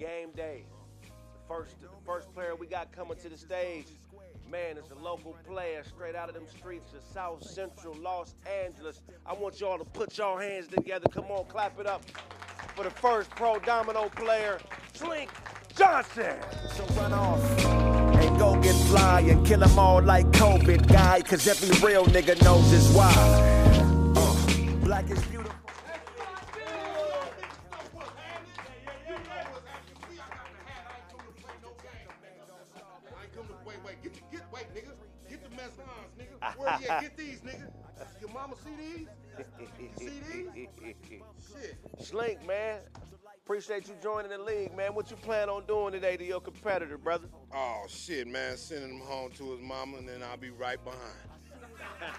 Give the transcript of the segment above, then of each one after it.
It's game day. The first, the first player we got coming to the stage, man, is a local player straight out of them streets of South Central Los Angeles. I want y'all to put y'all hands together. Come on, clap it up for the first pro domino player, Slink Johnson. So run off and go get fly and kill them all like COVID guy, cause every real nigga knows it's why. Uh, black is beautiful. Slink, man. Appreciate you joining the league, man. What you plan on doing today to your competitor, brother? Oh shit, man. Sending him home to his mama and then I'll be right behind.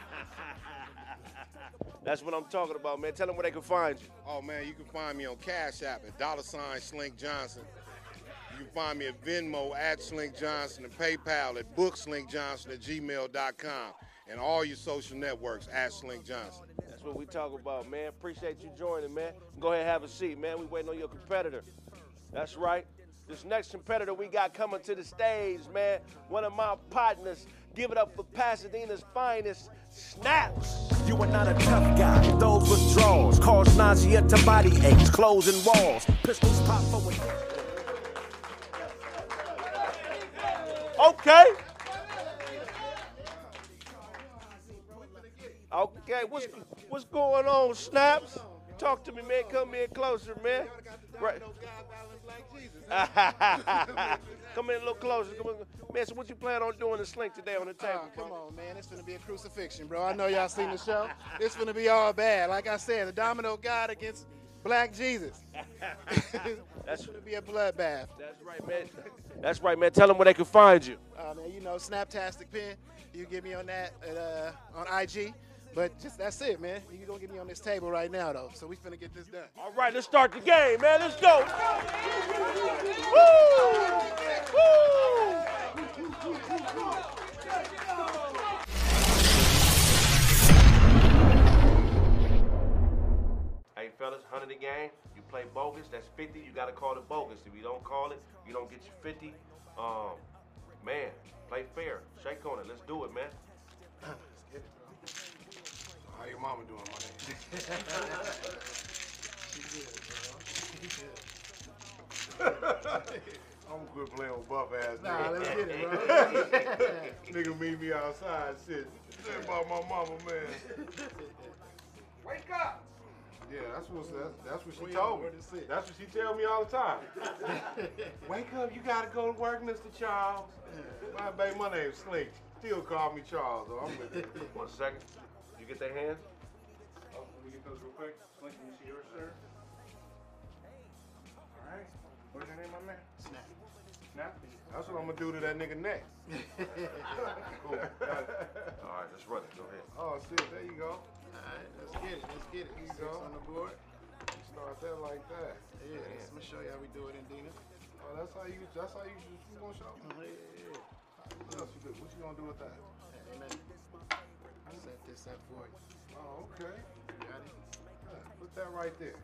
That's what I'm talking about, man. Tell them where they can find you. Oh man, you can find me on Cash App at dollar sign Slink Johnson. You can find me at Venmo at Slink Johnson and PayPal at bookslinkjohnson at gmail.com and all your social networks at Slink Johnson. That's what we talk about, man. Appreciate you joining, man. Go ahead and have a seat, man. We waiting on your competitor. That's right. This next competitor we got coming to the stage, man. One of my partners. Give it up for Pasadena's finest, Snaps. You are not a tough guy. Those withdrawals cause nausea to body aches, closing walls. Pistols pop for a Okay. Okay, what's what's going on, Snaps? Talk to me, man. Come in closer, man. Right. Come in a little closer. Come on. Man, so what you plan on doing the slink today on the table? Oh, come on, man. It's gonna be a crucifixion, bro. I know y'all seen the show. It's gonna be all bad. Like I said, the domino god against Black Jesus. That's gonna be a bloodbath. that's right, man. That's right, man. Tell them where they can find you. Uh, man, you know, Snaptastic Pin. You get me on that at, uh, on IG. But just that's it, man. You gonna get me on this table right now, though. So we finna get this done. All right, let's start the game, man. Let's go. Woo! Woo! Hey, fellas, 100 a game. You play bogus, that's 50. You got to call it bogus. If you don't call it, you don't get your 50. Um, man, play fair. Shake on it. Let's do it, man. How your mama doing, my nigga? I'm gonna quit playing with buff ass Nah, nigga. let's get it, bro. nigga meet me outside, shit. Say about my mama, man. Wake up! Yeah, that's what that's, that's what she We told me. where to sit. That's what she tell me all the time. Wake up, you gotta go to work, Mr. Charles. My baby, my name's Slink. Still call me Charles, though. I'm with you. One second. You get their hand? Oh, let me get those real quick. Slink, can you see yours, sir? All right. What's your name, my man? Snap. Snap? That's what I'm gonna do to that nigga next. Cool. Got it. All right, let's run it. Go ahead. Oh shit, there you go. All right, let's get it. Let's get it. Here you Six go. on the board. Start that like that. Yeah, I'm gonna show you how we do it in Dina. Oh, that's how you. That's how you should. You gonna show? Oh, yeah, yeah, What else you do? What you gonna do with that? yeah. Amen. Set this up for you. Oh, okay. You got it? Yeah, put that right there.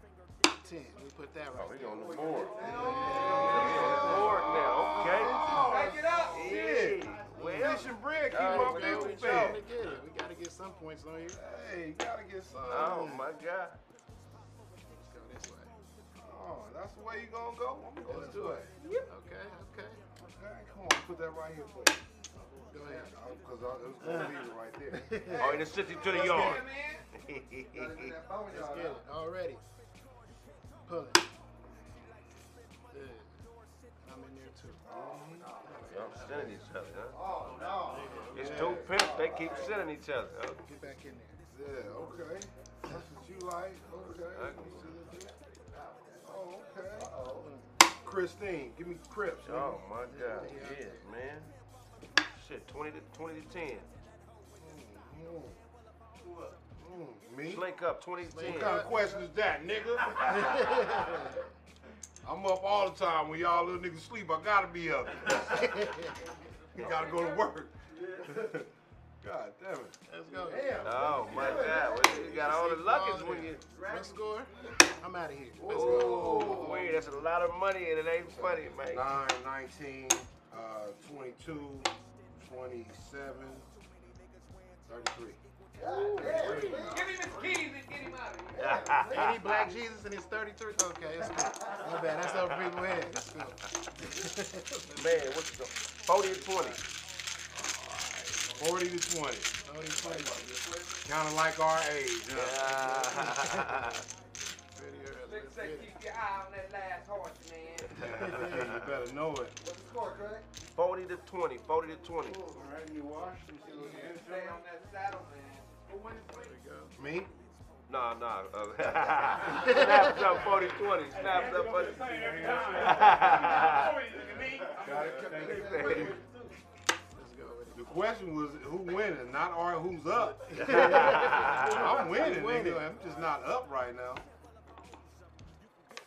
Ten. We put that right Oh, he there. on the board. He on the board now. Okay. Back it up. Hey, well, Fish and bread keep uh, my we people fed. trying to get it. We gotta get some points on here. Hey, you gotta get some. oh my God. Let's go this way. Oh, that's the way you gonna go? I'm gonna go Let's this do way. it. Okay, okay. Okay, come on, put that right here for you. Go. Because I was gonna leave it right there. Oh, and it's 50 to the yard. Let's get it. Already. Pull it. Good. I'm in there too. Y'all sending each other, huh? It's two pimps. They keep sending each other. huh? Get back in there. Yeah, okay. That's what you like. Okay. Okay. Oh, okay. Christine, give me Crips. Oh my God. Yeah, man. Shit, 20 to 20 to 10. Mm. Mm, me? Slink up 20 to 10. What kind of question is that, nigga? I'm up all the time when y'all little niggas sleep. I gotta be up. you gotta go to work. God damn it. Let's go. Oh my God! Well, you got all the luggage when you. What score? I'm out of here. Let's go. Oh, wait, that's a lot of money and it ain't funny, man. 9, 19, uh, 22, 27, 33. Give him his keys and get him out of here. Any black Jesus and his 33? Okay, that's good. My bad. That's over people's head. Let's go. Man, what's the 40 and 20? 40 to 20. 40, 20. Kind of like our age, huh? Ah. Pretty early. Let's Let's say get it. keep your eye on that last horse, man. Yeah, you better know it. 40 to 20, 40 to 20. Stay on that saddle, man. There we go. Me? Nah, nah. Uh, snaps up 40 20. Snaps up 40 Let's go with it. The question was who winning, not our who's up. I'm winning, winning. nigga. I'm just not up right now.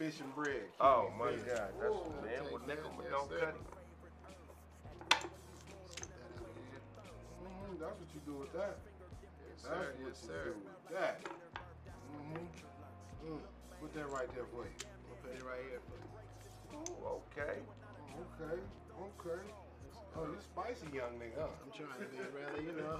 Fish and bread. Oh my God. That's man with nickel with no Yes, sir. cutting. Mhm, that's what you do with that. Yes, That's sir. what Yes, you sir. do with that. hmm Put that right there for you. We'll put it right here for you. Ooh, okay. Okay, okay. Oh, you spicy young nigga, huh? I'm trying to be rather, you know.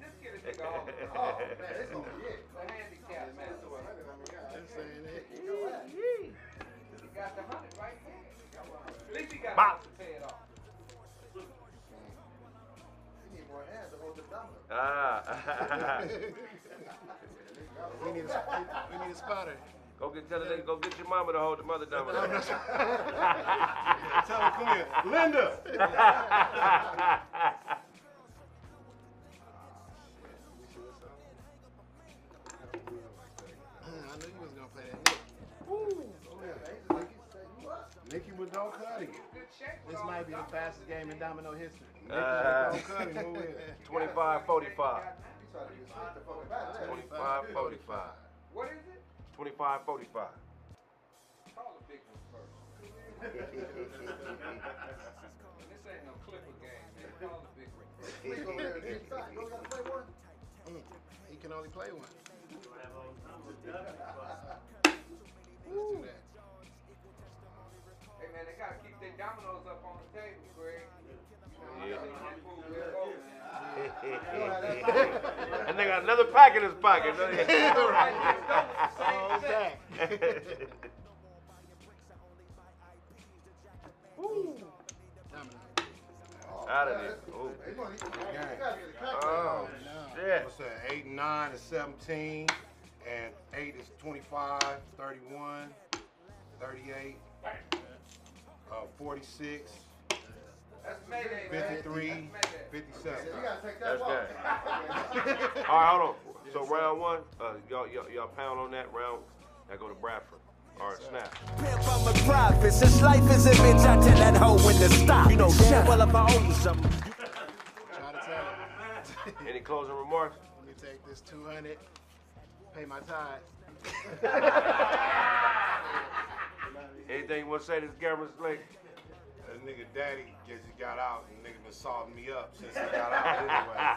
Just get a nigga off. Oh, man, it's gonna be it. The handicap, man. Just saying it. He got the hundred right there. At least he got Bop. to pay it off. Ah. We need a, we need a spotter. Go get tell her go get your mama to hold the mother domino. Tell her, come here. Linda! I knew you was gonna play that. Nikki with don't cut it. Good check. This might be the fastest game in domino history. Nikki Uh, with don't. Who is? 25 45. 25 45. What is it? 25 45. Call the big one first. and this ain't no clipper game, man. Call the big one first. Mm, He can only play one. Let's do that. Hey, man, they gotta keep their dominoes up on the table, Greg. You know, Yeah. and they got another pack in his pocket. don't he? Oh, back. Domino. Out of there. Ooh. Oh, shit. What's that? 8 and 9 is 17. And 8 is 25, 31, 38, uh, 46, That's Mayday, man. 53, That's Mayday. 57. That's good. All right, hold on. So round one, uh, y'all, y'all, y'all pound on that round. I go to Bradford. All right, snap. Pimp, I'm a prophet. Since life is a bitch, I tell that hoe when to stop. You know damn well if I owe you something. Try to tell him. Any closing remarks? Let me take this 200, pay my tithe. Anything you want to say to this camera, Slick? That nigga daddy just got out and nigga been salting me up since he got out anyway.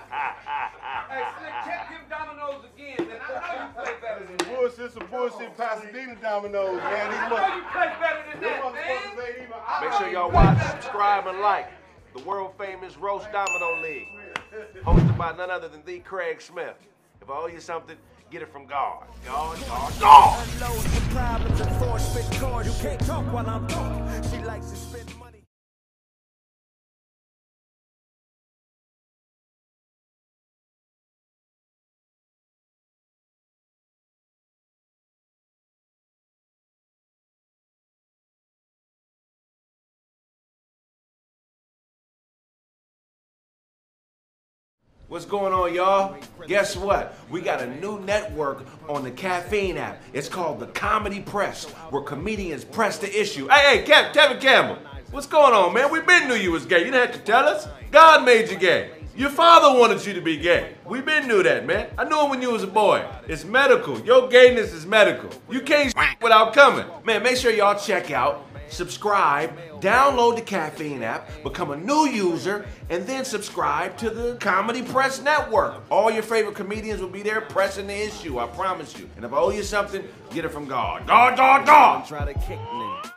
Hey, Slick, check them dominoes again, man. I know you play better than that. bullshit, some bullshit Pasadena dominoes, man. These I know you play better than that, man. even. Make sure y'all watch, subscribe, and like the world famous Roast Domino League, hosted by none other than the Craig Smith. If I owe you something, get it from God. God, God, God! Unload your problems and force spit cards. You can't talk while I'm talking. She likes to spend What's going on, y'all? Guess what? We got a new network on the Caffeine app. It's called the Comedy Press, where comedians press the issue. Hey, hey, Kev, Kevin Campbell, what's going on, man? We been knew you was gay. You didn't have to tell us. God made you gay. Your father wanted you to be gay. We been knew that, man. I knew it when you was a boy. It's medical. Your gayness is medical. You can't without coming. Man, make sure y'all check out subscribe, download the Caffeine app, become a new user, and then subscribe to the Comedy Press Network. All your favorite comedians will be there pressing the issue, I promise you. And if I owe you something, get it from God. God, God, God!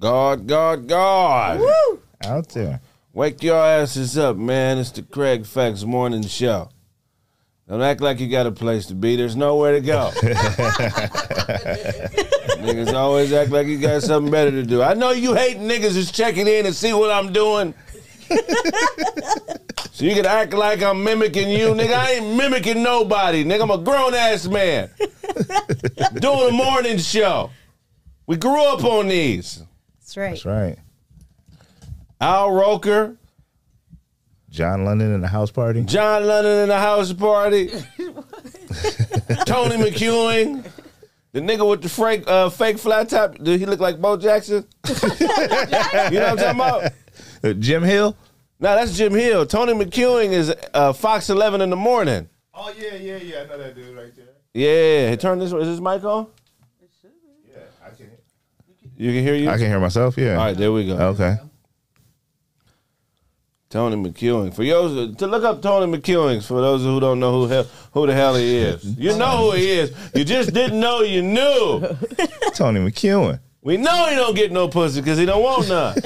Try to kick me. God, God, God. Out there. Wake your asses up, man. It's the Craig Facts Morning Show. Don't act like you got a place to be. There's nowhere to go. niggas always act like you got something better to do. I know you hate niggas is checking in and see what I'm doing. so you can act like I'm mimicking you, nigga. I ain't mimicking nobody, nigga. I'm a grown ass man doing a morning show. We grew up on these. That's right. That's right. Al Roker, John London in the house party. John Lennon in the house party, Tony McEwing, the nigga with the fake, uh, fake flat top. Did he look like Bo Jackson? you know what I'm talking about? Uh, Jim Hill. No, that's Jim Hill. Tony McEwing is uh, Fox 11 in the morning. Oh yeah, yeah, yeah. I know that dude right there. Yeah, he turned this. Is this mic on? Yeah, I can. You can hear you. I can hear myself. Yeah. All right, there we go. Okay. Tony McEwing. For those to look up Tony McEwing. For those who don't know who hell, who the hell he is, you know who he is. You just didn't know you knew. Tony McEwing. We know he don't get no pussy because he don't want none.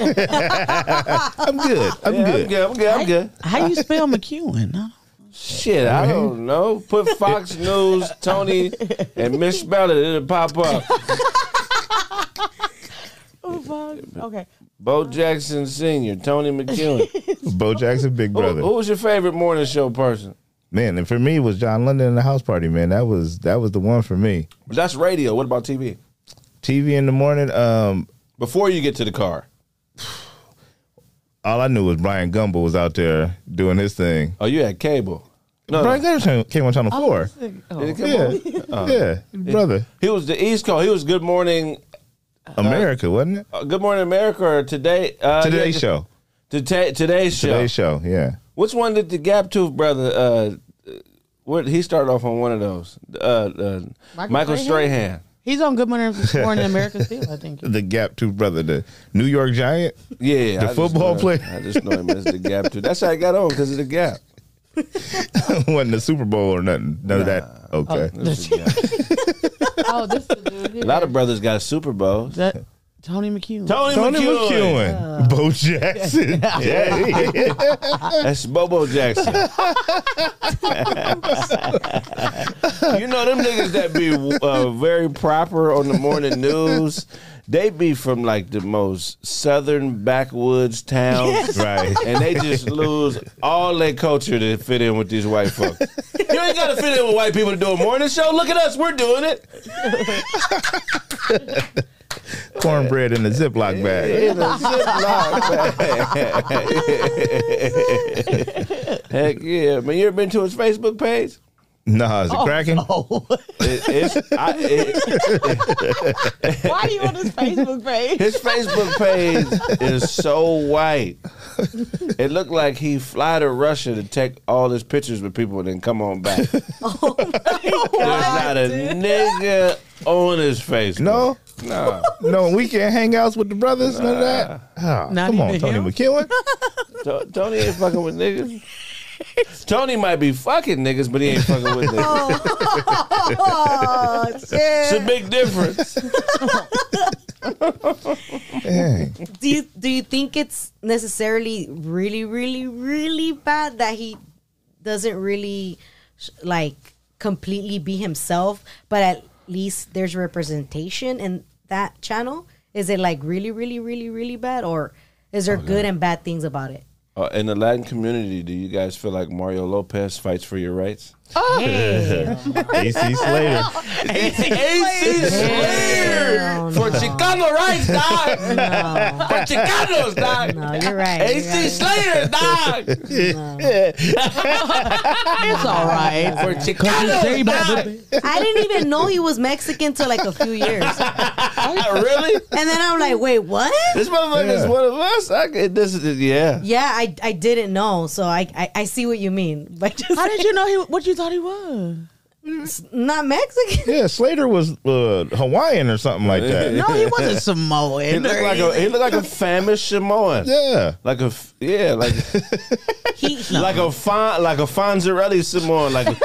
I'm good. I'm Yeah, good. I'm good. I'm good. I'm good. How you spell McEwing? No. Shit, I don't know. Put Fox News, Tony, and misspell it. It'll pop up. Oh, fuck. Okay. Bo Jackson Sr., Tony McEwing. Bo Jackson, Big Brother. who was your favorite morning show person? Man, and for me it was John London in the house party. Man, that was that was the one for me. That's radio. What about TV? TV in the morning. Um, Before you get to the car. all I knew was Bryant Gumbel was out there doing his thing. Oh, you had cable. No, Bryant Gumbel came on Channel Four. Oh. Did Yeah, on? yeah, brother. He was the East Coast. He was Good Morning, America, wasn't it? uh, Good Morning America, or Today. Uh, Today's yeah, show. Today, today's show. Today's show. Yeah. Which one did the Gap Tooth brother? Uh, what he started off on one of those. Uh, uh, Michael, Michael Strahan. He's on Good Morning Morning America still, I think. The Gap Tooth brother, the New York Giant. Yeah, The I football know- player? I just know him as the Gap Tooth. That's how I got on because of the Gap. wasn't the Super Bowl or nothing. None of that. Okay. That's the Gap. Oh, this is the dude here. A lot of brothers got Super Bowls. That Tony McHugh. Tony, Tony McEwing. McEwing. Bo Jackson. yeah. That's Bobo Jackson. you know them niggas that be uh, very proper on the morning news. They be from like the most southern backwoods towns, Right. and they just lose all their culture to fit in with these white folks. You ain't gotta fit in with white people to do a morning show. Look at us, we're doing it. Cornbread in a Ziploc bag. In a Ziploc bag. Heck yeah, man! You ever been to his Facebook page? Nah, is it oh, cracking? Oh, It, it's I, it, why are you on his Facebook page? his Facebook page is so white. It looked like he fly to Russia to take all his pictures with people and then come on back. Oh, There's not a nigga on his Facebook. No? no. No weekend hangouts with the brothers? None of that? Oh, Not come on, Tony him? McEwing. To- Tony ain't fucking with niggas. Tony might be fucking niggas, but he ain't fucking with niggas. Oh, It's a shit. big difference. Dang. Do you do you think it's necessarily really, really, really bad that he doesn't really sh- like completely be himself, but at least there's representation in that channel? Is it like really, really, really, really bad, or is there good and bad things about it? Uh, in the Latin community, do you guys feel like Mario Lopez fights for your rights? Oh. Hey. AC Slater. AC Slater for no. Chicano rights, dog. No, For Chicanos, dog. no, you're right. AC Slater, dog. It's all right. For Chicanos, dog. I didn't even know he was Mexican till like a few years. Oh, really? And then I'm like, wait, what? This motherfucker is one of us. I, this is yeah. Yeah, I, I didn't know. So I, I, I see what you mean. But just How did you know he? What you thought he was? not Mexican. Yeah, Slater was uh, Hawaiian or something like that. No, he wasn't Samoan. He looked like a he looked like a famished Samoan. Yeah. Like a f- yeah, like He, he, like a fon like a Fonzarelli Samoan, like a,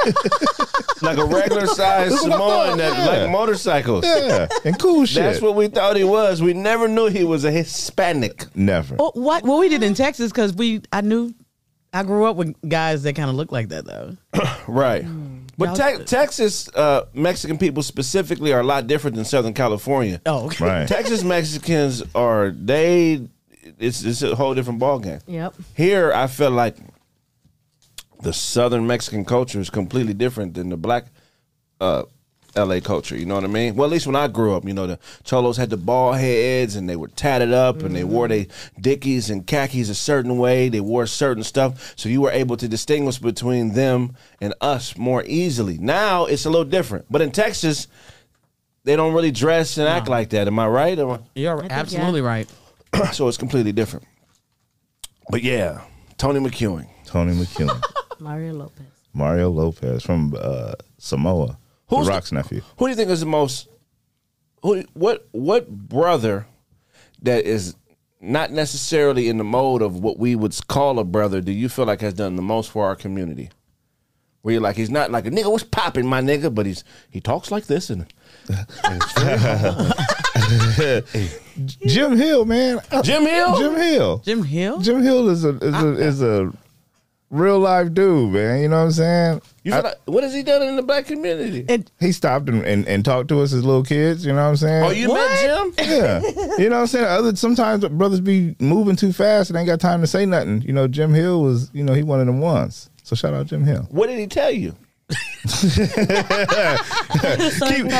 like a regular size That's what I thought, Samoan that yeah. like motorcycles. Yeah. And cool shit. That's what we thought he was. We never knew he was a Hispanic. Never. Oh, what? Well, we did in Texas because we. I knew. I grew up with guys that kind of look like that though. Right. But te- Texas uh, Mexican people specifically are a lot different than Southern California. Oh, okay. Right. Texas Mexicans are they it's it's a whole different ballgame. yep. Here I feel like the Southern Mexican culture is completely different than the black uh, LA culture. You know what I mean? Well, at least when I grew up, you know, the cholos had the bald heads and they were tatted up and they wore their dickies and khakis a certain way. They wore certain stuff, so you were able to distinguish between them and us more easily. Now it's a little different, but in Texas. They don't really dress and act like that. Am I right? Am I- You're think, absolutely right. so it's completely different. But yeah, Tony McEwing. Tony McEwing. Mario Lopez. Mario Lopez from uh, Samoa. Who's the the- Rock's nephew. Who do you think is the most? Who? What? What brother that is not necessarily in the mode of what we would call a brother? Do you feel like has done the most for our community? Where you're like, he's not like a nigga. What's popping, my nigga? But he's he talks like this and. and it's. Jim Hill, man. Jim Hill. Jim Hill. Jim Hill. Jim Hill is a is a, is a real life dude, man. You know what I'm saying? You feel like, what has he done in the black community? And He stopped and, and, and talked to us as little kids. You know what I'm saying? oh, you met Jim? yeah. You know what I'm saying? Other sometimes brothers be moving too fast and ain't got time to say nothing. You know, Jim Hill was, you know, he one of them ones. So shout out Jim Hill. What did he tell you? keep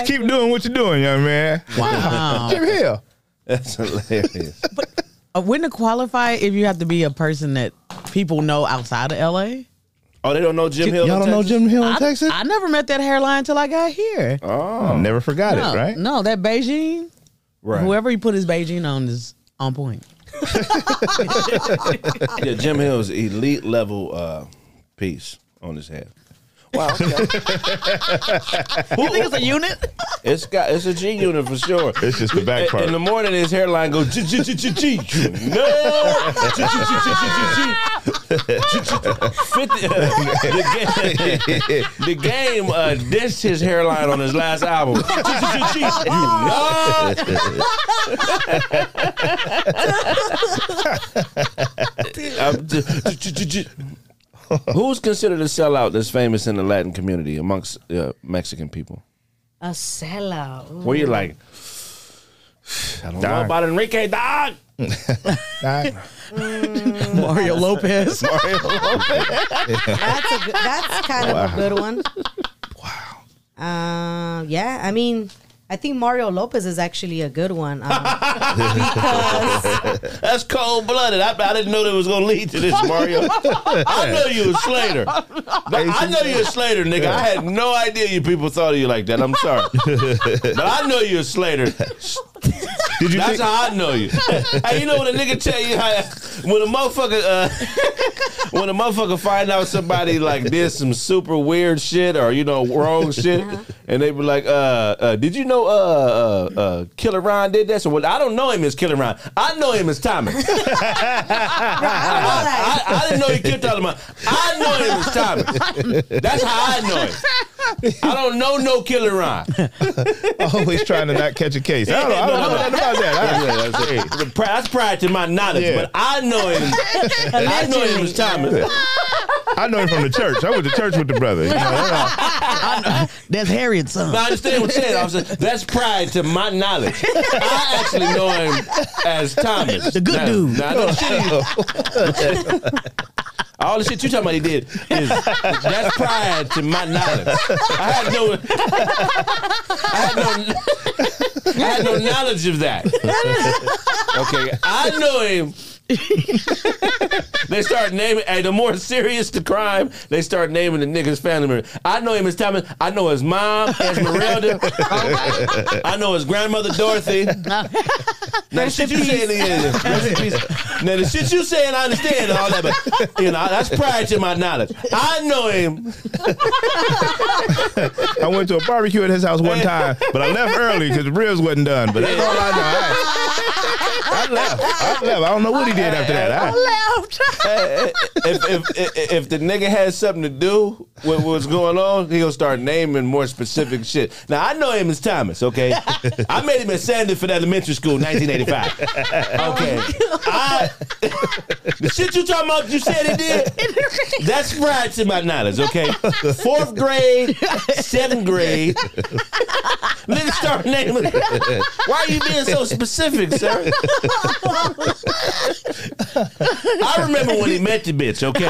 keep doing what you're doing, young man. wow. Jim Hill. That's hilarious. Uh, wouldn't it qualify if you have to be a person that people know outside of LA? Oh, they don't know Jim Hill. Y'all in don't know Jim Hill in I, Texas? I never met that hairline until I got here. Oh, never forgot no, it, right? no, that Beijing. Right. Whoever he put his Beijing on is on point. Yeah, Jim Hill's elite level uh, piece on his head. Wow, okay. You think it's a unit? it's got it's a G unit for sure. It's just the back part. In the morning, his hairline goes G G G G G. You know, G G G G G G G. Fifty. The game, the game uh, dissed his hairline on his last album. G G G G. You know. Um, G- G- G- G- Who's considered a sellout that's famous in the Latin community amongst uh, Mexican people? A sellout. Ooh. Where you're like, I don't know about Enrique Dog. Nah, Mario Lopez. That's a good, that's kind of a good one. Wow. Uh, yeah, I mean, I think Mario Lopez is actually a good one um, because That's cold blooded. I, I didn't know that was gonna lead to this, Mario. I know you was Slater. I know you was Slater, nigga. I had no idea you people thought of you like that. I'm sorry, but I know you was Slater. Did you That's think? how I know you. hey, you know when a nigga tell you how when a motherfucker uh, when a motherfucker find out somebody like did some super weird shit or you know wrong shit, and they be like, uh, uh, "Did you know uh, uh, uh, Killer Ron did that?" So well, I don't know him as Killer Ron. I know him as Thomas. I, I, I didn't know he killed all the money. I know him as Thomas. That's how I know him. I don't know no Killer Ron. Always trying to not catch a case. I don't know. I don't know nothing about that. Yeah, that's, it. The pri- that's prior to my knowledge, Yeah. but I know him. I know him as Thomas. I know him from the church. I went to church with the brother. You know, I know. That's Harriet's son. But I understand what you're saying. I was saying, that's prior to my knowledge. I actually know him as Thomas. The good Now- dude. now, I know shit All the shit you talking about he did is that's prior to my knowledge. I had no, I had no, I had no knowledge of that. Okay, I know him. they start naming. Hey, the more serious the crime, they start naming the nigga's family member. I know him as Thomas. I know his mom, Esmeralda. I know his grandmother Dorothy. Now the shit you saying, yeah, rest in peace. now the shit you saying, I understand all that, but you know that's prior to my knowledge. I know him. I went to a barbecue at his house one time, but I left early because the ribs wasn't done. But that's all I know. I, I left. I left. I don't know what he did after that. I, if, if, if if the nigga had something to do with what's going on, he'll start naming more specific shit. Now I know him as Thomas. Okay, I made him at Sanderford Elementary School, 1985. Okay, I, the shit you talking about, you said he did. That's prior to my knowledge. Okay, fourth grade, seventh grade. Nigga start naming. Why are you being so specific, sir? I remember when he met the bitch, okay?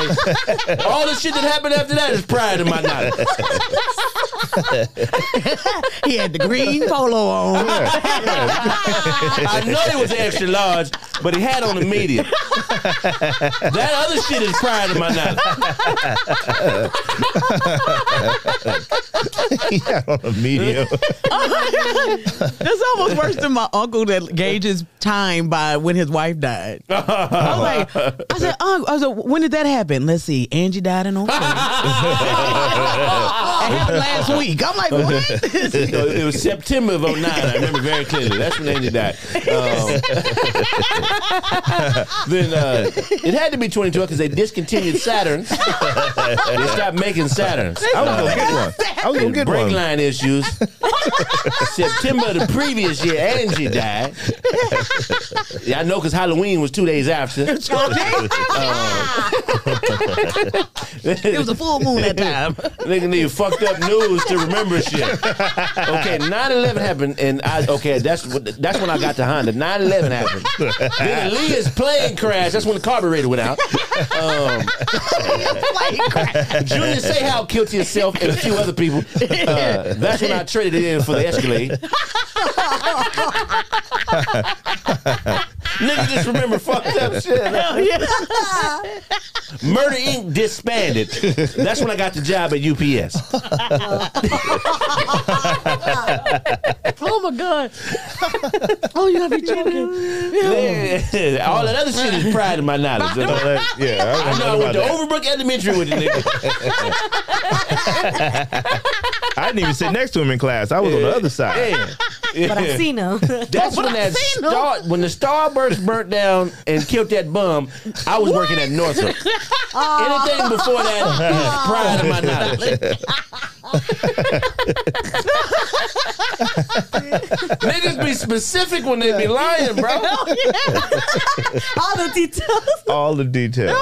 All the shit that happened after that is prior to my knowledge. he had the green polo on. I know he was extra large, but he had on a medium. That other shit is prior to my knowledge. yeah, on a medium. That's almost worse than my uncle that gauges time by when his wife died. I was like, I said, Uncle, I said, when did that happen? Let's see, Angie died in October. it happened last week. I'm like, what? it was September of 09. I remember very clearly. That's when Angie died. Um, then uh, it had to be 2012 because they discontinued Saturn. they stopped making Saturns. I was gonna get one. I was gonna get brake one. line issues. September of the previous year, Angie died. Yeah, I know because Halloween was two days after. it was a full moon that time. Nigga need fucked up news to remember shit. Okay, 9-11 happened, and I okay, that's that's when I got to Honda. 9-11 happened. Then Aaliyah's plane crashed. That's when the carburetor went out. Um, Junior how killed yourself and a few other people. Uh, that's when I traded it in for the Escalade. Nigga just remember fucked up shit. Murder Inc. disbanded. That's when I got the job at UPS. Oh my god! Oh, you gotta be joking. Yeah. All that other shit is pride in my knowledge. Oh, that- yeah, I, I know I remember went to about Overbrook Elementary with the nigga. I didn't even sit next to him in class. I was on the other side. Yeah. Yeah. But I see no. That's when that star, when the Starburst burnt down and killed that bum. I was working at Northrop. Anything oh. before that is pride in my knowledge. Niggas be specific when they be lying, bro. Oh, All the details. All the details.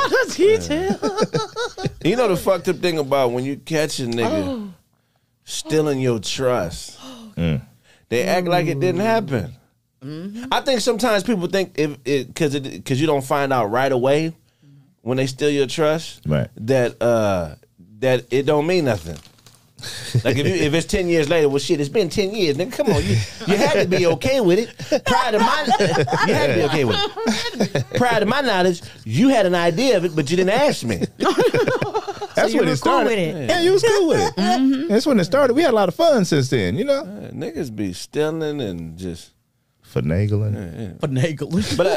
You know the fucked up thing about when you catch a nigga oh. stealing your trust, they act like it didn't happen. I think sometimes people think if it because it because you don't find out right away when they steal your trust Right. that uh that it don't mean nothing. Like if you, if it's ten years later, well shit, it's been ten years. Nigga, come on, you you had to be okay with it. Prior to my, you had to be okay with it. Prior to my knowledge, you had an idea of it, but you didn't ask me. That's you when were it cool started. with it. Yeah, you was cool with it. That's when it started. We had a lot of fun since then, you know? Niggas be stealing and just. Finagling. Finagle. But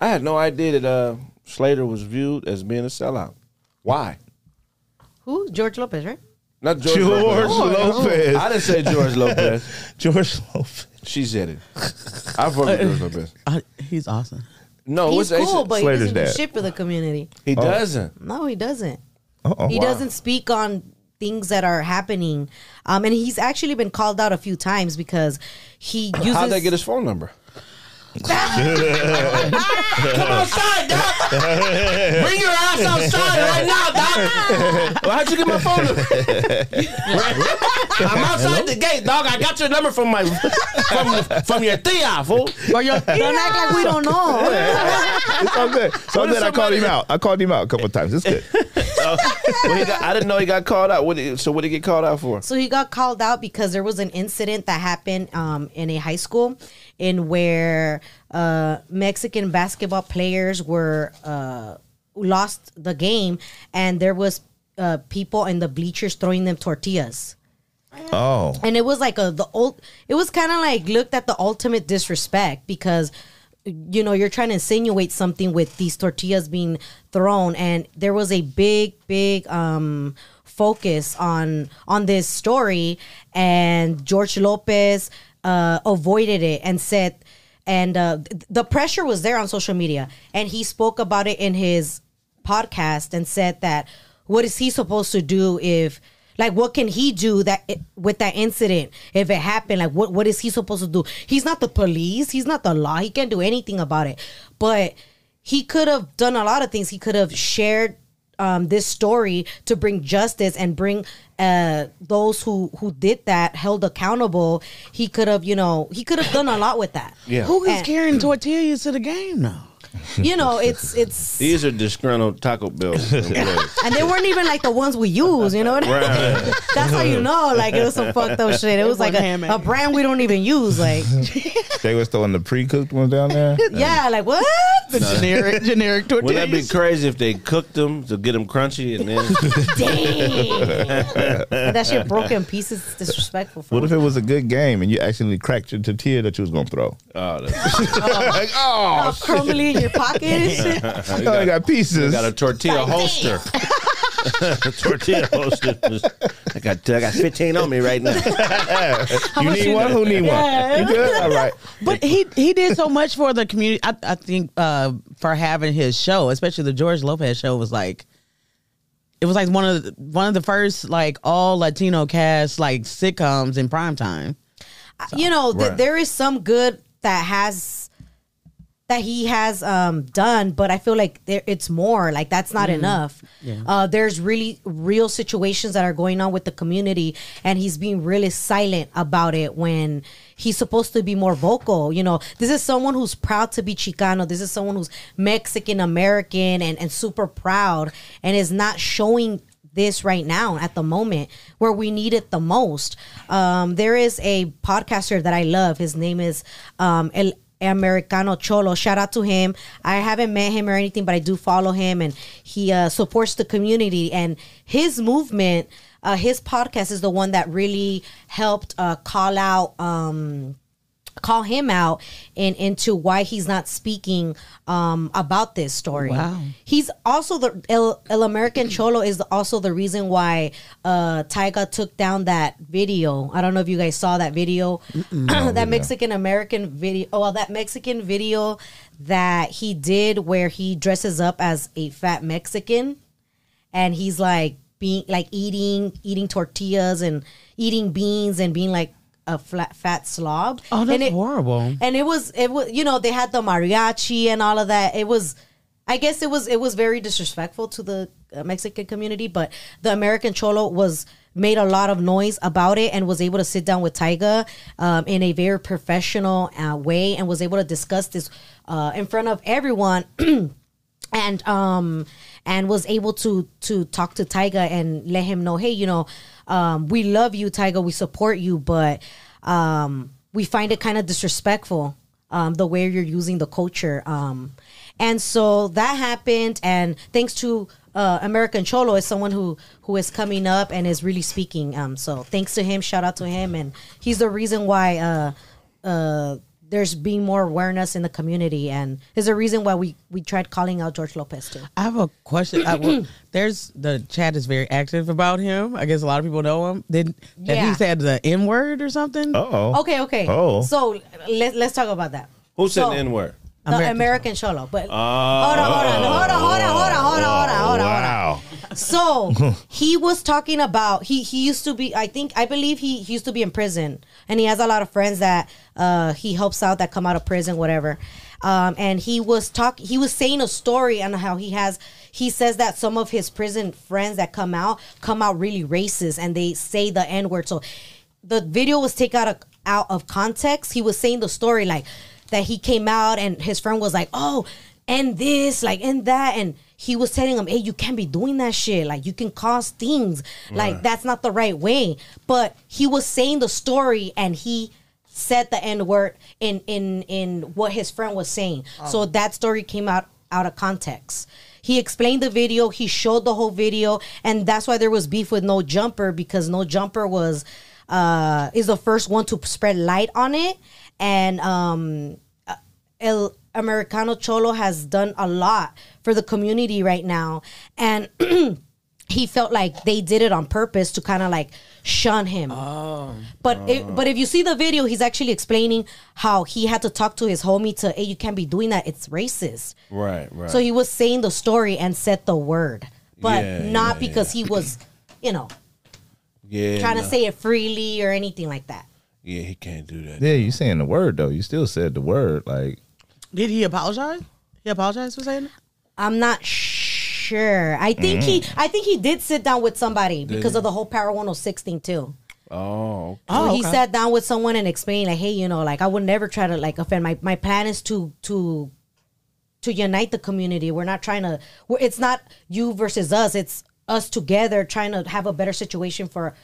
I, I had no idea that uh, Slater was viewed as being a sellout. Why? Who? George Lopez, right? Not George, George Lopez. Lopez. I didn't say George Lopez. George Lopez. She said it. I fuck with George Lopez. I, he's awesome. No, He's what's cool, but he doesn't do shit for the community. he doesn't. No, he doesn't. Uh-oh. He doesn't speak on things that are happening. Um, and he's actually been called out a few times because he uses. How'd they get his phone number? Come outside, Doc. Bring your ass outside right now, Doc. well, how'd you get my phone number? I'm outside the gate, dog. I got your number from my from from your tia, fool. Or your Don't act like we don't know. It's all good. So What good. I called him out. I called him out a couple times. It's good. Well, he got, I didn't know he got called out. What did, so what did he get called out for? So he got called out because there was an incident that happened um, in a high school in where uh, Mexican basketball players were uh, lost the game, and there was uh, people in the bleachers throwing them tortillas. Oh, and it was like a the old it was kind of like looked at the ultimate disrespect because you know you're trying to insinuate something with these tortillas being thrown and there was a big big um focus on on this story and george lopez uh avoided it and said and uh th- the pressure was there on social media. And he spoke about it in his podcast and said that what is he supposed to do if like what can he do that with that incident if it happened? Like what what is he supposed to do? He's not the police. He's not the law. He can't do anything about it. But he could have done a lot of things. He could have shared um, this story to bring justice and bring uh, those who who did that held accountable he could have you know he could have done a lot with that Yeah. Who is And- carrying tortillas to the game now? You know it's it's These are disgruntled Taco Bell and they weren't even like the ones we use, you know what I mean? Right. That's how you know, like it was some fucked up shit. It was like a, a brand we don't even use. Like, they was throwing the pre-cooked ones down there. yeah, like what? The generic generic tortillas. Wouldn't that be crazy if they cooked them to get them crunchy and then? Dang. that shit broke in pieces. It's disrespectful. What if it was a good game and you actually cracked your tortilla that you was gonna throw? Oh, that's, like, oh, All crumbly in your pocket and shit. I got, I got pieces. I got a tortilla Like, holster. tortilla holster. I got I got fifteen on me right now. you need you one? Who need Yeah. one? You good? All right. But he he did so much for the community. I, I think uh, for having his show, especially the George Lopez show, was like it was like one of the, one of the first like all Latino cast like sitcoms in prime time. you know, th- Right. there is some good that has that he has um done, but I feel like there it's more. Like that's not enough. Uh, there's really real situations that are going on with the community, and he's being really silent about it when he's supposed to be more vocal. You know, this is someone who's proud to be Chicano. This is someone who's Mexican American and and super proud, and is not showing this right now at the moment where we need it the most. Um, there is a podcaster that I love. His name is um, El Americano Cholo. Shout out to him. I haven't met him or anything, but I do follow him, and he uh, supports the community and his movement. Uh, his podcast is the one that really helped uh, call out. Um, call him out and into why he's not speaking um about this story. Wow. He's also the El, El American Cholo is also the reason why uh Tyga took down that video. I don't know if you guys saw that video. that Mexican American video. Oh, well, that Mexican video that he did where he dresses up as a fat Mexican and he's like being like eating eating tortillas and eating beans and being like a flat fat slob. Oh, that's and it, horrible. And it was it was you know they had the mariachi and all of that. It was I guess it was it was very disrespectful to the uh, Mexican community, but the American Cholo was made a lot of noise about it and was able to sit down with Tyga um, in a very professional uh, way and was able to discuss this uh, in front of everyone and um and was able to to talk to Tyga and let him know, hey, you know, um, we love you, Tyga, we support you, but um, we find it kind of disrespectful um, the way you're using the culture. Um, and so that happened, and thanks to uh, American Cholo is someone who who is coming up and is really speaking. Um, so thanks to him, shout out to him, and he's the reason why uh, uh, there's being more awareness in the community, and is a reason why we we tried calling out George Lopez too. I have a question. I, well, there's the chat is very active about him. I guess a lot of people know him. Did that Yeah. he said the N word or something? Oh. Okay, okay. Oh. So let, let's talk about that. Who said So- the N word? The American American, Cholo. But oh. hold Oh. on, hold on, hold on, hold on, hold on, hold on, hold on, hold on. Wow. So he was talking about he he used to be I think I believe he, he used to be in prison and he has a lot of friends that uh he helps out that come out of prison whatever. Um and he was talk he was saying a story on how he has he says that some of his prison friends that come out come out really racist and they say the n word. So the video was taken out of out of context. He was saying the story like that he came out and his friend was like, "Oh, and this, like, and that," and he was telling him, "Hey, you can't be doing that shit. Like, you can cause things. Like, that's not the right way." But he was saying the story, and he said the n word in in in what his friend was saying. So that story came out out of context. He explained the video. He showed the whole video, and that's why there was beef with No Jumper because No Jumper was uh is the first one to spread light on it, and um El Americano Cholo has done a lot for the community right now, and he felt like they did it on purpose to kind of like shun him. Oh, but it, oh. but if you see the video, he's actually explaining how he had to talk to his homie to, hey, you can't be doing that. It's racist. Right, right. So he was saying the story and said the word, but Yeah, not yeah, because he was, you know, yeah, trying no. to say it freely or anything like that. Yeah, he can't do that. Yeah, you saying the word though. You still said the word. Like Did he apologize? He apologized for saying it? I'm not sure. I think he, Mm. I think he did sit down with somebody because of the whole Power 106 thing too. Oh, okay. Oh, So he sat down with someone and explained like, hey, you know, like I would never try to like offend. My my plan is to to to unite the community. We're not trying to. We're, it's not you versus us. It's us together trying to have a better situation for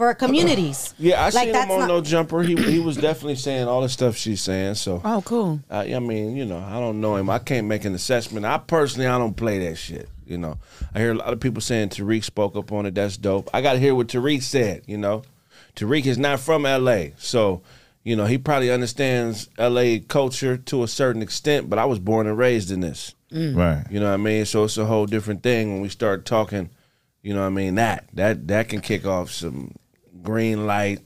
for our communities. Yeah, I like seen him on not- No Jumper. He he was definitely saying all the stuff she's saying. So Oh, cool. I, I mean, you know, I don't know him. I can't make an assessment. I personally, I don't play that shit. You know, I hear a lot of people saying Tariq spoke up on it. That's dope. I got to hear what Tariq said. You know, Tariq is not from L.A., so you know he probably understands L.A. culture to a certain extent. But I was born and raised in this. Mm. right. You know what I mean? So it's a whole different thing when we start talking. You know what I mean? That that that can kick off some green light,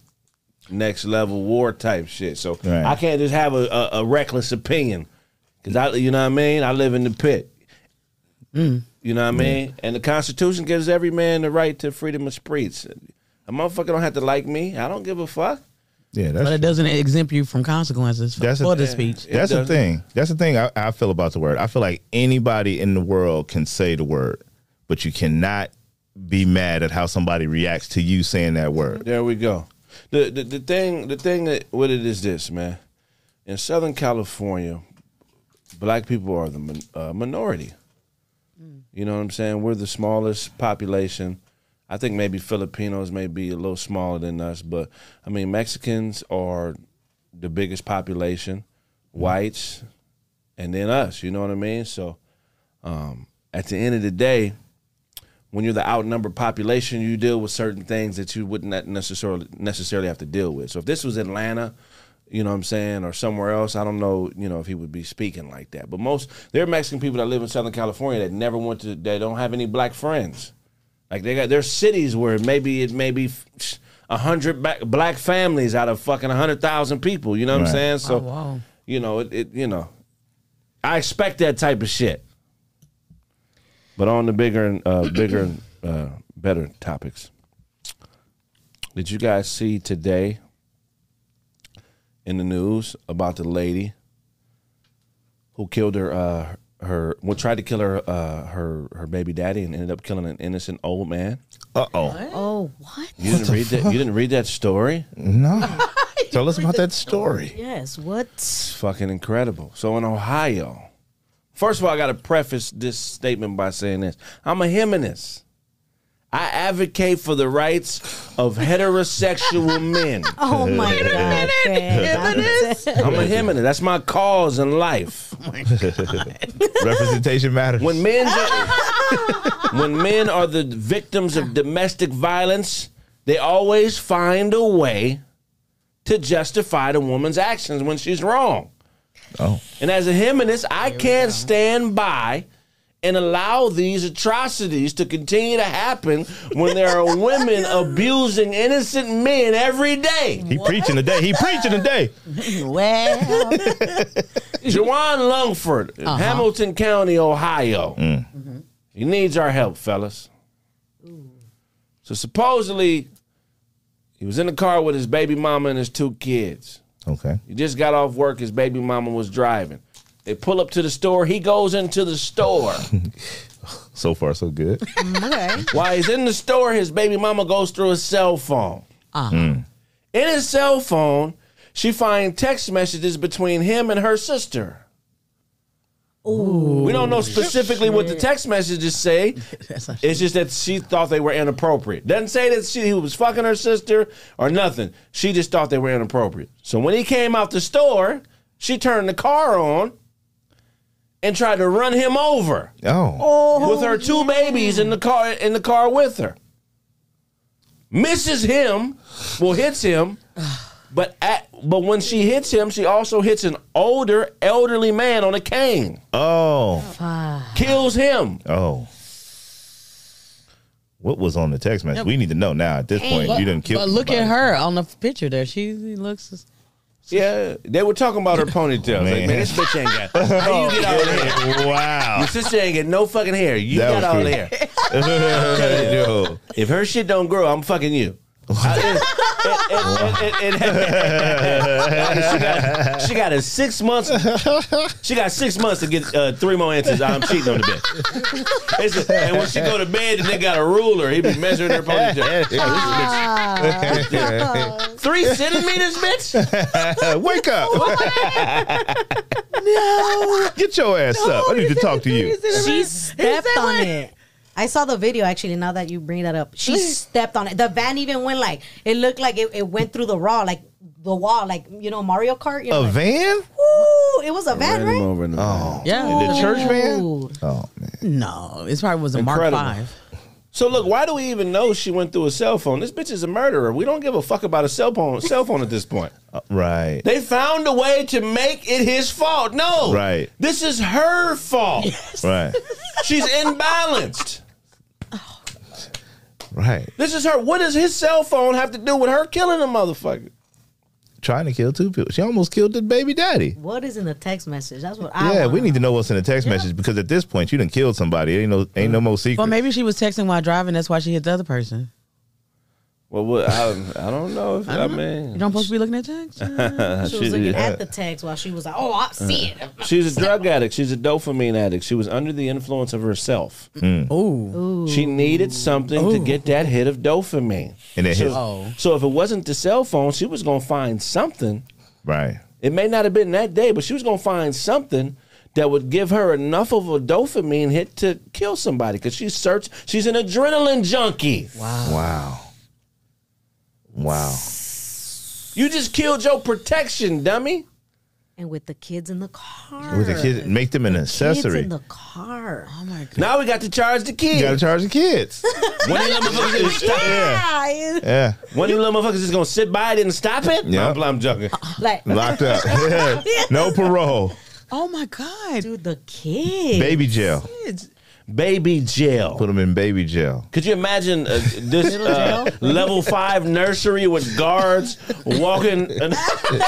next level war type shit. So Right. I can't just have a, a, a reckless opinion because I, you know what I mean? I live in the pit. Mm. You know what I mean? And the Constitution gives every man the right to freedom of speech. A motherfucker don't have to like me. I don't give a fuck. Yeah, But it doesn't exempt you from consequences for, That's a- for the yeah. speech. that's the thing. That's the thing I, I feel about the word. I feel like anybody in the world can say the word, but you cannot be mad at how somebody reacts to you saying that word. There we go. The, the the thing the thing that with it is this, man. In Southern California, black people are the uh, minority. You know what I'm saying? We're the smallest population. I think maybe Filipinos may be a little smaller than us, but I mean Mexicans are the biggest population, whites, and then us. You know what I mean? So, um, at the end of the day, when you're the outnumbered population, you deal with certain things that you wouldn't necessarily necessarily have to deal with. So if this was Atlanta, you know what I'm saying, or somewhere else, I don't know, you know, if he would be speaking like that. But most there are Mexican people that live in Southern California that never went to they don't have any black friends. Like they got there's cities where maybe it may be a hundred ba- black families out of fucking a hundred thousand people. You know what I'm saying? So Oh, wow. you know, it, it you know, I expect that type of shit. But on the bigger and uh, bigger and uh, better topics, did you guys see today in the news about the lady who killed her uh, her well tried to kill her uh, her her baby daddy and ended up killing an innocent old man? Uh oh. Oh, what? You didn't read that. You didn't read that story. No. Tell us about that story. Yes. What? It's fucking incredible. So in Ohio, first of all, I got to preface this statement by saying this: I'm a humanist. I advocate for the rights of heterosexual men. Oh my god. Fred. I'm a humanist. That's my cause in life. Representation matters. When men, when men are the victims of domestic violence, they always find a way to justify the woman's actions when she's wrong. Oh. And as a humanist, I can't stand by and allow these atrocities to continue to happen when there are women abusing innocent men every day. He preaching today. He preaching today. Well, Jawan Lungford, in Hamilton County, Ohio. Mm. He needs our help, fellas. So supposedly, he was in the car with his baby mama and his two kids. Okay. He just got off work. His baby mama was driving. They pull up to the store. He goes into the store. So far, so good. Mm, okay. While he's in the store, his baby mama goes through his cell phone. Uh-huh. Mm. In his cell phone, she finds text messages between him and her sister. We don't know specifically what the text messages say. It's just that she thought they were inappropriate. Doesn't say that she he was fucking her sister or nothing. She just thought they were inappropriate. So when he came out the store, she turned the car on and tried to run him over Oh, oh. with her two babies in the car in the car with her. Misses him, well hits him, but at, but when she hits him, she also hits an older elderly man on a cane. oh, Kills him. oh. What was on the text message? We need to know now. At this point, you didn't kill. But look at her on the picture there. She looks. Yeah, they were talking about her ponytail. Like, Man. man, this bitch ain't got. How you get all the hair? Wow. Your sister ain't get no fucking hair. You That got was all true. the hair. Yo. If her shit don't grow, I'm fucking you. She, got, a six months. She got six months to get uh, three more inches. I'm cheating on the bitch. It's a- and when she go to bed, and they got a ruler. He be measuring her ponytail. This bitch- Three centimeters, bitch. Wake up! no, get your ass up. I need to talk to you. She stepped on it. I saw the video actually. Now that you bring that up, she stepped on it. The van even went like it looked like it, it went through the raw, like the wall, like you know Mario Kart. You know, A like, van? Ooh, it was a van, Ran right? over in the Oh, Yeah. the church van. Oh man, No, it probably was a Mark Five. So look, why do we even know she went through a cell phone? This bitch is a murderer. We don't give a fuck about a cell phone. Cell phone at this point. Uh, right. They found a way to make it his fault. No, Right. This is her fault. Right. She's imbalanced. Right. This is her. What does his cell phone have to do with her killing a motherfucker? Trying to kill two people. She almost killed the baby daddy. What is in the text message? That's what I. Yeah, wanna we need to know. know what's in the text message because at this point you done killed somebody. Ain't no ain't no more secret. Well, maybe she was texting while driving. That's why she hit the other person. Well, what, I, I don't know. If, I, You mean, don't supposed to be looking at text. She was looking at the text while she was like, "Oh, I see it." she's a drug addict. She's a dopamine addict. She was under the influence of herself. Mm. Ooh. She needed something to get that hit of dopamine. and then his, Oh. So if it wasn't the cell phone, she was gonna find something. right. It may not have been that day, but she was gonna find something that would give her enough of a dopamine hit to kill somebody because she's search. She's an adrenaline junkie. Wow. Wow. You just killed your protection, dummy. And with the kids in the car. With the kids, make them an Kids accessory. in the car. Oh my god. Now we got to charge the kids. You gotta charge the kids. One of them motherfuckers is stop- yeah. Yeah, Yeah. One of them little motherfuckers is gonna sit by it and stop it. Yeah. No, I'm joking. like Locked up. no parole. Oh my god. dude, the kids. Baby jail. Kids. Baby jail. Put them in baby jail. Could you imagine uh, this uh, level five nursery with guards walking? And you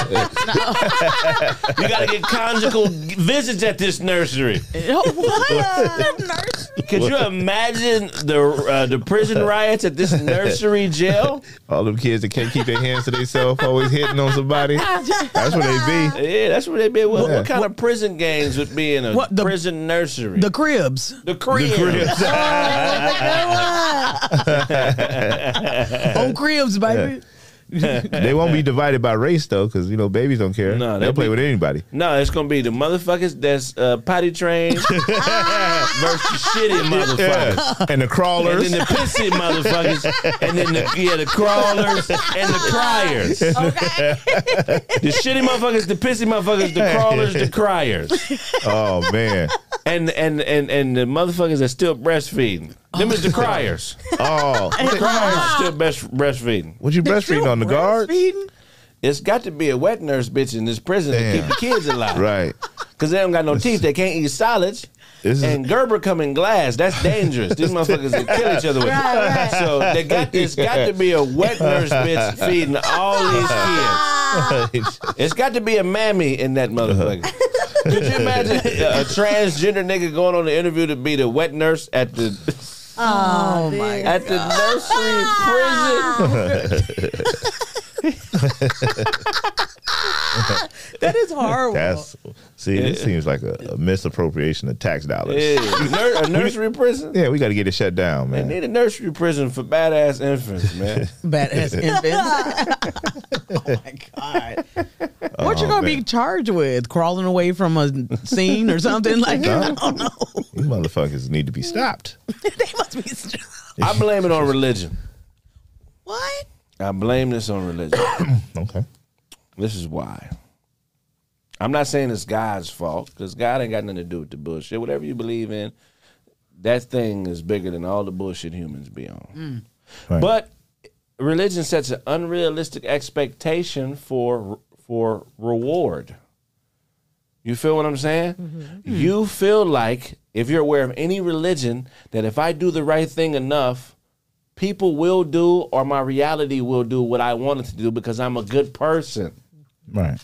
got to get conjugal visits at this nursery. What? Could you imagine the uh, the prison riots at this nursery jail? All them kids that can't keep their hands to themselves, always hitting on somebody. That's where they be. Yeah, that's where they be. What, Yeah. what kind of prison gangs would be in a What, the- prison nursery? the cribs. the crib. Oh, cribs, baby. they won't be divided by race though, because you know babies don't care. No, they'll they play be- with anybody. No, it's gonna be the motherfuckers that's uh, potty trained versus the shitty motherfuckers. Yeah. And the And crawlers. then the pissy motherfuckers, and then the yeah the crawlers and the criers. The shitty motherfuckers, the pissy motherfuckers, the crawlers, the criers, oh man. And and and and the motherfuckers are still breastfeeding. Them is the oh. criers. Oh. The criers still best breastfeeding. What you breastfeeding on the guards? Breastfeeding? It's got to be a wet nurse bitch in this prison to Damn. keep the kids alive. Right. Because they don't got no teeth. They can't eat solids. This is- and Gerber come in glass. That's dangerous. These motherfuckers can kill each other with it. So they got this got to be a wet nurse bitch feeding all these kids. It's got to be a mammy in that motherfucker. Uh-huh. Could you imagine a, a transgender nigga going on the interview to be the wet nurse at the Oh, oh my at the nursery prison? That is horrible. That's see, this seems like a, a misappropriation of tax dollars. Yeah, nur- a nursery prison. Yeah, we got to get it shut down, They man. need a nursery prison for badass infants, man. Badass infants. oh my god. What oh, you Oh, gonna man. be charged with? Crawling away from a scene or something? Like that? I don't know. These motherfuckers need to be stopped. they must be str- I blame it on religion. What? I blame this on religion. Okay. This is why. I'm not saying it's God's fault because God ain't got nothing to do with the bullshit. Whatever you believe in, that thing is bigger than all the bullshit humans be on. Mm. Right. But religion sets an unrealistic expectation for for reward. You feel what I'm saying? Mm-hmm. You feel like if you're aware of any religion that if I do the right thing enough, people will do or my reality will do what I wanted to do because I'm a good person. Right.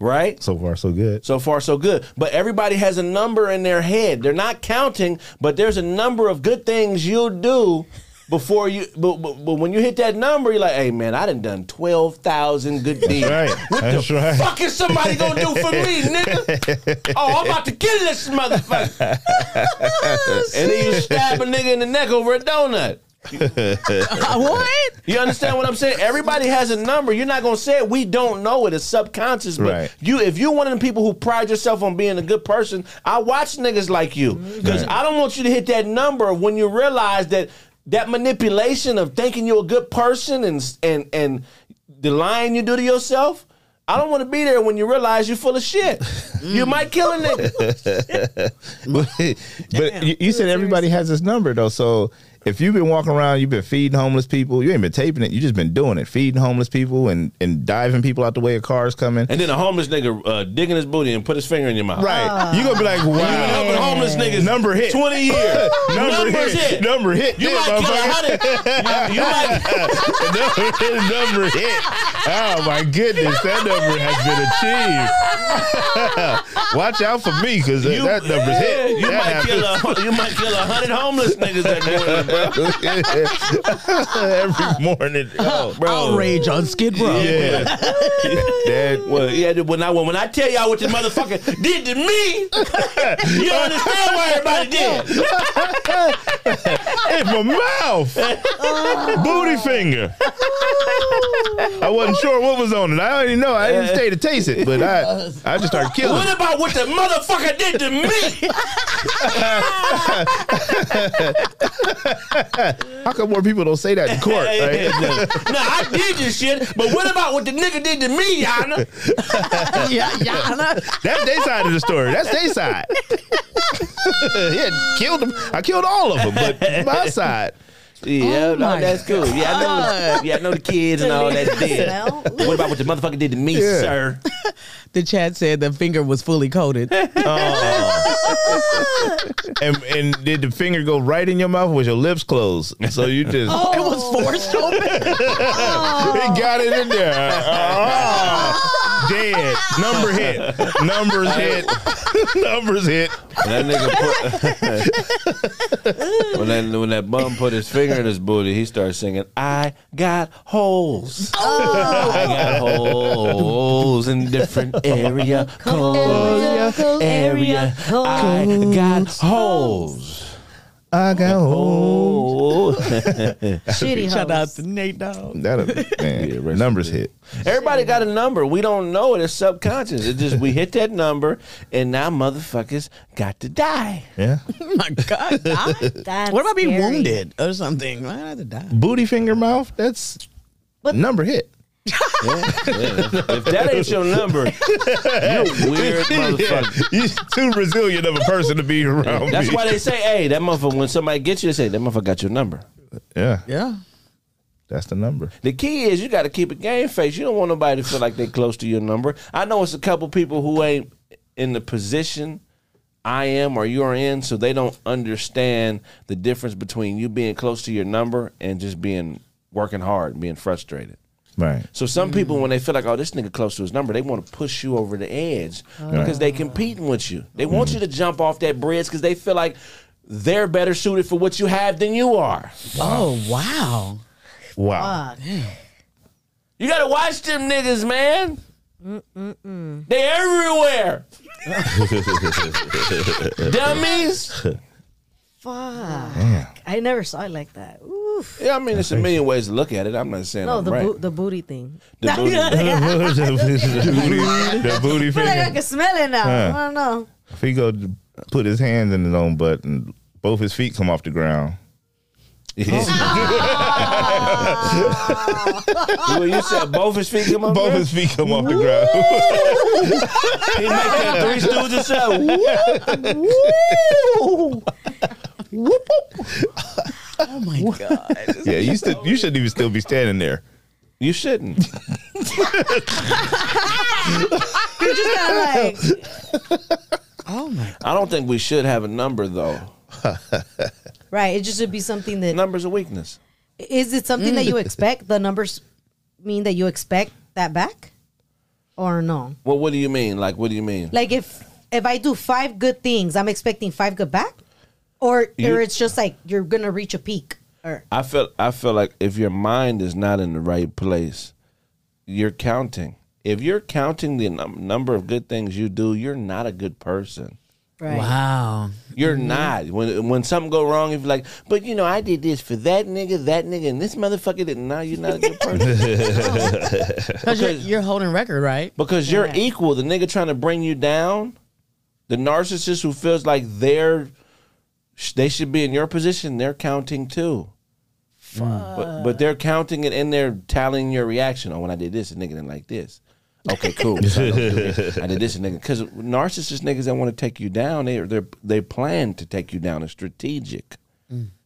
Right? So far, so good. So far, so good. But everybody has a number in their head. They're not counting, but there's a number of good things you'll do before you. But, but, but when you hit that number, you're like, hey, man, I done done 12,000 good deeds. Right. That's right. Fuck is somebody gonna do for me, nigga? Oh, I'm about to kill this motherfucker. and then you stab a nigga in the neck over a donut. What? You understand what I'm saying? Everybody has a number. You're not gonna say it. We don't know it. It's subconscious. But Right. you, if you're one of the people who pride yourself on being a good person, I watch niggas like you mm-hmm. because Right. I don't want you to hit that number when you realize that that manipulation of thinking you're a good person and and and the lying you do to yourself. I don't want to be there when you realize you're full of shit. Mm. You might kill a nigga. but but you, you said everybody has this number though. So if you've been walking around, you've been feeding homeless people. You ain't been taping it. You just been doing it, feeding homeless people and and diving people out the way of cars coming. And then a homeless nigga uh, digging his booty and put his finger in your mouth. Right. You gonna be like, wow. You've been helping homeless niggas Number hit. 20 years. Number Numbers hit. hit. Number hit. You Yeah, might kill a motherfucker. hundred. You, you might. number, hit, number hit. Oh my goodness, that number has been achieved. Watch out for me because You, that number's hit. You That might happens. kill a you might kill a hundred homeless niggas that morning, bro. every morning. Oh, bro. Outrage on Skid Row. Yeah. that, Well, yeah, when I when I tell y'all what this motherfucker did to me, you don't understand why everybody did. in my mouth. Booty finger. I wasn't sure what was on it. I already know. I didn't stay to taste it, but I I just started killing. What about what the motherfucker did to me? How come more people don't say that in court? Hey, right? nah, I did this shit, but what about what the nigga did to me, Yana? yeah, yeah. That's their side of the story. That's their side. yeah, killed them. I killed all of them, but my side. Yeah, Oh no, my that's cool. Yeah, I know. The, yeah, I know the kids and all that dead. What about what the motherfucker did to me, Yeah. sir? The chat said the finger was fully coated. Oh. And and did the finger go right in your mouth? Or was your lips closed? So you just It was forced open. he got it in there. Oh, dead. Number hit. Numbers hit. Numbers hit. When that nigga put when that when that bum put his finger in his booty, he started singing, "I got holes, I got holes in different area codes, area, I got holes." I got Oh, Shitty Shout out hoes. to Nate Dogg. That man, numbers hit. everybody got a number. We don't know it. It's subconscious. It just we hit that number, and now motherfuckers got to die. Yeah. My God. die? That's what about being scary. wounded or something? I had to die. Booty finger mouth. That's But- number hit. If that ain't your number, you're a weird motherfucker. you're too resilient of a person to be around. That's me. why they say, "Hey, that motherfucker." When somebody gets you, they say, "That motherfucker got your number." Yeah, Yeah. that's the number. The key is you got to keep a game face. You don't want nobody to feel like they close to your number. I know it's a couple people who ain't in the position I am or you're in, so they don't understand the difference between you being close to your number and just being working hard and being frustrated. Right. So some people, when they feel like, oh, this nigga close to his number, they want to push you over the edge oh. because they competing with you. They want mm-hmm. you to jump off that bridge because they feel like they're better suited for what you have than you are. Oh wow. Wow. Fuck. You You gotta watch them niggas, man. Mm-mm-mm. They everywhere. Dummies. Fuck. Damn. I never saw it like that. Oof. Yeah, I mean, it's a million ways to look at it. I'm not saying No, I'm the right. bo- the booty thing. The booty. the booty, the booty I feel like I can smell it now. Huh. I don't know. If he go put his hands in his own butt and both his feet come off the ground. well, you said both his feet come up. Both his feet come off the ground. He make that three stooges sound. Oh my god. yeah, you still you shouldn't even still be standing there. You shouldn't. You're just kind of like, Oh my. I don't think we should have a number though. right. It just should be something that Number's a weakness. is it something that you mm. expect? The numbers mean that you expect that back, or no? Well, what do you mean? Like, what do you mean? Like if if I do five good things, I'm expecting five good back, or You- or it's just like you're gonna reach a peak. Or I feel I feel like if your mind is not in the right place, you're counting. If you're counting the num- number of good things you do, you're not a good person. right. Wow. You're mm-hmm. not. When when something go wrong, if you're like, but you know, I did this for that nigga, that nigga, and this motherfucker didn't. Now you're not a good person Because you're, you're holding record, right? because you're Yeah. equal. The nigga trying to bring you down, the narcissist who feels like they're they should be in your position, they're counting too. But, but they're counting it and they're tallying your reaction. Oh, when I did this, a nigga didn't like this. Okay, cool. So I, don't do it. I did this, a nigga. Because narcissist niggas that want to take you down, they they they plan to take you down. It's strategic.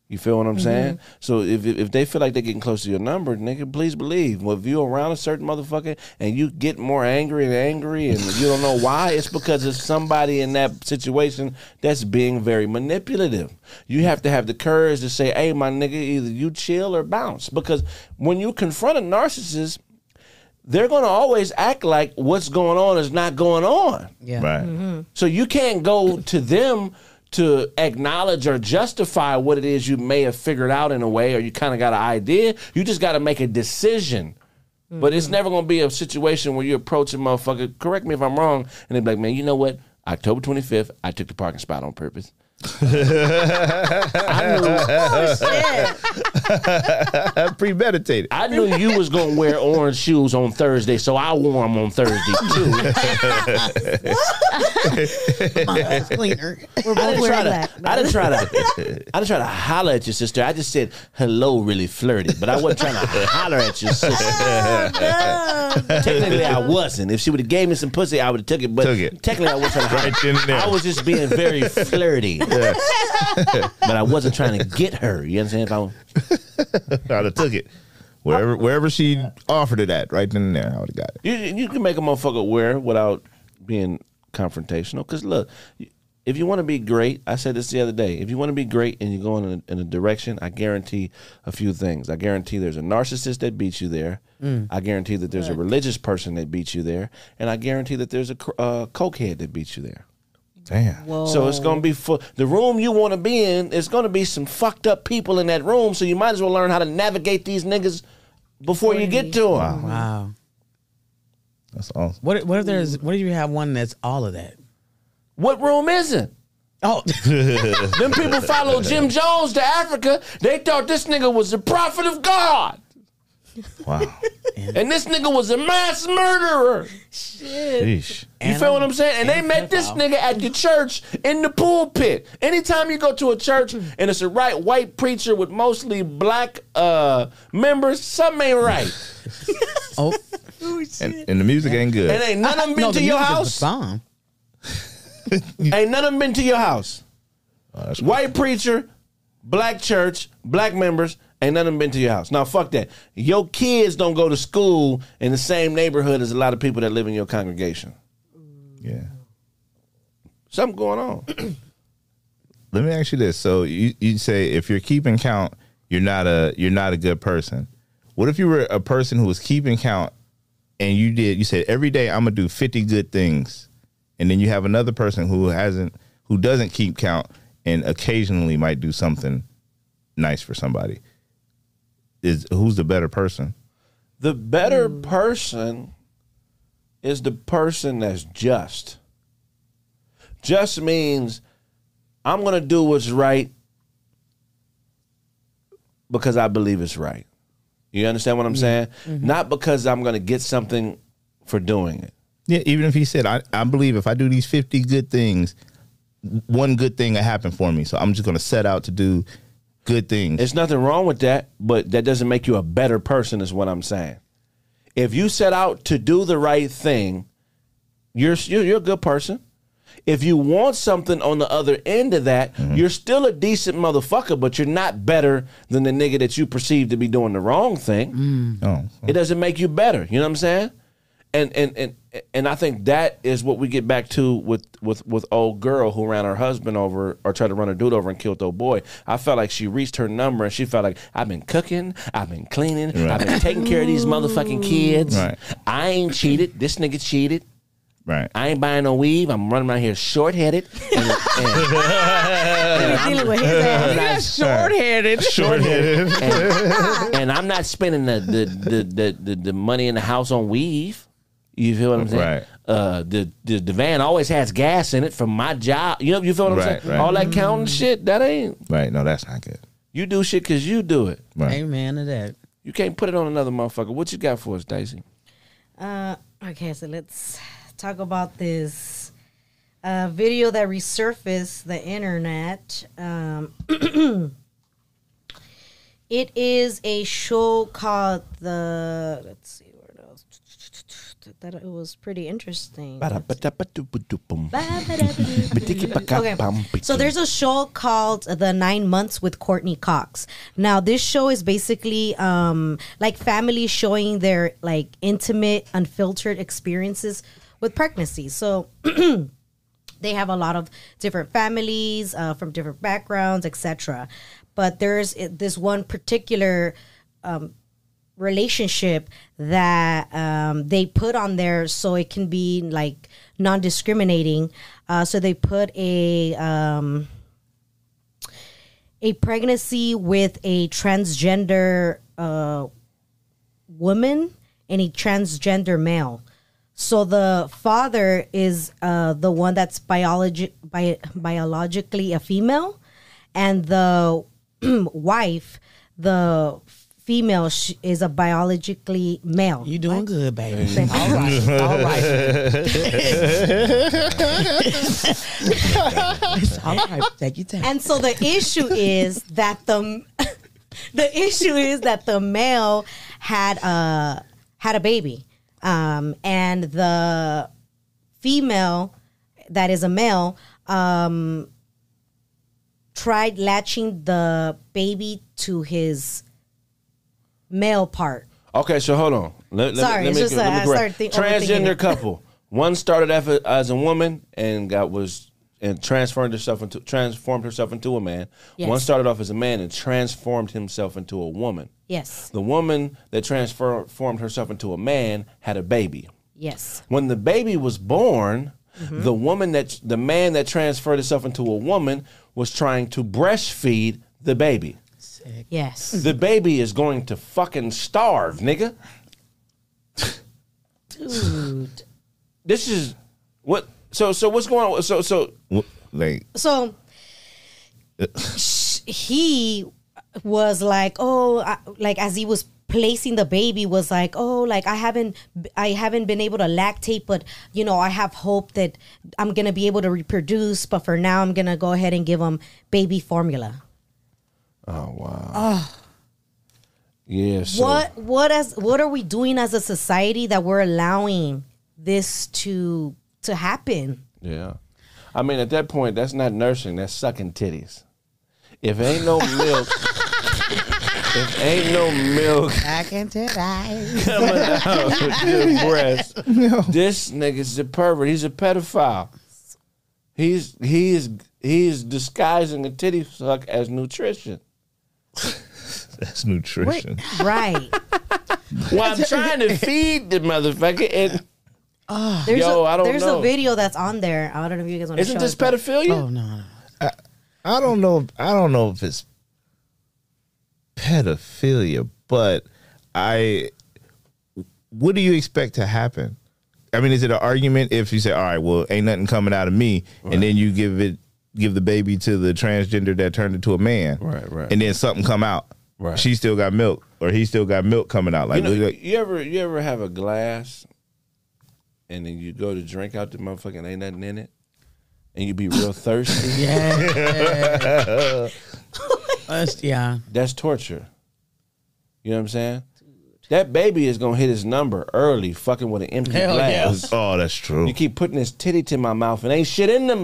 You feel what I'm mm-hmm. saying? So if if if they feel like they're getting close to your number, nigga, please believe. Well, if you're around a certain motherfucker and you get more angry and angry and you don't know why, it's because it's somebody in that situation that's being very manipulative. You have to have the courage to say, "Hey, my nigga, either you chill or bounce." Because when you confront a narcissist, they're gonna always act like what's going on is not going on. Yeah. Right. Mm-hmm. So you can't go to them to acknowledge or justify what it is you may have figured out in a way, or you kind of got an idea. You just got to make a decision. But it's mm-hmm. never going to be a situation where you approach a motherfucker. Correct me if I'm wrong, and they be like, "Man, you know what? October 25th, I took the parking spot on purpose." I knew, Oh, Premeditated. I knew you was gonna wear orange shoes on Thursday, so I wore them on Thursday too. Cleaner. We're I both didn't try wearing to. black. I didn't try to. I didn't try to holler at your sister. I just said hello, really flirty, but I wasn't trying to holler at your sister. Oh, technically, I wasn't. If she would have gave me some pussy, I would have took it. But Took it. technically, I wasn't trying to holler. Right then and there. I was just being very flirty, but I wasn't trying to get her. You understand? If I, I'd have took it. Wherever wherever she offered it at, right then and there, I would have got it. You you can make a motherfucker wear without being confrontational. Because look, if you want to be great, I said this the other day. If you want to be great and you're going in a, in a direction, I guarantee a few things. I guarantee there's a narcissist that beats you there. I guarantee that there's a religious person that beats you there, and I guarantee that there's a cr- uh, cokehead that beats you there. Damn. So it's gonna be for The room you want to be in It's gonna be some fucked up people in that room. So you might as well learn how to navigate these niggas before you get to them. Wow. That's awesome. What what if there's what if you have one that's all of that? What room is it? Oh, Them people followed Jim Jones to Africa. They thought this nigga was the prophet of God. Wow. And this nigga was a mass murderer. Sheesh. You feel what I'm saying? And they met this nigga at the church in the pulpit. Anytime you go to a church and it's a right white preacher with mostly black uh, members, something ain't right. oh, And, and the music ain't good. And ain't none of them been no, to the your house. is. Ain't none of them been to your house. Oh, that's White preacher, black church, black members, ain't none of them been to your house. Now, fuck that. Your kids don't go to school in the same neighborhood as a lot of people that live in your congregation. Yeah. Something going on. Let me ask you this. So you, you say if you're keeping count, you're not a you're not a good person. What if you were a person who was keeping count and you did you said every day I'm gonna do 50 good things, and then you have another person who hasn't who doesn't keep count and occasionally might do something nice for somebody. Is who's the better person? The better hmm. person is the person that's just. Just means I'm going to do what's right because I believe it's right. You understand what I'm mm-hmm. saying? Mm-hmm. Not because I'm going to get something for doing it. Yeah, even if he said, I, I believe if I do these 50 good things, one good thing will happen for me. So I'm just going to set out to do good things. There's nothing wrong with that, but that doesn't make you a better person, is what I'm saying. If you set out to do the right thing, you're you're, a good person. If you want something on the other end of that, mm-hmm. you're still a decent motherfucker, but you're not better than the nigga that you perceive to be doing the wrong thing. Mm. oh, It oh. doesn't make you better. You know what I'm saying? And and and and I think that is what we get back to with with with old girl who ran her husband over or tried to run her dude over and killed old boy. I felt like she reached her number and she felt like I've been cooking, I've been cleaning, I've been taking care of these motherfucking kids. Right. I ain't cheated. This nigga cheated. right. I ain't buying no weave. I'm running around here short headed. And, and, dealing with his ass. I'm not Short-headed. Short-headed. and, and I'm not spending the the, the the the the money in the house on weave. You feel what I'm saying? Right. Uh, the, the the van always has gas in it from my job. You know, you feel what I'm Right, saying? right. All that counting shit, that ain't. right. No, that's not good. You do shit because you do it. Right. Amen to that. You can't put it on another motherfucker. What you got for us, Daisy? Uh, okay, so let's talk about this uh, video that resurfaced the internet. Um, it is a show called the. Let's see where else. That it was pretty interesting. Okay. So there's a show called The Nine Months with Courteney Cox. Now this show is basically um like families showing their like intimate, unfiltered experiences with pregnancy. So they have a lot of different families uh, from different backgrounds, etc. But there's uh, this one particular um, relationship that um, they put on there so it can be like non-discriminating. Uh, so they put a um, a pregnancy with a transgender uh, woman and a transgender male. So the father is uh, the one that's biologi- bi- biologically a female, and the wife, the female, sh- is a biologically male. You doing good, baby. All right. All right. It's all right. Take your time. And so the issue is that the the issue is that the male had a had a baby, um, and the female that is a male um, tried latching the baby to his male part. Okay, so hold on. Let, let Sorry, me, let it's me, just let me I correct. started overthinking Transgender it. couple. One started off as- as a woman and got was and transformed herself into transformed herself into a man. Yes. One started off as a man and transformed himself into a woman. Yes, The woman that transformed herself into a man had a baby. yes, When the baby was born, Mm-hmm. the woman that the man that transferred himself into a woman was trying to breastfeed the baby. Yes. The baby is going to fucking starve, nigga. Dude. This is what. So so what's going on? So so Wh- Like, So he was like, oh, I, like as he was placing the baby was like, oh, like I haven't, I haven't been able to lactate, but you know, I have hope that I'm gonna be able to reproduce. But for now, I'm gonna go ahead and give him baby formula. Oh wow. Yeah. So, what, what as, what are we doing as a society that we're allowing this to to happen? Yeah. I mean, at that point, that's not nursing. That's sucking titties. If ain't no milk, if ain't no milk I can tell. I. coming out of your breast, this nigga's a pervert. He's a pedophile. He's he is he is disguising a titty suck as nutrition. that's nutrition. Right. Well, I'm trying to feed the motherfucker, and ah. There's Yo, a, I don't there's know. a video that's on there. I don't know if you guys want to isn't this it, pedophilia? Oh no. no. I don't know. I don't know if it's pedophilia, but I what do you expect to happen? I mean, is it an argument if you say, "All right, well, ain't nothing coming out of me," and then you give it give the baby to the transgender that turned into a man, Right, right. and then something come out, Right. She still got milk, or he still got milk coming out. Like, you, know, look- you ever you ever have a glass and then you go to drink out the motherfucking ain't nothing in it and you be real thirsty? Yeah. That's- yeah. That's torture. You know what I'm saying? That baby is gonna hit his number early, fucking with an empty Hell glass. oh, that's true. You keep putting this titty to my mouth and ain't shit in the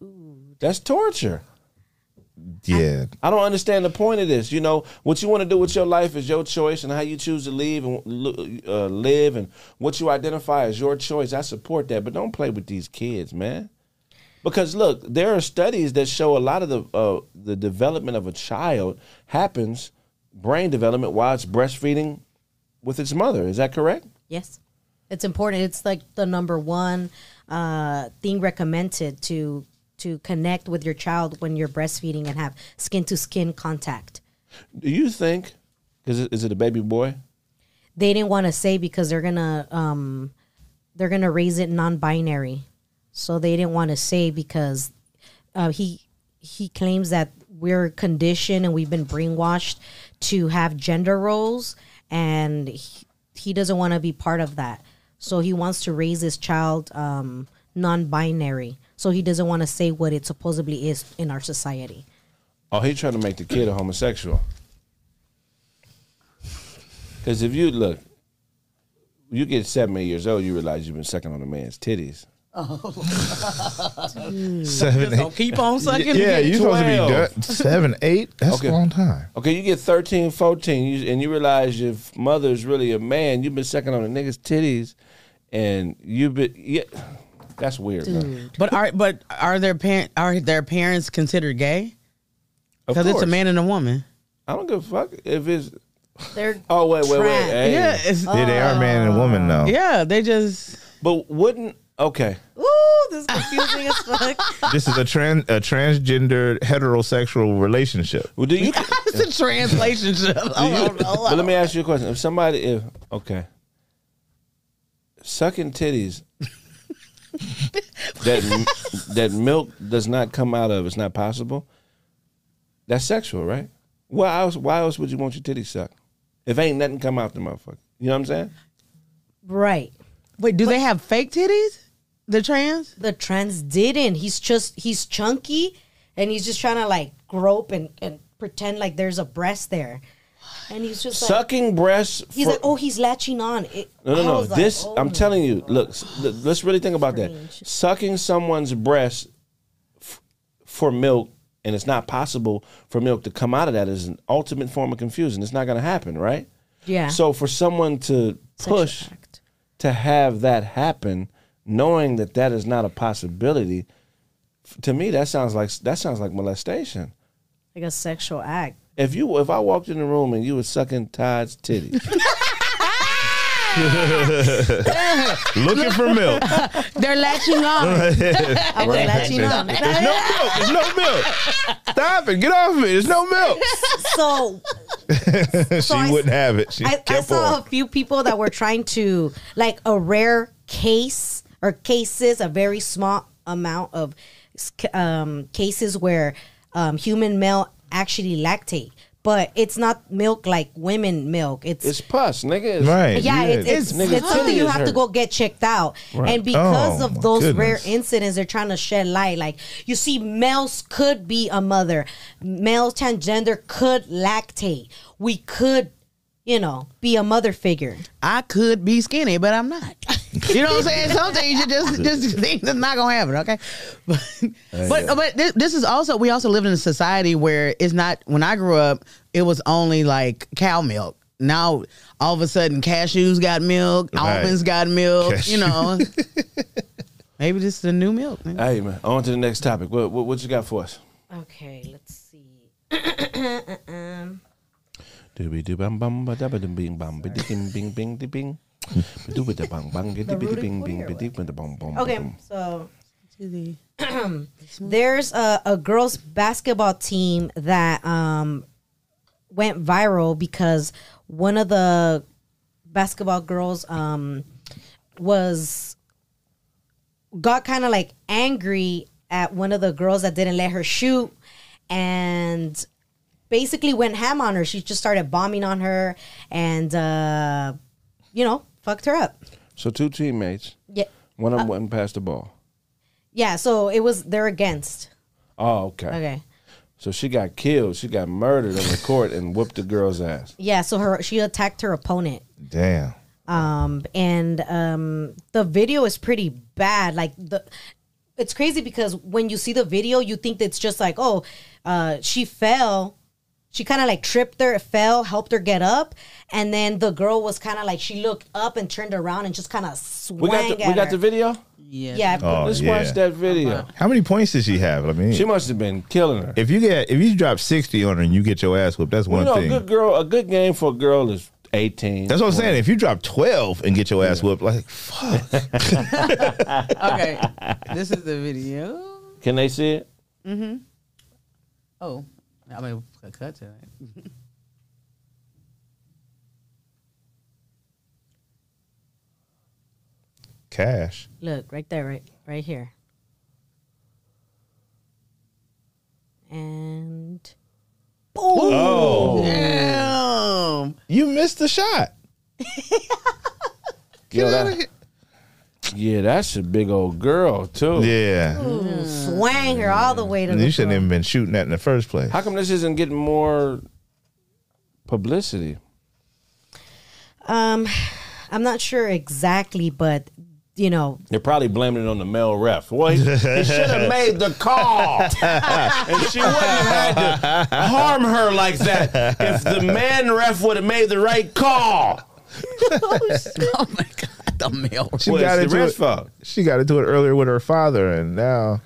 mother. That's torture. yeah, I don't understand the point of this. You know, what you want to do with your life is your choice, and how you choose to leave and uh, live, and what you identify as your choice. I support that, but don't play with these kids, man. Because look, there are studies that show a lot of the uh, the development of a child happens, brain development, while it's breastfeeding with its mother. Is that correct? Yes. It's important. It's like the number one uh, thing recommended to to connect with your child when you're breastfeeding and have skin to skin contact. Do you think? Is it, is it a baby boy? They didn't want to say because they're gonna um, they're gonna raise it non-binary, so they didn't want to say because uh, he he claims that we're conditioned and we've been brainwashed to have gender roles, and he, he doesn't want to be part of that. So he wants to raise his child um, non-binary. So he doesn't want to say what it supposedly is in our society. Oh, he trying to make the kid a homosexual. Because if you look, you get seven, eight years old, you realize you've been sucking on a man's titties. Oh. seven, So eight. keep on sucking. Yeah, you're get supposed to be done. seven, eight. That's Okay. a long time. Okay, you get 13, 14, you, and you realize your mother's really a man. You've been sucking on a nigga's titties, and you've been yeah. That's weird, man. But are but are their parent are their parents considered gay? Because it's a man and a woman. I don't give a fuck if it's. They're Oh wait, wait, wait. Trans. Hey. Yeah, it's, oh. Yeah, they are man and woman though. yeah. They just But wouldn't okay? ooh, this is confusing as fuck. This is a trans a transgender heterosexual relationship. Well, do you? it's a translation. oh, but let me ask you a question. If somebody, if okay, sucking titties that that milk does not come out of, it's not possible. That's sexual, right? Why else? Why else would you want your titties sucked? If ain't nothing come out the motherfucker, you know what I'm saying? right. Wait, do they have fake titties? The trans? the trans didn't. He's just he's chunky and he's just trying to like grope and, and pretend like there's a breast there. And he's just like Sucking breasts. he's for- like, oh, he's latching on. It, No, no, I no. was like, This, oh I'm my telling you. Look, let's really think about that. Sucking someone's breast f- for milk, and it's not possible for milk to come out of that is an ultimate form of confusion. It's not going to happen, right? Yeah. So for someone to push to have that happen, knowing that that is not a possibility, f- to me that sounds like that sounds like molestation. like a sexual act. If you if I walked in the room and you were sucking Todd's titties, Looking for milk. They're latching on. I was latching on. There's no milk. There's no milk. Stop it. Get off of it. There's no milk. So she I- wouldn't have it. She I, I saw on. a few people that were trying to like a rare case or cases, a very small amount of um, cases where um, human male actually lactate, but it's not milk like women milk. It's, it's pus, nigga. It's- Right. yeah, it's, it's, Niggas' it's something you titties have to go get checked out. And because Oh, of my those rare incidents, they're trying to shed light. Like you see, males could be a mother, male transgender could lactate. We could, you know, be a mother figure. I could be skinny, but I'm not. You know what I'm saying? Some things you just just think that's not gonna happen. Okay, but but, but this, this is also we also live in a society where it's not. When I grew up, it was only like cow milk. Now all of a sudden, cashews got milk, Right. almonds got milk. Cashew. You know, maybe this is the new milk. man. Hey man, on to the next topic. What what, what you got for us? Okay, let's see. Uh-uh. Doobie doo bum bum ba da ba dum bing bum ba ding bing bing di bing. Doobie da bang bang di bing bing bing ba di ba da bum bum. Okay, bum. so there's a, a girls basketball team that um went viral because one of the basketball girls um was got kind of like angry at one of the girls that didn't let her shoot and basically went ham on her. She just started bombing on her and uh you know, fucked her up. So two teammates. Yeah. One of them went and passed the ball. Yeah, so it was they're against. Oh, okay. Okay. So she got killed. She got murdered on the court and whooped the girl's ass. Yeah, so her she attacked her opponent. Damn. um and um the video is pretty bad like the it's crazy because when you see the video you think it's just like oh uh she fell she kind of like tripped her fell helped her get up and then the girl was kind of like she looked up and turned around and just kind of swung We got the, at we got her. the video. Yeah. yeah Oh, Let's yeah. watch that video. How many points did she have? I mean, She must have been killing her. if you get if you drop sixty on her and you get your ass whooped, that's Well, one you know, thing. a good girl, a good game for a girl is eighteen. That's what I'm saying. If you drop twelve and get your ass whooped, like fuck. Okay. this is the video. Can they see it? Mm hmm. Oh, I mean, a cut to it. Cash. look right there right right here and boom Oh, Damn. you missed the shot. Get Yo, that- yeah, that's a big old girl too. Yeah, swang her all the way to the you shouldn't floor. even been shooting that in the first place. How come this isn't getting more publicity? Um, I'm not sure exactly, but you know, They're probably blaming it on the male ref. Well, he, he should have made the call, and she wouldn't have had to harm her like that if the man ref would have made the right call. Oh my god, the male. She Well, got it's into ref's it. fault. She got into it earlier with her father, and now,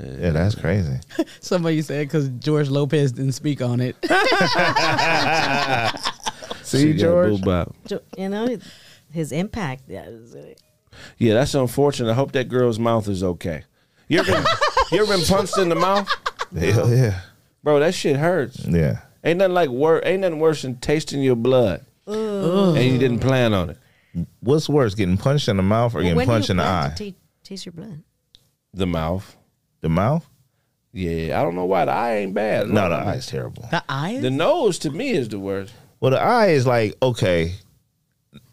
yeah, that's crazy. Somebody said because George Lopez didn't speak on it. See, She George. Jo- you know, his impact. Yeah, Yeah, that's unfortunate. I hope that girl's mouth is okay. You ever been, you ever been punched in the mouth, Hell yeah, bro? That shit hurts. yeah. Ain't nothing like wor- Ain't nothing worse than tasting your blood, and you didn't plan on it. What's worse, getting punched in the mouth or Well, getting when do punched you in the eye? to ta- taste your blood. The mouth. the mouth? Yeah, I don't know why the eye ain't bad. No, the eye is terrible. The eyes. The nose to me is the worst. Well, the eye is like okay.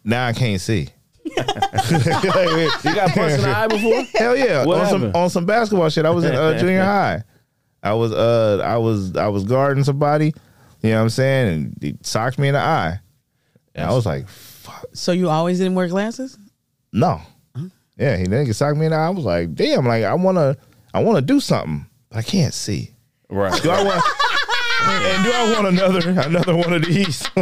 Now I can't see. You got punched in the eye before? Hell yeah! What on some on some basketball shit. I was in uh, junior high. I was uh I was I was guarding somebody. You know what I'm saying? And he socked me in the eye. And I was like, fuck. So you always didn't wear glasses? No. Yeah, he then socked me in the eye. I was like, damn, like I wanna I wanna do something, but I can't see. Right. Do I want and do I want another another one of these?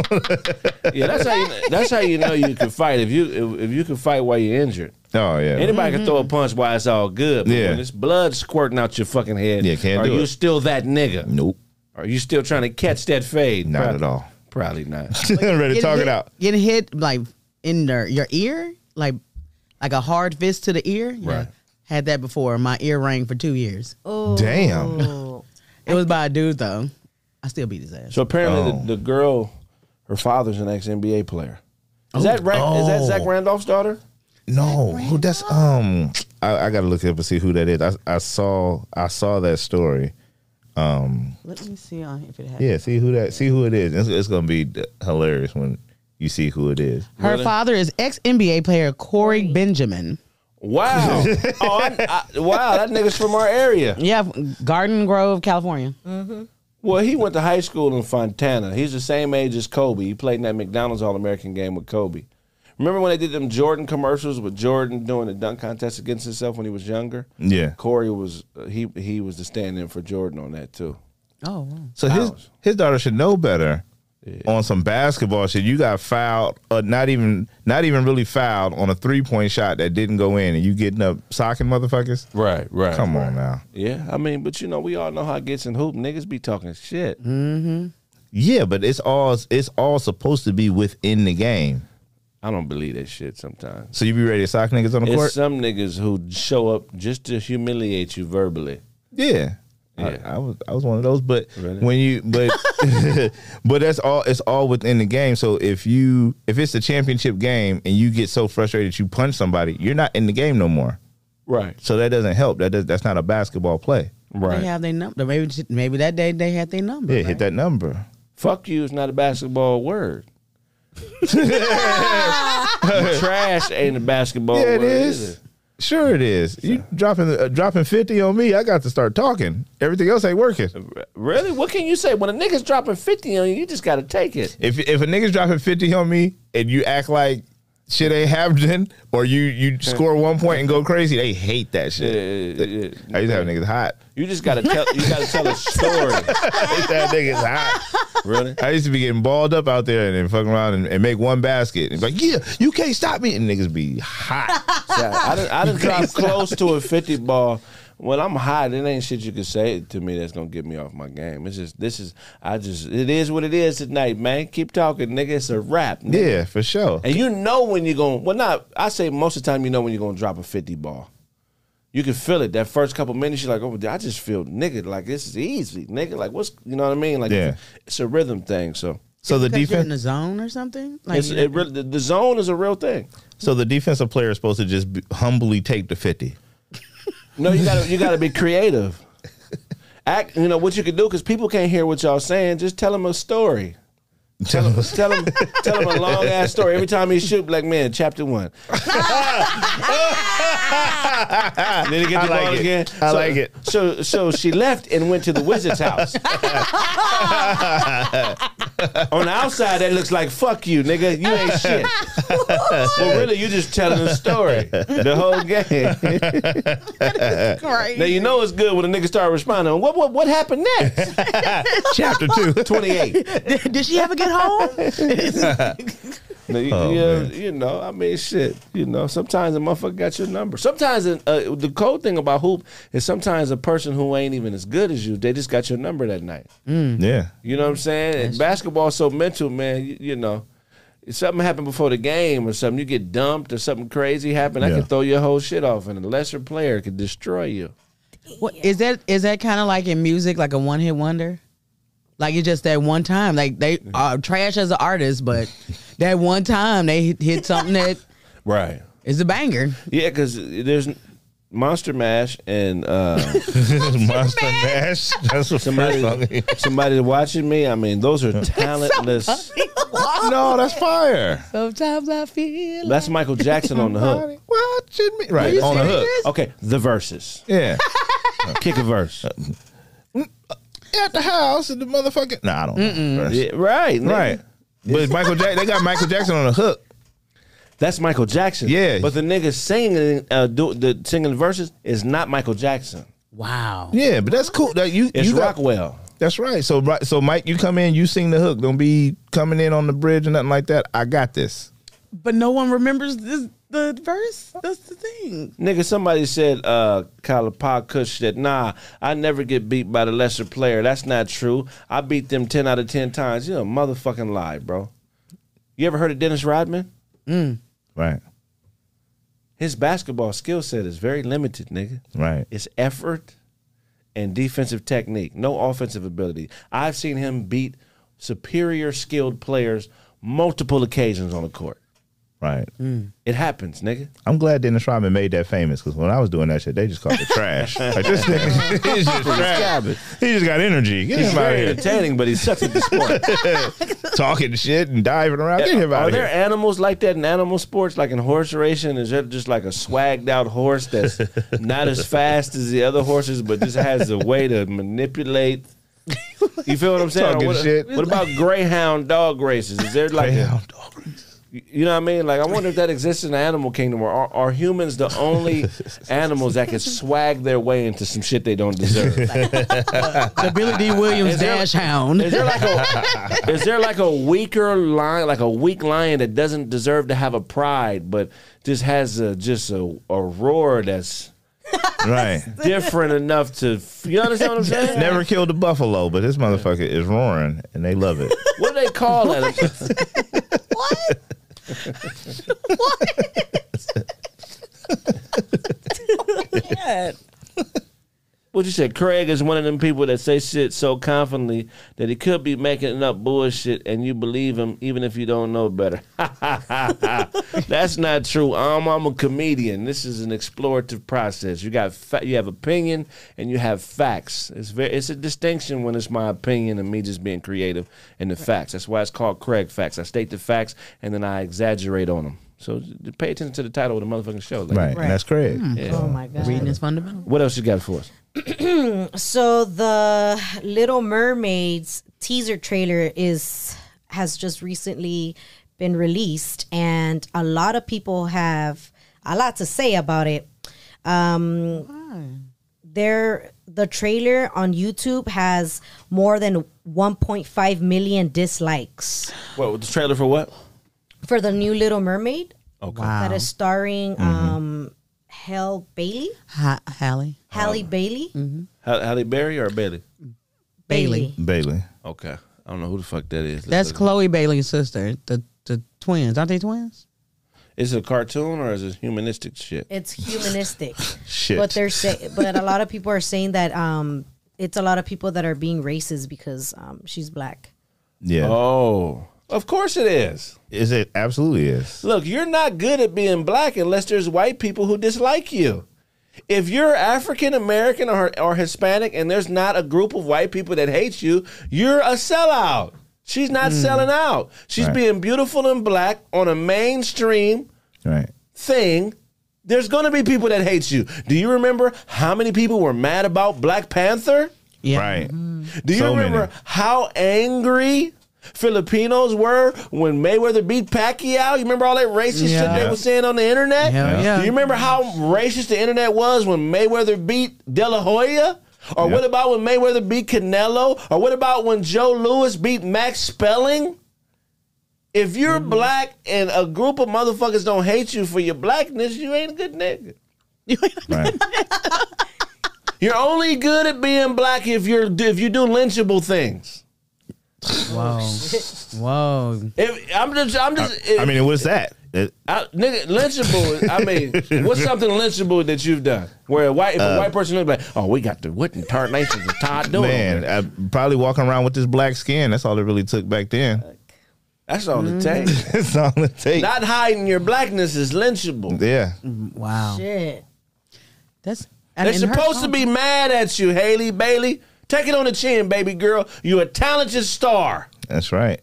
Yeah, that's how you. That's how you know you can fight. If you if, if you can fight while you're injured, oh yeah. anybody can throw a mm-hmm. punch while it's all good. But Yeah. when it's blood squirting out your fucking head, Yeah, can't are do you it. still that nigga? Nope. Are you still trying to catch that fade? Not Prob- at all. Probably not. Ready to talk hit, it out. Getting hit like in the, your ear, like like a hard fist to the ear. Yeah. Right. Had that before. My ear rang for two years. Oh, Damn. It was by a dude though. I still beat his ass. So apparently, Oh. the, the girl, her father's an ex NBA player. Is that right? Is that Zach Oh. Randolph's daughter? No, who that's um. I, I got to look up and see who that is. I, I saw I saw that story. Um, Let me see on if it has. Yeah, see who that see who it is. It's, it's gonna be d- hilarious when you see who it is. Her Really? father is ex NBA player Corey Benjamin. Wow! oh, I, I, wow! That nigga's from our area. Yeah, Garden Grove, California. Mm-hmm. Well, he went to high school in Fontana. He's the same age as Kobe. He played in that McDonald's All American game with Kobe. Remember when they did them Jordan commercials with Jordan doing the dunk contest against himself when he was younger? Yeah. Corey was uh, he he was the stand-in for Jordan on that too. Oh, wow. So his House. his daughter should know better. On some basketball shit, you got fouled, uh, not even not even really fouled on a three point shot that didn't go in, and you getting up socking motherfuckers. Right, right. Come on now. Yeah, I mean, but you know, we all know how it gets in hoop. Niggas be talking shit. Yeah, but it's all it's all supposed to be within the game. I don't believe that shit sometimes. So you be ready to sock niggas on the It's court? some niggas who show up just to humiliate you verbally. Yeah. I, Yeah. I was I was one of those. But Really? when you but but that's all it's all within the game. So if you if it's a championship game and you get so frustrated you punch somebody, you're not in the game no more. Right. So that doesn't help. That does, that's not a basketball play. Right. They have their number. Maybe maybe that day they had their number. Yeah, right? hit that number. Fuck you is not a basketball word. Trash ain't a basketball yeah, it word. is. either. Sure, it is. You dropping uh, dropping fifty on me? I got to start talking. Everything else ain't working. Really? What can you say? When a nigga's dropping 50 on you, you just got to take it. If if a nigga's dropping fifty on me and you act like shit ain't happening, or you you score one point and go crazy, they hate that shit. Yeah, yeah, yeah. I used to have niggas hot. You just got to tell you got to tell a story. I used to have niggas hot. Really? I used to be getting balled up out there and then fucking around and, and make one basket. And be like, yeah, you can't stop me. And niggas be hot. See, I, I done, I done dropped close to a 50 ball. When I'm hot, it ain't shit you can say to me that's gonna get me off my game. It's just this is I just it is what it is tonight, man. Keep talking, nigga. It's a rap. Nigga. yeah, for sure. And you know when you're gonna well not I say most of the time you know when you're gonna drop a 50 ball. You can feel it. That first couple minutes, you're like, oh, I just feel nigga, like this is easy, nigga. Like what's you know what I mean? Like Yeah. it's a rhythm thing. So So the Because you're in the zone or something. Like it's, it really, the, the zone is a real thing. so the defensive player is supposed to just be, humbly take the fifty. No, you gotta you gotta be creative. Act, you know what you can do because people can't hear what y'all saying. Just tell them a story. Tell him, Tell him, tell him a long ass story. Every time he shoot, like man, chapter one. then he get I the like ball it. again. I like it. So, so she left and went to the wizard's house. On the outside, that looks like fuck you, nigga. You ain't shit. well, really, you just telling a story the whole game. Now you know it's good when a nigga start responding. What what what happened next? chapter two. Twenty eight. did, did she ever get home? No, you, Oh, you, man. you know, I mean, shit. You know, sometimes a motherfucker got your number. Sometimes uh, the cold thing about hoop is sometimes a person who ain't even as good as you, they just got your number that night. Yeah. You know what I'm saying? And basketball's so mental, man. You, you know, if something happened before the game or something, you get dumped or something crazy happened, I can throw your whole shit off, and a lesser player could destroy you. What, is that is that kind of like in music, like a one hit wonder? Like it's just that one time, like they are trash as an artist, but that one time they hit- hit something that Right. is a banger. Yeah, because there's Monster Mash and uh, Monster Mash. That's what somebody somebody. somebody watching me. I mean, those are talentless. no, that's fire. Sometimes I feel. That's Michael Jackson on the hook. Watching me. Right on the serious? hook. Okay, the verses. Yeah. Kick a verse. At the house and the motherfucking. Nah, I don't. know. Yeah, right, nigga. Right. But Michael Jackson, they got Michael Jackson on the hook. That's Michael Jackson. Yeah. but the nigga singing, uh, do, the singing verses is not Michael Jackson. Wow. Yeah, but that's cool. That you It's you got- Rockwell. That's right. So right, so Mike, you come in, you sing the hook. Don't be coming in on the bridge or nothing like that. I got this. But no one remembers this, the verse. That's the thing. Nigga, somebody said, uh, Kalapa Kush that, nah, I never get beat by the lesser player. That's not true. I beat them 10 out of 10 times. You a motherfucking lie, bro. You ever heard of Dennis Rodman? Right. His basketball skill set is very limited, nigga. Right. It's effort and defensive technique, no offensive ability. I've seen him beat superior skilled players multiple occasions on the court. Right. Mm. It happens, nigga. I'm glad Dennis Rodman made that famous because when I was doing that shit, they just called it trash. like this nigga, he's just trash. He just got energy. Get He's him very of entertaining, but he sucks at the sport. Talking shit and diving around. Get him out Are there here. animals like that in animal sports, like in horse racing? Is there just like a swagged out horse that's not as fast as the other horses, but just has a way to manipulate? You feel what I'm saying? Talking what, shit. what about greyhound dog races? Is there like a, dog race. You know what I mean? Like I wonder if that exists in the animal kingdom, or are, are humans the only animals that can swag their way into some shit they don't deserve? The Billy Dee Williams Is there- Dash Hound. Is there like a is there like a weaker lion, like a weak lion that doesn't deserve to have a pride, but just has a just a, a roar that's Right. different enough to you understand what I'm saying? Never killed a buffalo, but this motherfucker is roaring and they love it. What do they call that? God. What What you said? Craig is one of them people that say shit so confidently that he could be making up bullshit, and you believe him even if you don't know better. That's not true. I'm, I'm a comedian. This is an explorative process. You got fa- you have opinion and you have facts. It's very it's a distinction when it's my opinion and me just being creative and the facts. That's why it's called Craig Facts. I state the facts and then I exaggerate on them. So pay attention to the title of the motherfucking show. lady. Right, and that's Craig. Mm. Yeah. Oh my god. Reading is fundamental. What else you got for us? So the Little Mermaids teaser trailer is has just recently been released, and a lot of people have a lot to say about it. Um, there, the trailer on YouTube has more than 1.5 million dislikes What the trailer for what? for the new Little Mermaid Okay. Wow. that is starring um, Hell Bailey, Ha- Hallie Halle Bailey, Halle Halle Berry or Bailey? Bailey. Bailey. Okay. I don't know who the fuck that is. Let's That's look. Chloe Bailey's sister. The the twins aren't they twins? Is it a cartoon or is it humanistic shit? It's humanistic. Shit. But they're say, but a lot of people are saying that um, it's a lot of people that are being racist because um, she's black. Yeah. Oh, of course it is. Is it absolutely is. Look, you're not good at being black unless there's white people who dislike you. If you're African American or, or Hispanic and there's not a group of white people that hates you, you're a sellout. She's not hmm. selling out. She's Right. being beautiful and black on a mainstream Right. thing. There's going to be people that hate you. Do you remember how many people were mad about Black Panther? Yeah. Right. Do you So remember many. how angry Filipinos were when Mayweather beat Pacquiao? You remember all that racist shit they were saying on the internet? Hell yeah. Do you remember how racist the internet was when Mayweather beat De La Hoya? Or Yeah. what about when Mayweather beat Canelo? Or what about when Joe Louis beat Max Schmeling? If you're Mm-hmm. black and a group of motherfuckers don't hate you for your blackness, you ain't a good nigga. Right. You're only good at being black if you're if you do lynchable things. Whoa. Whoa. If I'm just, I'm just. I mean, what's that? It- I, nigga, lynchable. I mean, what's something lynchable that you've done where a white, if a uh, white person looks like, oh, we got the what in tarnation is Todd doing? man, I probably walking around with this black skin. That's all it really took back then. That's all it mm. takes. That's all it takes. Not hiding your blackness is lynchable. yeah. Mm, wow. Shit. That's They're supposed to be mad at you, Haley Bailey. Take it on the chin, baby girl. You're a talented star. That's right.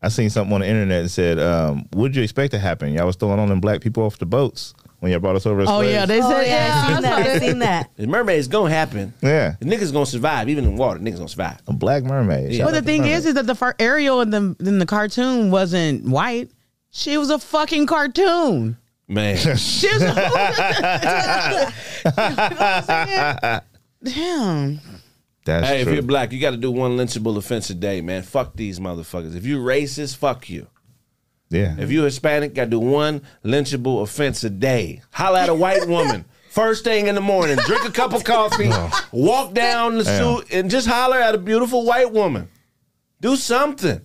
I seen something on the internet that said, um, "What did you expect to happen? Y'all was throwing on them black people off the boats when y'all brought us over." As Oh slaves." yeah, they Oh said yeah, I yeah. seen that. I seen that. The mermaid's gonna happen. yeah, The niggas gonna survive, even in water. Niggas gonna survive. a black mermaid. Yeah. Shout But the thing mermaid. is, is that the fir- Ariel in the in the cartoon wasn't white. She was a fucking cartoon. Man. She was. Damn. That's Hey, if you're black, you got to do one lynchable offense a day, man. Fuck these motherfuckers. If you racist, fuck you. yeah, If you're Hispanic, got to do one lynchable offense a day. Holla at a white woman. First thing in the morning, drink a cup of coffee, walk down the Yeah. street, and just holler at a beautiful white woman. Do something.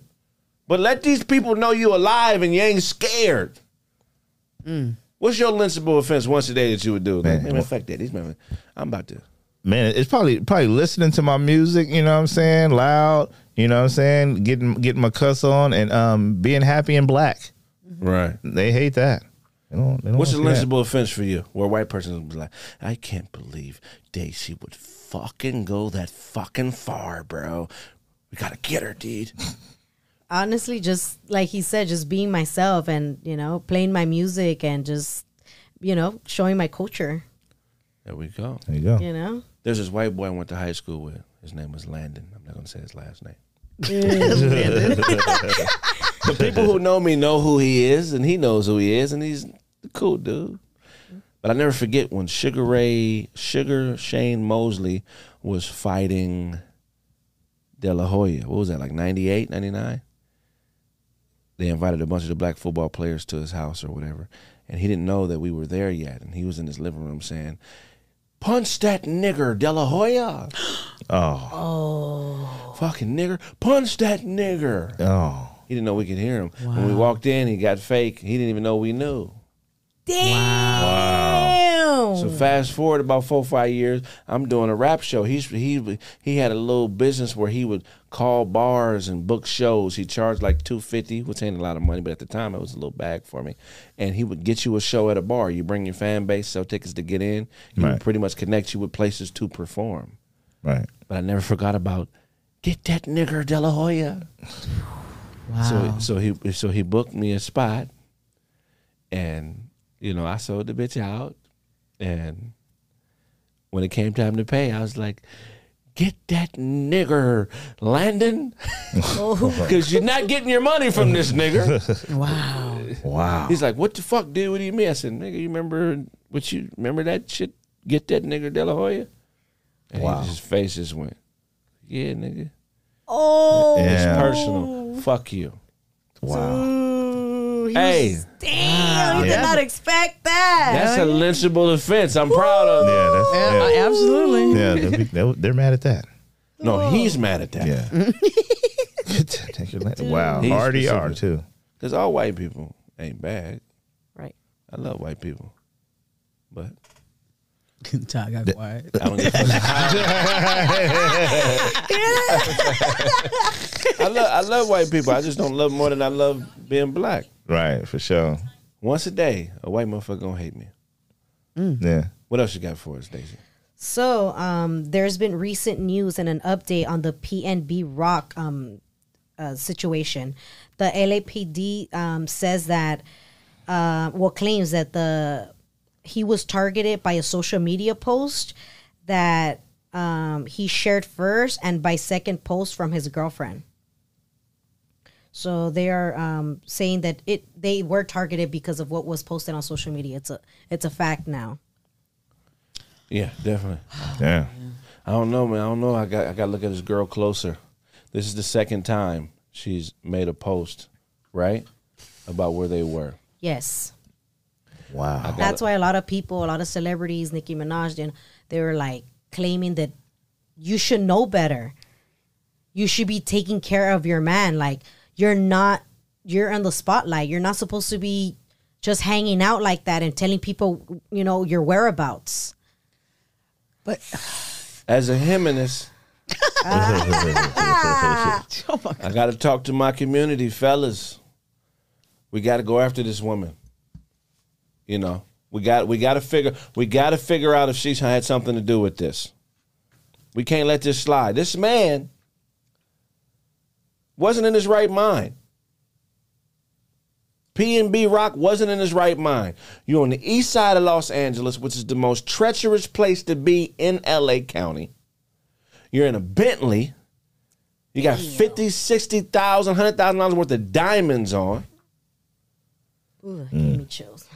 But let these people know you alive and you ain't scared. Mm. What's your lynchable offense once a day that you would do? Man. Man, man fuck that. These men, I'm about to. Man, it's probably probably listening to my music. You know what I'm saying? Loud. You know what I'm saying? Getting getting my cuss on and um being happy and black. Right. They hate that. They don't, they don't What's a wanna see lynchable offense for you? Where a white person was like, I can't believe Daisy would fucking go that fucking far, bro. We gotta get her, dude. Honestly, just like he said, just being myself and you know playing my music and just you know showing my culture. There we go. There you go. You know. There's this white boy I went to high school with. His name was Landon. I'm not gonna say his last name. but people who know me know who he is, and he knows who he is, and he's a cool dude. But I never forget when Sugar Ray, Sugar Shane Mosley was fighting De La Hoya. What was that, like 98, 99? They invited a bunch of the black football players to his house or whatever. And he didn't know that we were there yet. And he was in his living room saying, Punch that nigger, De La Hoya. Oh, Oh. Fucking nigger. Punch that nigger. oh, He didn't know we could hear him. When we walked in, he got fake. He didn't even know we knew. Damn. Damn. So fast forward about four five years, I'm doing a rap show. He's he he had a little business where he would call bars and book shows. He charged like two fifty, which ain't a lot of money, but at the time it was a little bag for me. And he would get you a show at a bar. You bring your fan base, sell tickets to get in. He Right. would pretty much connect you with places to perform. Right. But I never forgot about get that nigger De La Hoya. Wow. So so he so he booked me a spot, and you know I sold the bitch out, and when it came time to pay, I was like, "Get that nigger, Landon, oh. because you're not getting your money from this nigger." wow. Wow. He's like, "What the fuck, dude? What do you mean?" I said, "Nigga, you remember what you remember that shit? Get that nigger De La Hoya." And Wow. his face just went, "Yeah, nigga, Oh. Yeah. it's personal. Fuck you." Wow. Ooh, he Hey. was- damn, you ah, Yeah. did not expect that. That's a lynchable offense. I'm proud of. Yeah, that's Yeah, yeah. absolutely. Yeah, they'll be- they'll- they're mad at that. No, he's mad at that. Yeah. wow. He's Hardy are too. Because all white people ain't bad. Right. I love white people. But Ty got quiet. I don't give a fuck. I love I love white people. I just don't love more than I love being black. Right, for sure. Once a day, a white motherfucker gonna hate me. Yeah. What else you got for us, Daisy? So, um, there's been recent news and an update on the PNB Rock um, uh, situation. The LAPD um, says that, uh, well, claims that the he was targeted by a social media post that um, he shared first, and by second post from his girlfriend. So they are um, saying that it they were targeted because of what was posted on social media. It's a it's a fact now. Yeah, definitely. Yeah. I don't know, man. I don't know. I got I got to look at this girl closer. This is the second time she's made a post, right, about where they were. Yes. Wow. That's why a lot of people, a lot of celebrities, Nicki Minaj, then they were like claiming that you should know better. You should be taking care of your man. Like you're not, you're in the spotlight. You're not supposed to be just hanging out like that and telling people, you know, your whereabouts. But As a humanist, ah. oh I got to talk to my community, fellas. We got to go after this woman. You know, we got we got to figure we got to figure out if she's had something to do with this. We can't let this slide. This man wasn't in his right mind. PNB Rock wasn't in his right mind. You're on the east side of Los Angeles, which is the most treacherous place to be in LA County. You're in a Bentley. You got 50, 60,000, 100,000 dollars worth of diamonds on. Ooh, give mm. me chills.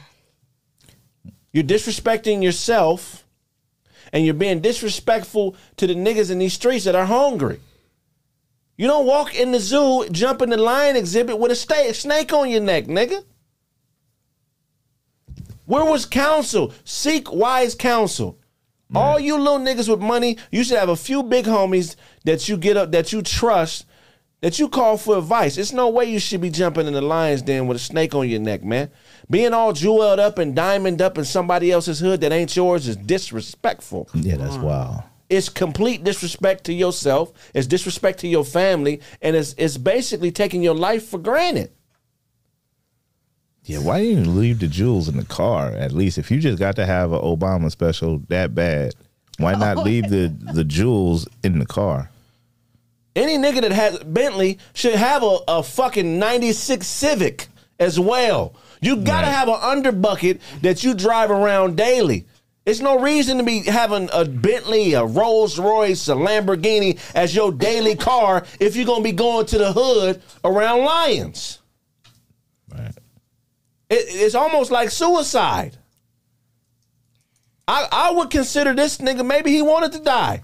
You're disrespecting yourself and you're being disrespectful to the niggas in these streets that are hungry. You don't walk in the zoo, jump in the lion exhibit with a sta- snake on your neck, nigga. Where was counsel? Seek wise counsel. All you little niggas with money, you should have a few big homies that you get up, that you trust, that you call for advice. It's no way you should be jumping in the lion's den with a snake on your neck, man. Being all jeweled up and diamond up in somebody else's hood that ain't yours is disrespectful. Yeah, that's wild. It's complete disrespect to yourself. It's disrespect to your family, and it's it's basically taking your life for granted. Yeah, why didn't you leave the jewels in the car? At least if you just got to have an Obama special that bad, why not leave the the jewels in the car? Any nigga that has Bentley should have a, a fucking 96 Civic as well. You gotta Right. have an underbucket that you drive around daily. There's no reason to be having a Bentley, a Rolls Royce, a Lamborghini as your daily car if you're gonna be going to the hood around lions. Right. It, it's almost like suicide. I, I would consider this nigga maybe he wanted to die.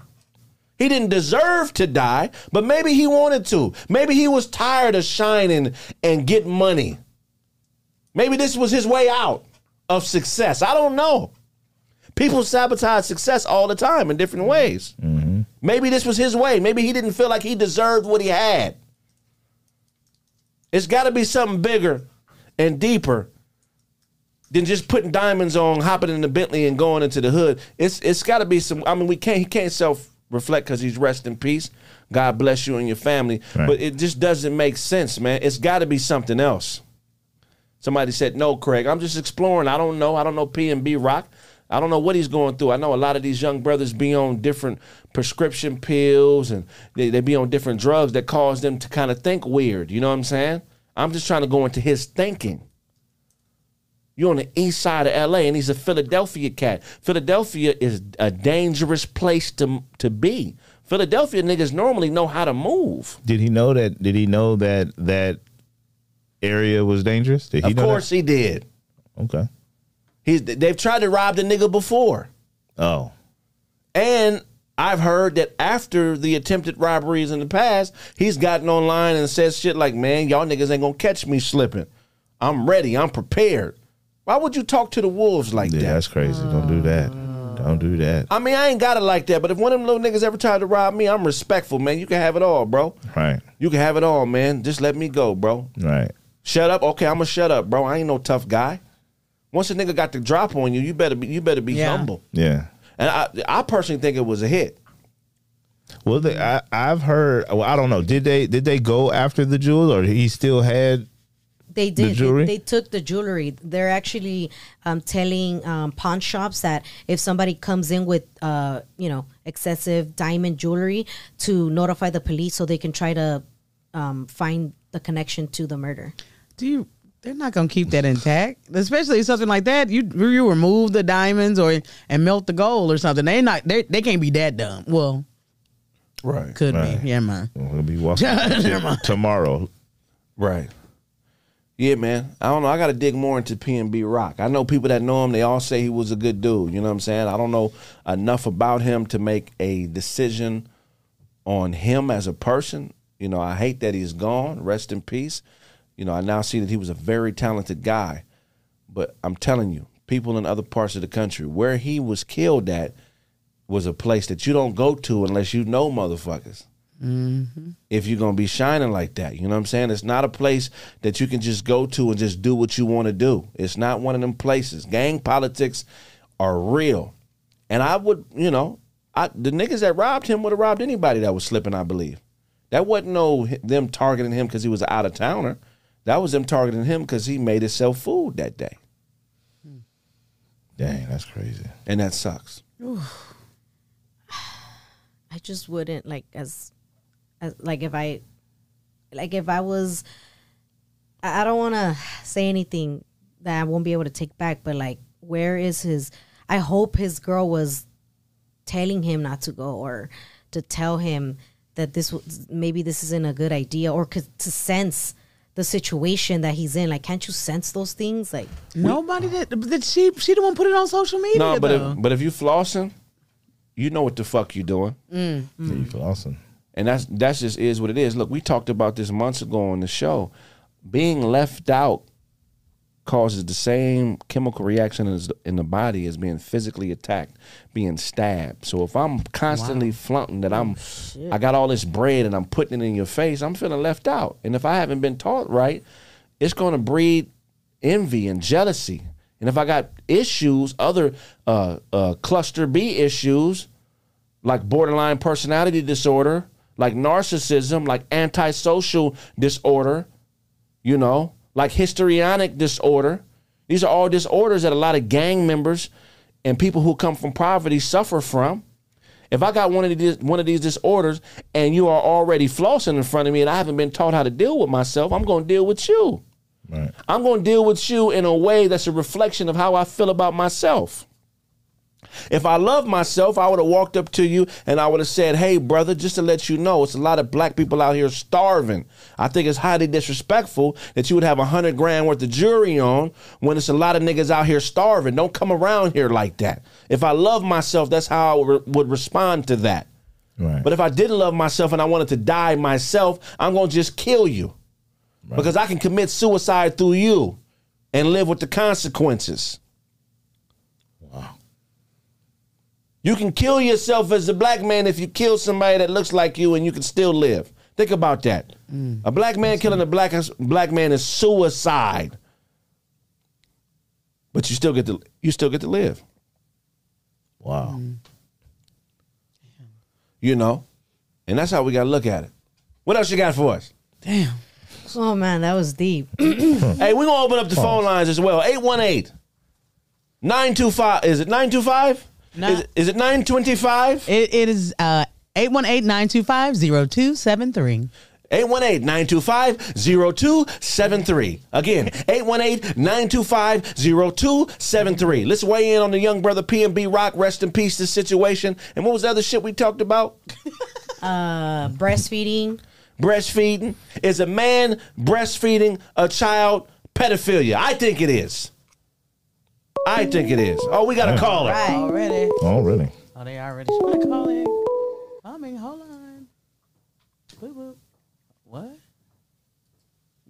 He didn't deserve to die, but maybe he wanted to. Maybe he was tired of shining and getting money. Maybe this was his way out of success. I don't know. People sabotage success all the time in different ways. Mm-hmm. Maybe this was his way. Maybe he didn't feel like he deserved what he had. It's got to be something bigger and deeper than just putting diamonds on, hopping in the Bentley and going into the hood. It's it's got to be some. I mean, we can't he can't self reflect because he's rest in peace. God bless you and your family. Right. But it just doesn't make sense, man. It's got to be something else. Somebody said, "No, Craig. I'm just exploring. I don't know. I don't know PNB Rock. I don't know what he's going through. I know a lot of these young brothers be on different prescription pills and they, they be on different drugs that cause them to kind of think weird. You know what I'm saying? I'm just trying to go into his thinking. You're on the east side of LA and he's a Philadelphia cat. Philadelphia is a dangerous place to to be. Philadelphia niggas normally know how to move. Did he know that? Did he know that that area was dangerous? Did he Of course he did. Okay. He's they've tried to rob the nigga before. Oh, And I've heard that after the attempted robberies in the past, he's gotten online and says shit like, man, y'all niggas ain't gonna catch me slipping. I'm ready. I'm prepared. Why would you talk to the wolves like that? yeah, that? that's crazy. Don't do that. Don't do that. I mean, I ain't got it like that, but if one of them little niggas ever tried to rob me, I'm respectful, man. You can have it all, bro. Right. You can have it all, man. Just let me go, bro. Right. Shut up. Okay, I'm gonna shut up, bro. I ain't no tough guy. Once a nigga got the drop on you, you better be you better be Yeah. humble. Yeah. And I I personally think it was a hit. Well, they, I, I've heard. Well, I don't know. Did they did they go after the jewel, or he still had? They did. jewelry? They, they took the jewelry. They're actually um, telling um, pawn shops that if somebody comes in with, uh, you know, excessive diamond jewelry, to notify the police so they can try to um, find the connection to the murder. Do you? They're not gonna keep that intact, especially something like that. You you remove the diamonds or and melt the gold or something. They not they they can't be that dumb. Well, Right. could Right. be. Yeah, man. We'll be walking tomorrow. Right. Yeah, man. I don't know. I got to dig more into PNB Rock. I know people that know him. They all say he was a good dude. You know what I'm saying? I don't know enough about him to make a decision on him as a person. You know, I hate that he's gone. Rest in peace. You know, I now see that he was a very talented guy. But I'm telling you, people in other parts of the country, where he was killed at, was a place that you don't go to unless you know motherfuckers mm-hmm. if you're gonna be shining like that. You know what I'm saying? It's not a place that you can just go to and just do what you want to do. It's not one of them places. Gang politics are real. And I would, you know, I the niggas that robbed him would have robbed anybody that was slipping, I believe. That wasn't no them targeting him because he was an out of towner. That was them targeting him because he made himself food that day. Dang, that's crazy. And that sucks. I just wouldn't like as, as like if I, like if I was, I, I don't want to say anything that I won't be able to take back, but like, where is his? I hope his girl was telling him not to go or to tell him that this was maybe this isn't a good idea or could, to sense the situation that he's in. Like, can't you sense those things? Like, Nobody did. Did she? She the one put it on social media. No, but though. if, but if you flossing, you know what the fuck you're doing. Mm, mm. Yeah, you feel awesome. and that's that's just is what it is. Look, we talked about this months ago on the show. Being left out causes the same chemical reaction as in the body as being physically attacked, being stabbed. So if I'm constantly flaunting that I'm, I got all this bread and I'm putting it in your face, I'm feeling left out. And if I haven't been taught right, it's going to breed envy and jealousy. And if I got issues, other uh, uh, cluster B issues, like borderline personality disorder, like narcissism, like antisocial disorder, you know, like histrionic disorder. These are all disorders that a lot of gang members and people who come from poverty suffer from. If I got one of these one of these disorders and you are already flossing in front of me and I haven't been taught how to deal with myself, I'm going to deal with you. Right. I'm going to deal with you in a way that's a reflection of how I feel about myself. If I love myself, I would have walked up to you and I would have said, Hey, brother, just to let you know, it's a lot of black people out here starving. I think it's highly disrespectful that you would have a hundred grand worth of jewelry on when it's a lot of niggas out here starving. Don't come around here like that. If I love myself, that's how I would would respond to that. Right. But if I didn't love myself and I wanted to die myself, I'm going to just kill you. Because I can commit suicide through you and live with the consequences. You can kill yourself as a black man if you kill somebody that looks like you and you can still live. Think about that. Mm. A black man killing a black black man is suicide. but you still get to you still get to live. Wow. Mm. You know, and that's how we got to look at it. What else you got for us? Damn. Oh man, that was deep. Hey, we're gonna open up the phone lines as well. 818 925. Is it 925? No. Is, it- is it 925? It, it is uh 818-925-0273. 818-925-0273. Again, 818-925-0273. Let's weigh in on the young brother PNB Rock. Rest in peace, this situation. And what was the other shit we talked about? Uh, breastfeeding. Breastfeeding. Is a man breastfeeding a child pedophilia? I think it is. I think it is. Oh, we got a caller. Right. Already. Oh, really? Oh, they already trying to call in. Coming, hold on. Boop, boop. What?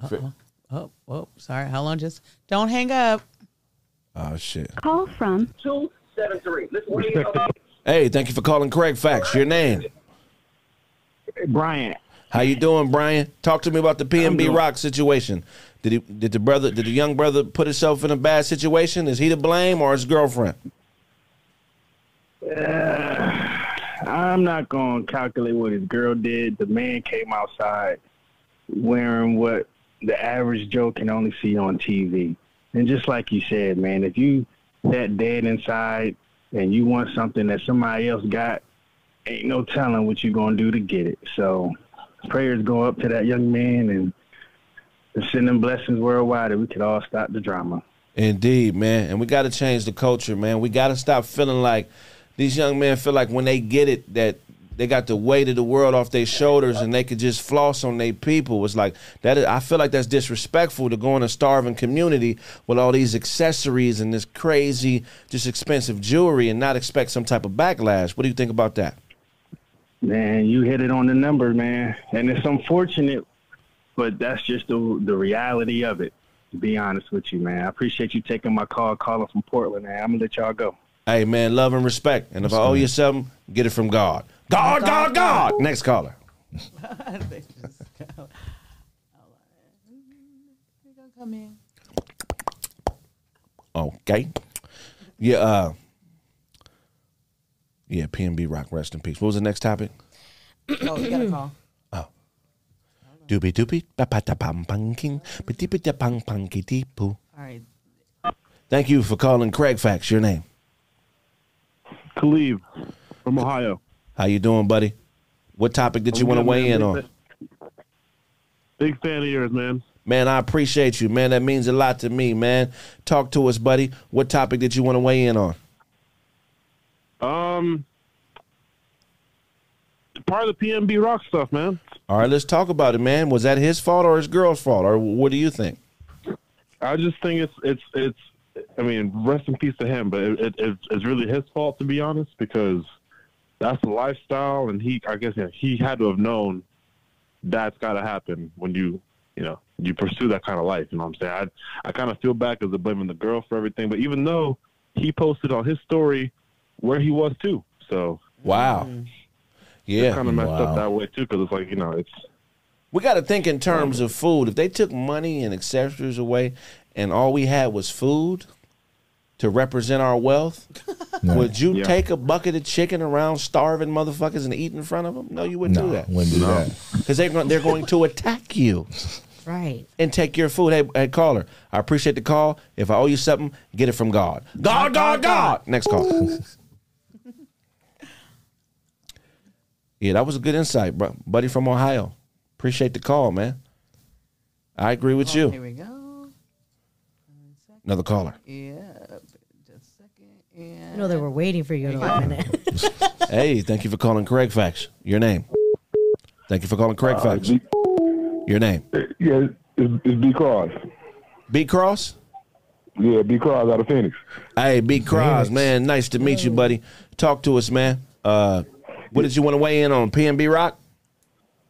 Uh-oh. Oh, oh, sorry. Hold on, just don't hang up. Oh, shit. Call from 273. Let's wait on Hey, thank you for calling Craig Facts. Your name? Bryant. How you doing, Brian? Talk to me about the PNB Rock situation. Did he? Did the brother? Did the young brother put himself in a bad situation? Is he to blame or his girlfriend? Uh, I'm not going to calculate what his girl did. The man came outside wearing what the average Joe can only see on TV. And just like you said, man, if you that dead inside and you want something that somebody else got, ain't no telling what you're going to do to get it. So prayers go up to that young man and, send them blessings worldwide that we could all stop the drama. Indeed, man. And we got to change the culture, man. We got to stop feeling like these young men feel like when they get it that they got the weight of the world off their shoulders and they could just floss on their people. It's like that. Is, I feel like that's disrespectful to go in a starving community with all these accessories and this crazy, just expensive jewelry and not expect some type of backlash. What do you think about that? Man, you hit it on the number, man. And it's unfortunate, but that's just the the reality of it. To be honest with you, man. I appreciate you taking my call, calling from Portland, man. I'm gonna let y'all go. Hey, man, love and respect. And if I owe you something, get it from God. God, God, God. Next caller. Come in. Okay. Yeah, uh Yeah, PNB Rock, rest in peace. What was the next topic? Oh, you got a call. Oh. Doobie doobie ba ba da bam bang king ba dee ba da bang bang ki dee poo. All right. Thank you for calling Craig Facts. Your name? Khalib from Ohio. How you doing, buddy? What topic did you I'm want to weigh man. in on? Big fan of yours, man. Man, I appreciate you, man. That means a lot to me, man. Talk to us, buddy. What topic did you want to weigh in on? Um, part of the PNB Rock stuff, man. All right, let's talk about it, man. Was that his fault or his girl's fault, or what do you think? I just think it's it's it's. I mean, rest in peace to him, but it, it, it's, it's really his fault to be honest, because that's the lifestyle, and he I guess yeah, he had to have known that's got to happen when you you know you pursue that kind of life. You know what I'm saying? I I kind of feel bad because they're blaming the girl for everything, but even though he posted on his story where he was too, so Wow. Mm. Yeah. kind of messed Wow. up that way too, because it's like you know it's We got to think in terms of food. If they took money and accessories away and all we had was food to represent our wealth, would you Yeah. take a bucket of chicken around starving motherfuckers and eat in front of them? No, you wouldn't do that. wouldn't do No. that. Because they're, going- they're going to attack you. Right. And take your food. Hey, hey, caller, I appreciate the call. If I owe you something, get it from God. God, God, God. Next call. yeah, that was a good insight, bro. buddy from Ohio. Appreciate the call, man. I agree with Here you. Here we go. Another caller. Yeah. Just a second. And I know they were waiting for you to open it. Hey, thank you for calling Craig Facts. Your name. Thank you for calling Craig Uh, Facts. B- Your name. Yeah, it's, it's B Cross. B Cross? Yeah, B Cross out of Phoenix. Hey, B Cross, man. Nice to meet you, buddy. Talk to us, man. Uh, what did you want to weigh in on? PNB Rock?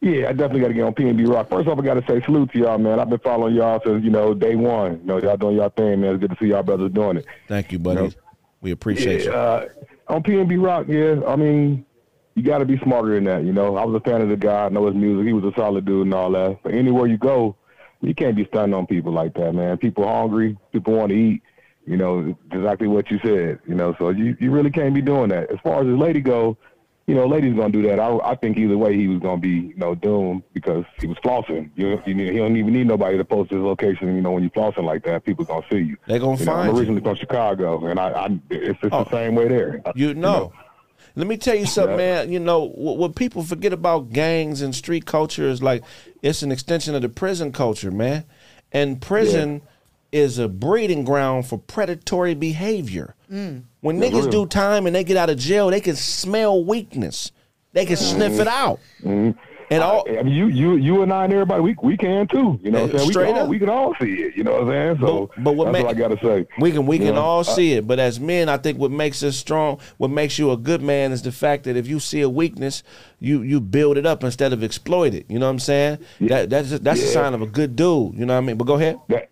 Yeah, I definitely got to get on PNB Rock. First off, I got to say salute to y'all, man. I've been following y'all since, you know, day one. You know, y'all doing y'all thing, man. It's good to see y'all brothers doing it. Thank you, buddy. No. We appreciate yeah, you. Uh, on PNB Rock, yeah, I mean, you got to be smarter than that, you know. I was a fan of the guy. I know his music. He was a solid dude and all that. But anywhere you go, you can't be stunting on people like that, man. People hungry. People want to eat. You know, exactly what you said. You know, so you, you really can't be doing that. As far as the lady go, you know, lady's gonna do that. I, I think either way he was gonna be, you know, doomed because he was flossing. You, you he don't even need nobody to post his location. You know, when you flossing like that, people gonna see you. They gonna you know, find I'm you. originally from Chicago, and I, I it's, it's the same way there. You know. Let me tell you something, man. You know what, what people forget about gangs and street culture is like it's an extension of the prison culture, man. And prison is a breeding ground for predatory behavior. Mm. When Yeah, niggas real. do time and they get out of jail, they can smell weakness. They can sniff it out. Mhm. And all I mean, you, you, you and I and everybody, we, we can too. You know, what I'm saying we Straight can, all, up. we can all see it. You know what I'm saying? So But- but what that's ma- what I gotta say. We can we You can know, all I- see it, but as men, I think what makes us strong, what makes you a good man, is the fact that if you see a weakness, you you build it up instead of exploit it. You know what I'm saying? That that's a, that's a sign of a good dude. You know what I mean? But go ahead. that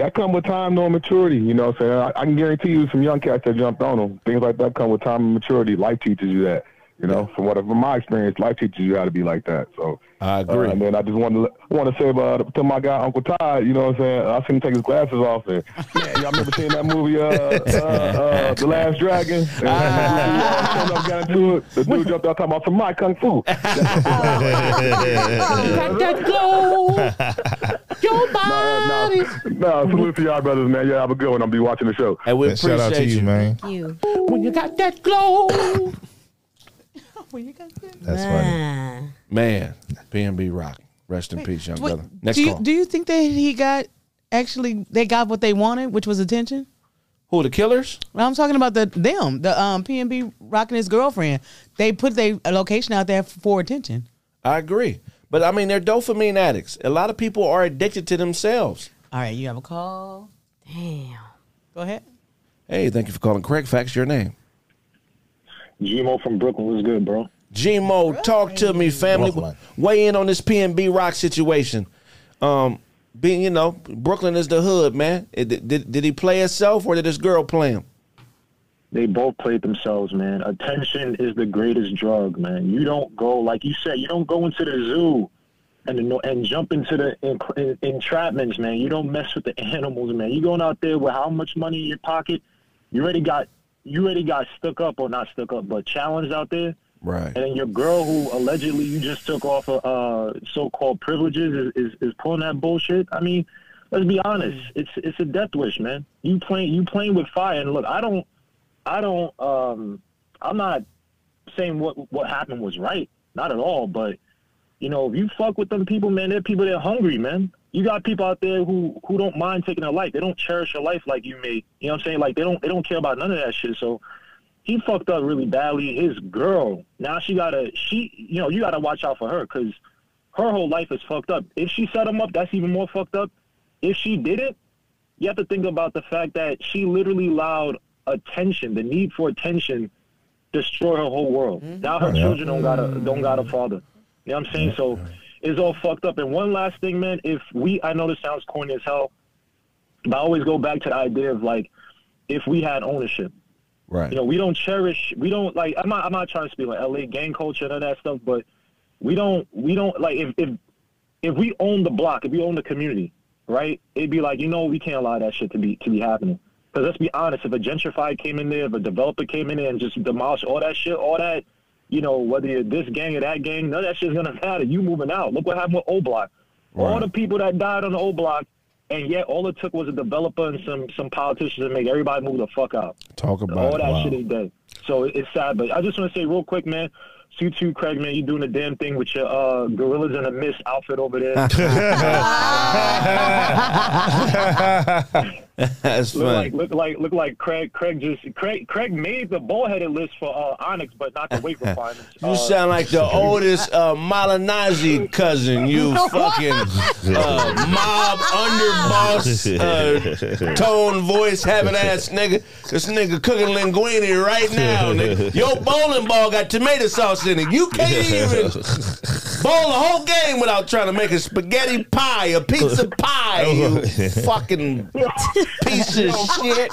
that come with time, no maturity. You know what I'm saying? I, I can guarantee you some young cats that jumped on them. Things like that come with time and maturity. Life teaches you that. You know, from what from my experience, life teaches you how to be like that. So I agree. Uh, and then I just want to want to say about to my guy Uncle Todd. You know what I'm saying? I seen him take his glasses off. And yeah, y'all remember seeing that movie, uh, uh, uh, The Last Dragon? And uh, stand up, got into it. The dude jumped out talking about some my kung fu. Got that glow. Your body. No, salute to y'all brothers, man. Yeah, have a good one. I'll be watching the show. And we Man, shout out to you, man. Thank you. When you got that glow. When you got that. That's funny. Man, PNB Rock. Rest in peace, young Wait, brother. Next do you call. do you think that he got actually they got what they wanted, which was attention? Who the killers? Well, I'm talking about the them, the um PNB rocking his girlfriend. They put their location out there for attention. I agree, but I mean they're dopamine addicts. A lot of people are addicted to themselves. All right, you have a call. Damn. Go ahead. Hey, thank you for calling. Craig, Facts your name. Gmo from Brooklyn was good, bro. Gmo, talk to me, family. Brooklyn. Weigh in on this PNB Rock situation. Um, being you know, Brooklyn is the hood, man. It- did, did, did he play himself or did this girl play him? They both played themselves, man. Attention is the greatest drug, man. You don't go like you said. You don't go into the zoo and and jump into the en- en- entrapments, man. You don't mess with the animals, man. You going out there with how much money in your pocket? You already got you already got stuck up or not stuck up, but challenged out there. Right. And then your girl, who allegedly you just took off of uh, so-called privileges, is, is is pulling that bullshit. I mean, let's be honest. It's it's a death wish, man. You playing you playing with fire. And look, I don't, I don't, um, I'm not saying what what happened was right, not at all. But you know, if you fuck with them people, man, they're people that are hungry, man. You got people out there who who don't mind taking a life. They don't cherish your life like you may. You know what I'm saying? Like they don't they don't care about none of that shit. So he fucked up really badly. His girl now she gotta she you know you gotta watch out for her because her whole life is fucked up. If she set him up, that's even more fucked up. If she didn't, you have to think about the fact that she literally allowed attention, the need for attention, destroy her whole world. Mm-hmm. Now her Yeah. children don't got a don't got a mm-hmm. father. You know what I'm saying? So it's all fucked up. And one last thing, man, if we I know this sounds corny as hell, but I always go back to the idea of like if we had ownership. Right. You know, we don't cherish. We don't like. I'm not. I'm not trying to speak like LA gang culture and all that stuff, but we don't. We don't like if if if we own the block, if we own the community, right? It'd be like you know we can't allow that shit to be to be happening. Because let's be honest, if a gentrifier came in there, if a developer came in there and just demolished all that shit, all that, you know, whether you're this gang or that gang, none of that shit's gonna matter. You moving out. Look what happened with O Block. All the people that died on the O Block, and yet all it took was a developer and some some politicians to make everybody move the fuck out. Talk about All it. that Wow. shit is dead. So it's sad, but I just want to say real quick, man. You too, Craig, man. You doing the damn thing with your uh, gorillas in a mist outfit over there. That's look funny. like look like look like Craig. Craig just Craig Craig made the ball-headed list for uh, Onyx, but not the weight requirements. You Uh, sound like the oldest uh, Malinazi cousin, you fucking uh, mob underboss, uh, tone voice having ass nigga. This nigga cooking linguine right now, nigga. Your bowling ball got tomato sauce in it. You can't even bowl a whole game without trying to make a spaghetti pie, a pizza pie, you fucking piece of shit.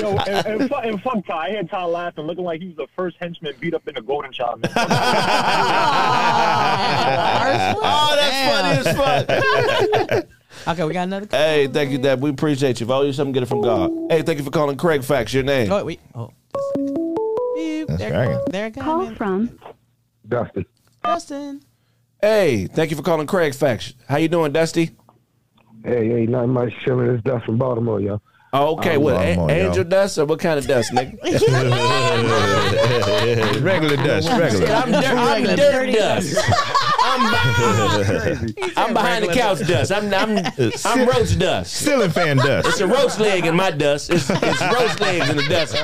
Yo, and, and, fuck, and fuck Ty. I had Ty laughing, looking like he was the first henchman beat up in the Golden Child. Man. oh, that's funny as fuck. Okay, we got another. Call. Hey, thank you, Dad. We appreciate you. If I owe you something, get it from God. Hey, thank you for calling Craig Facts. Your name? Oh, wait. Oh. Beep. That's There, dragging. there it goes. Call man. from Dustin. Dustin. Hey, thank you for calling Craig Facts. How you doing, Dusty? Hey, hey, not much chilling. It's Dust from Baltimore, yo. Oh, okay. What? Baltimore, a- yo. angel dust or what kind of dust, nigga? regular dust, regular. I'm, dir- I'm dirt dirty dust. I'm, be- I'm behind the couch dust. I'm I'm I'm roach dust. Ceiling fan dust. It's a roach leg in my dust. It's, it's roach legs in the dust.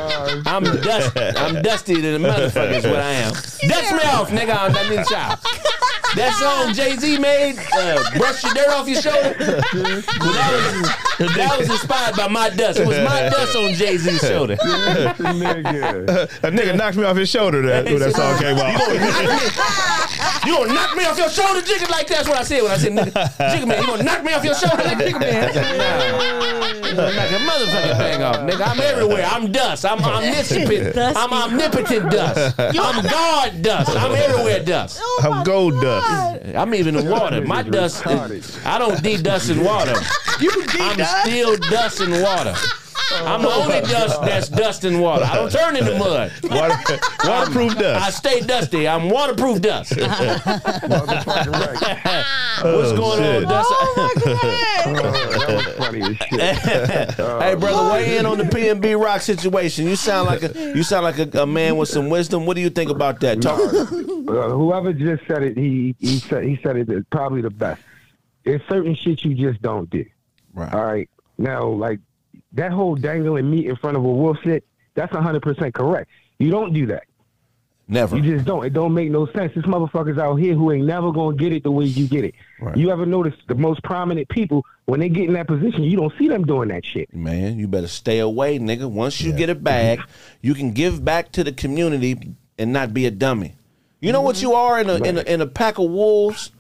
I'm dust. I'm dusty than a motherfucker. Is what I am. Dust me off, nigga. I I need a shower. That song Jay Z made, uh, "Brush Your Dirt Off Your Shoulder," well, that was that was inspired by my dust. It was my dust on Jay Z's shoulder. nigga. A nigga knocked me off his shoulder that, when that song came out. You gonna knock me off your shoulder, Jigga? Like that's what I said when I said, nigga, Jigga man, you gonna knock me off your shoulder like Jigga man? I said, nah. You gonna knock a motherfucking thing off, nigga. I'm everywhere. I'm dust. I'm omniscient. I'm omnipotent dust. I'm God dust. I'm everywhere dust. I'm gold dust. I'm even in water. My dust, is, I don't de-dust in water. You de-dust? I'm still dust in water. I'm the only dust that's dust in water. I don't turn into mud. Water, waterproof dust. I stay dusty. I'm waterproof dust. What's going shit. on, Dust? Oh, that was funny hey, brother, weigh in on the PNB Rock situation. You sound like a you sound like a, a man with some wisdom. What do you think about that? Talk. Uh, whoever just said it, he he said he said it is probably the best. There's certain shit you just don't do. Right. All right. Now, like that whole dangling meat in front of a wolf shit, that's 100% correct. You don't do that. Never. You just don't. It don't make no sense. There's motherfuckers out here who ain't never gonna get it the way you get it. Right. You ever notice the most prominent people when they get in that position, you don't see them doing that shit. Man, you better stay away, nigga. Once you get a mm-hmm. bag, you can give back to the community and not be a dummy. You know what you are in a, in a in a pack of wolves.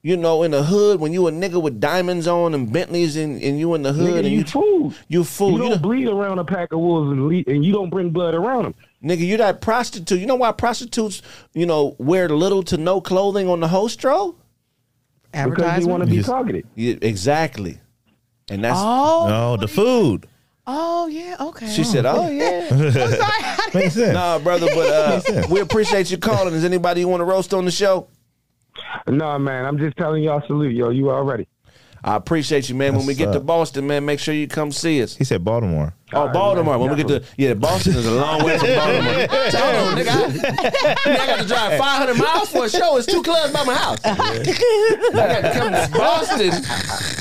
You know, in the hood, when you a nigga with diamonds on and Bentleys, and, and you in the hood, Nigga, and you you fool. you fool. You You don't know- bleed around a pack of wolves and, le- and you don't bring blood around them. Nigga, you that prostitute. You know why prostitutes, you know, wear little to no clothing on the hostro? Because they want to be Yes. targeted. Yeah, exactly. And that's Oh, No, the food. oh yeah, okay. she said, "Oh yeah." Sorry, I Makes sense. nah, brother, but uh, we appreciate you calling. Is anybody you want to roast on the show? No, man, I'm just telling y'all salute, yo. You already. I appreciate you, man. when we That's get to. Boston, man, make sure you come see us. He said Baltimore. Oh, Baltimore. When we get to yeah, Boston is a long way from Baltimore. So, hold on, nigga. I, nigga, I got to drive 500 miles for a show. It's two clubs by my house. I got to come to Boston.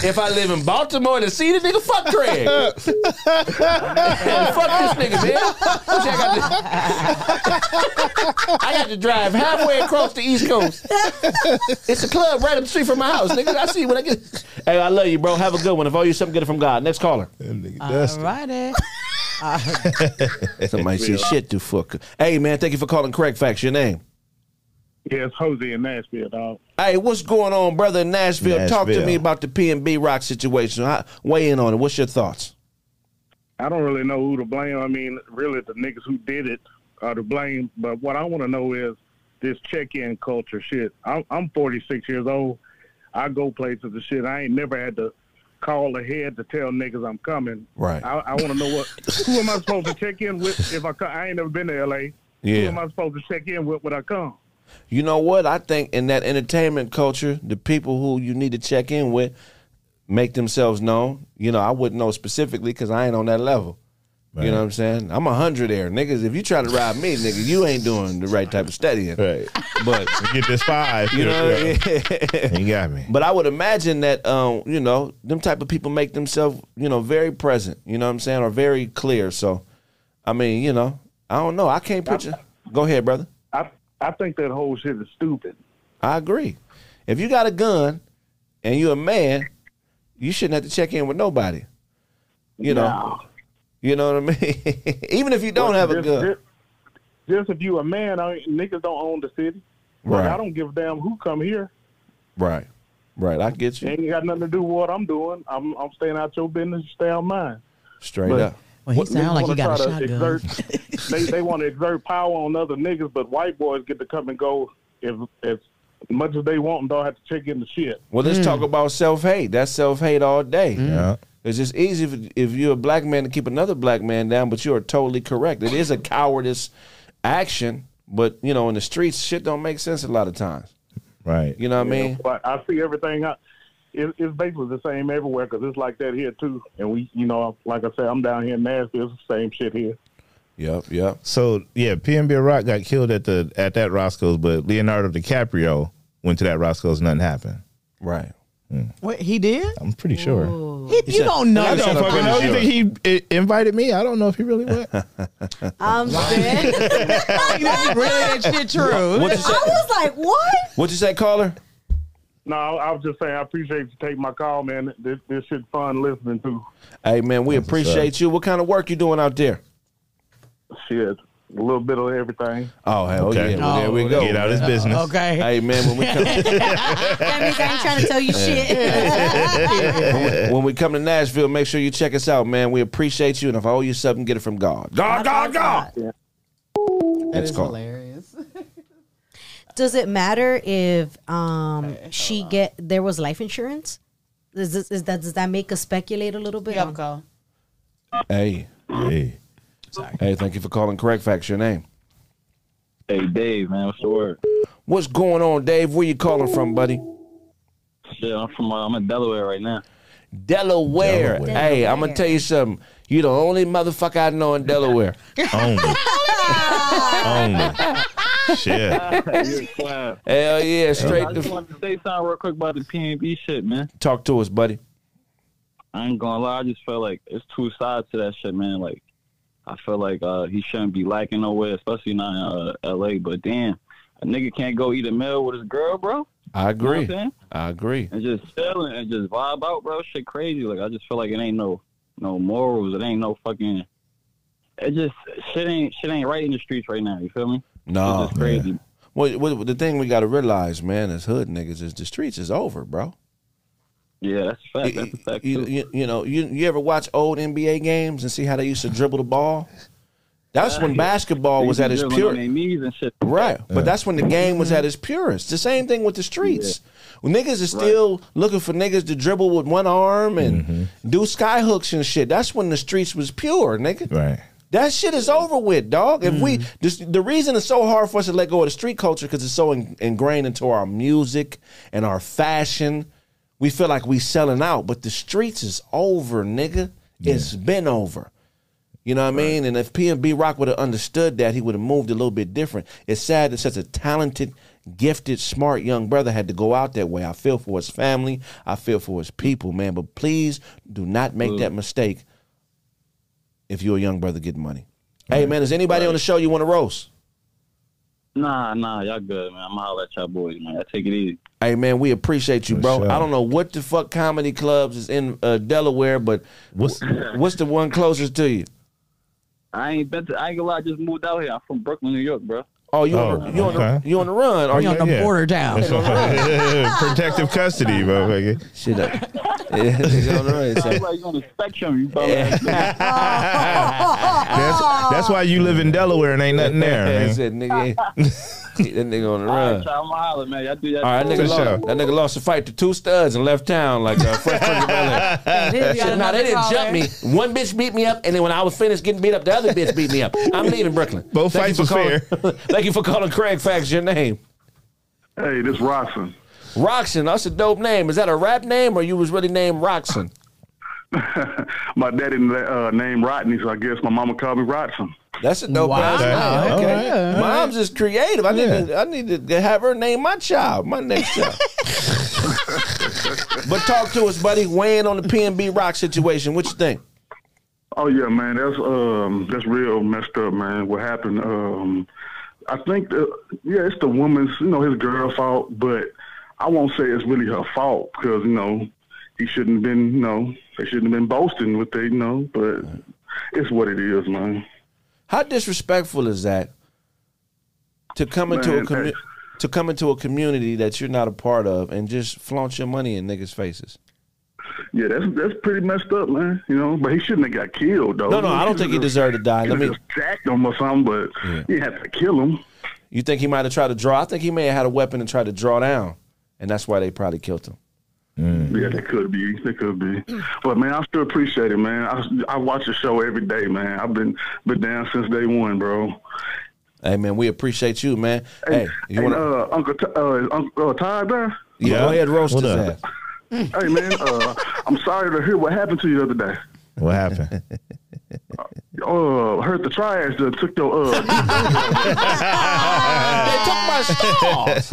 If I live in Baltimore to see the nigga, fuck Craig. fuck this nigga, man. See, I, got to, I got to drive halfway across the East Coast. It's a club right up the street from my house, nigga. I see when I get. Hey, I love you, bro. Have a good one. If I owe you something, get it from God. Next caller. Alrighty. Somebody say shit to fuck. Hey man, thank you for calling Craig Facts. Your name? Yeah, it's Jose in Nashville, dog. Hey, what's going on, brother in Nashville? Talk to me about the PNB Rock situation. How, weigh in on it. What's your thoughts? I don't really know who to blame. I mean, really, the niggas who did it are to blame. But what I want to know is this check-in culture shit. I'm, I'm 46 years old. I go places and shit. I ain't never had to call ahead to tell niggas I'm coming. Right. I, I want to know what who am I supposed to check in with if I come? I ain't never been to L.A. Yeah. Who am I supposed to check in with when I come? You know what? I think in that entertainment culture, the people who you need to check in with make themselves known. You know, I wouldn't know specifically because I ain't on that level. You know what I'm saying? I'm a hundred there, niggas. If you try to rob me, nigga, you ain't doing the right type of studying. Right. But You get this five. you know, You got me. But I would imagine that um, you know, them type of people make themselves, you know, very present, you know what I'm saying, or very clear. So I mean, you know, I don't know. I can't picture Go ahead, brother. I I think that whole shit is stupid. I agree. If you got a gun and you're a man, you shouldn't have to check in with nobody. You know. No. You know what I mean? Even if you don't have a gun. Just, just if you a man, I, niggas don't own the city. Like, Right. I don't give a damn who come here. Right. Right. I get It you. ain't got nothing to do with what I'm doing. I'm I'm staying out your business, stay out mine. Straight But up. Well, he what sound like he got a try to shotgun. Exert, they they want to exert power on other niggas, but white boys get to come and go if if much as they want, and don't have to check in the shit. Well, let's talk mm. about self hate. That's self hate all day. Mm. Yeah. It's just easy if, if you're a black man to keep another black man down, but you are totally correct. It is a cowardice action, but you know, in the streets, shit don't make sense a lot of times. Right. You know what I mean? But I see everything. I, it, it's basically the same everywhere because it's like that here too. And we, you know, like I said, I'm down here in Nashville. It's the same shit here. Yep, yep. So yeah, PNB Rock got killed at the at that Roscoe's, but Leonardo DiCaprio went to that Roscoe's, nothing happened. Right. Mm. What he did? I'm pretty sure. He, you don't know. I don't that. fucking know. You think he i- invited me? I don't know if he really went. I'm dead. really that shit true? What you say? I was like, what? What you say, caller? No, I was just saying I appreciate you taking my call, man. This this shit fun listening to. Hey man, we what's appreciate you. What kind of work you doing out there? Shit, a little bit of everything. Oh hell Okay. yeah! Well, there we go. Get out of his business. Okay. Hey man, when we come That means I ain't trying to tell you shit. when we, when we come to Nashville, make sure you check us out, man. We appreciate you, and if I owe you something, get it from God. God, God, God. That That's is called. hilarious. Does it matter if um she get there was life insurance? Is, this, is that does that make us speculate a little bit? Yep, on- call. Hey, Hey. Hey, thank you for calling. Craig Facts. Your name. Hey, Dave, man, what's the word? What's going on, Dave? Where you calling from, buddy? Shit, I'm from, uh, I'm in Delaware right now. Delaware. Delaware. Hey, I'm gonna tell you something. You the only motherfucker I know in Delaware. Only. Only. Shit. You're a clown. Hell yeah, I straight just to wanted to say something real quick about the PNB shit, man. talk to us, buddy. I ain't gonna lie, I just feel like it's two sides to that shit, man. Like, I feel like uh, he shouldn't be lacking nowhere, especially not in uh, L.A. But damn, a nigga can't go eat a meal with his girl, bro. I agree. You know what I'm? I agree. And just chill and- just vibe out, bro. Shit crazy. Like, I just feel like it ain't no no morals. It ain't no fucking. It just shit ain't shit ain't right in the streets right now. You feel me? No, It's crazy. Well, well, the thing we got to realize, man, as hood niggas, is the streets is over, bro. Yeah, that's a fact. That's a fact You, too. you, you know, you you ever watch old NBA games and see how they used to dribble the ball? That's when basketball was at its Dribbling pure. on their knees and shit. Right, but that's when the game was mm-hmm. at its purest. The same thing with the streets. When niggas is still looking for niggas to dribble with one arm and mm-hmm. do sky hooks and shit. That's when the streets was pure, nigga. Right. That shit is over with, dog. If we mm. this, the reason it's so hard for us to let go of the street culture because it's so in, ingrained into our music and our fashion. We feel like we selling out, but the streets is over, nigga. It's been over. You know what I mean? And if PNB Rock would have understood that, he would have moved a little bit different. It's sad that such a talented, gifted, smart young brother had to go out that way. I feel for his family. I feel for his people, man. But please do not make that mistake if you're a young brother getting money. Hey man, is anybody on the show you want to roast? Nah, nah, y'all good, man. I'm gonna holler at y'all boys, man. I take it easy. Hey man, we appreciate you, bro. sure. I don't know what the fuck comedy clubs is in uh, Delaware, but What's what's the one closest to you? I ain't been to, I ain't gonna lie, I just moved out here. I'm from Brooklyn, New York, bro. Oh, you Oh, on the, you on the you on the run? Are You you on the yeah. border town. protective custody, bro. shit? uh, yeah, nigga on the run. Sounds so- like on the spectrum, you brother. That's that's why you live in Delaware and ain't nothing there, He man. said, nigga, that nigga on the run. y'all, I'm gonna holler, man. Y'all do y'all All right, that nigga, lost, sure. that nigga lost a fight to two studs and left town like a Fresh Prince of Bel-Air. Shit, they didn't jump me. One bitch beat me up, and then when I was finished getting beat up, the other bitch beat me up. I'm leaving Brooklyn. Both Thank fights you for was calling- Thank you for calling Craig Facts. Your name, Hey, this Roxon. Roxon. That's a dope name. Is that a rap name, or you was really named Roxon? my daddy uh, named Rodney, so I guess my mama called me Rodson. That's a dope Wow. name. All Okay, right, all mom's is creative. I need Yeah. to. I need to have her name my child, my next child. but talk to us, buddy. Weighing on the PNB Rock situation. What you think? Oh yeah, man, that's um that's real messed up, man. What happened? Um, I think the yeah, it's the woman's, you know, his girl fault, but I won't say it's really her fault because you know he shouldn't have been, you know, they shouldn't have been boasting with they, you know, but it's what it is, man. How disrespectful is that to come into a commu- to come into a community that you're not a part of and just flaunt your money in niggas' faces? Yeah, that's that's pretty messed up, man. You know, but he shouldn't have got killed though. No, no, I don't think he deserved to die. Let me. jacked him or something, but you have to kill him. You think he might have tried to draw? I think he may have had a weapon and tried to draw down, and that's why they probably killed him. Yeah, they could be. They could be. But man, I still appreciate it, man. I, I watch the show every day, man. I've been been down since day one, bro. Hey man, we appreciate you, man. Hey, you want to? uh, Uncle T- uh, is Uncle uh, Todd there? Yeah, go ahead, roast What his ass. hey man, uh, I'm sorry to hear what happened to you the other day. What happened? Uh, heard the triads that took your uh. they took my stars.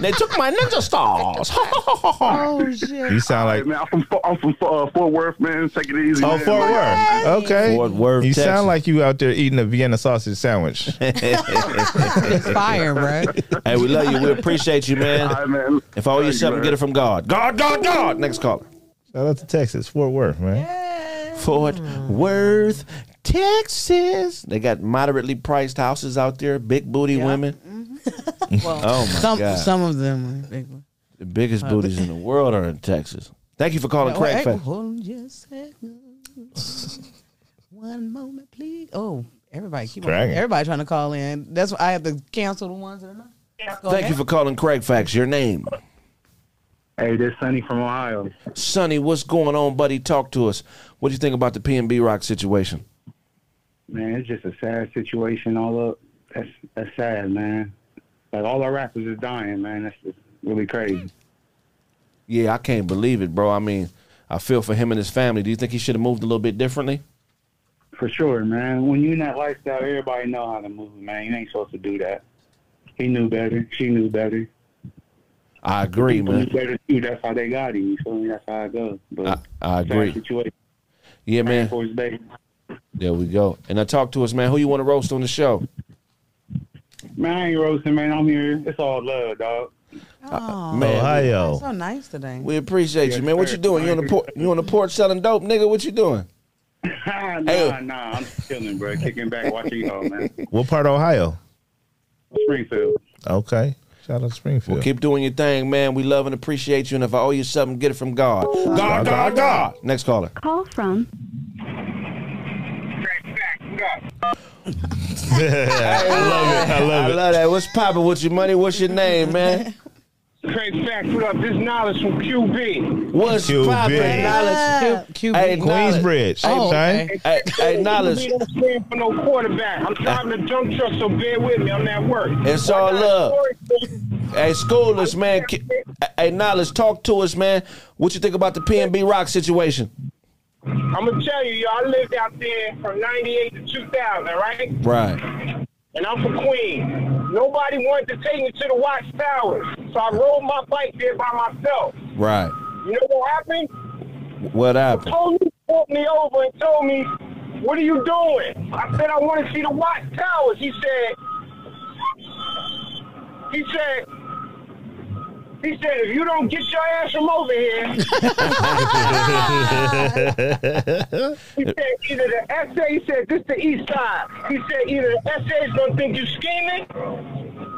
they took my ninja stars. oh shit! You sound like man, I'm from I'm from uh, Fort Worth, man. Take it easy. Oh, man. Fort Worth. Okay. Fort Worth, You Texas. sound like you out there eating a Vienna sausage sandwich. It's fire, bro. hey, we love you. We appreciate you, man. All right, man. If I owe you Thank you, something, get it from God. God, God, God. Next caller. Shout out to Texas, Fort Worth, man. Fort Worth, Texas. They got moderately priced houses out there, big booty women. Mm-hmm. Well, Oh my some God. some of them. Are big. The biggest uh, booties in the world are in Texas. Thank you for calling Wait, Craig. wait, Fact. hold on just a second. One moment, please. Oh, everybody keep on, everybody trying to call in. That's why I have to cancel the ones that are not. Go Thank ahead. you for calling Craig Facts. Your name, Hey, this is Sonny from Ohio. Sonny. What's going on, buddy? Talk to us. What do you think about the PNB Rock situation? Man, it's just a sad situation all up. That's that's sad, man. Like all our rappers is dying, man. That's just really crazy. Yeah, I can't believe it, bro. I mean, I feel for him and his family. Do you think he should have moved a little bit differently? For sure, man. When you in that lifestyle, everybody know how to move, man. You ain't supposed to do that. He knew better. She knew better. I agree, man. knew better too. That's how they got him. You feel me? That's how it goes. But I, I agree. situation. Yeah, man. For his baby. There we go. And now talk to us, man. Who you want to roast on the show? Man, I ain't roasting, man. I'm here. It's all love, dog. Oh, oh man, Ohio. so nice today. We appreciate Yes, you, man. What sir. you doing? You on the por- you on the porch selling dope, nigga? What you doing? nah, Hey. nah. I'm chilling, bro. Kicking back, watching y'all, man. What part of Ohio? Springfield. Okay. Shout out to Springfield. Well, keep doing your thing, man. We love and appreciate you. And if I owe you something, get it from God. God, God, God. Next caller. Call from I love it. I love it. I love that. What's poppin' with your money? What's your name, man? Craig Fact, what up? This knowledge from QB. What's QB. poppin', Knowledge? QB. Hey, Queensbridge. Oh, Shine. okay. Hey, hey, Knowledge. QB don't stand for no quarterback. I'm driving a junk truck, so bear with me. I'm at work. It's all love. Hey, schoolers, man. Hey, Knowledge, talk to us, man. What you think about the PNB Rock situation? I'm gonna tell you, yo, I lived out there from '98 to 2000, right? Right. And I'm from Queens. Nobody wanted to take me to the Watts Towers, so I rode my bike there by myself. Right. You know what happened? What happened? Told me, pulled me over and told me, "What are you doing?" I said, "I want to see the Watts Towers." He said, "He said." He said, if you don't get your ass from over here, he said either the SA, he said, this the east side. He said either the SA is gonna think you're scheming,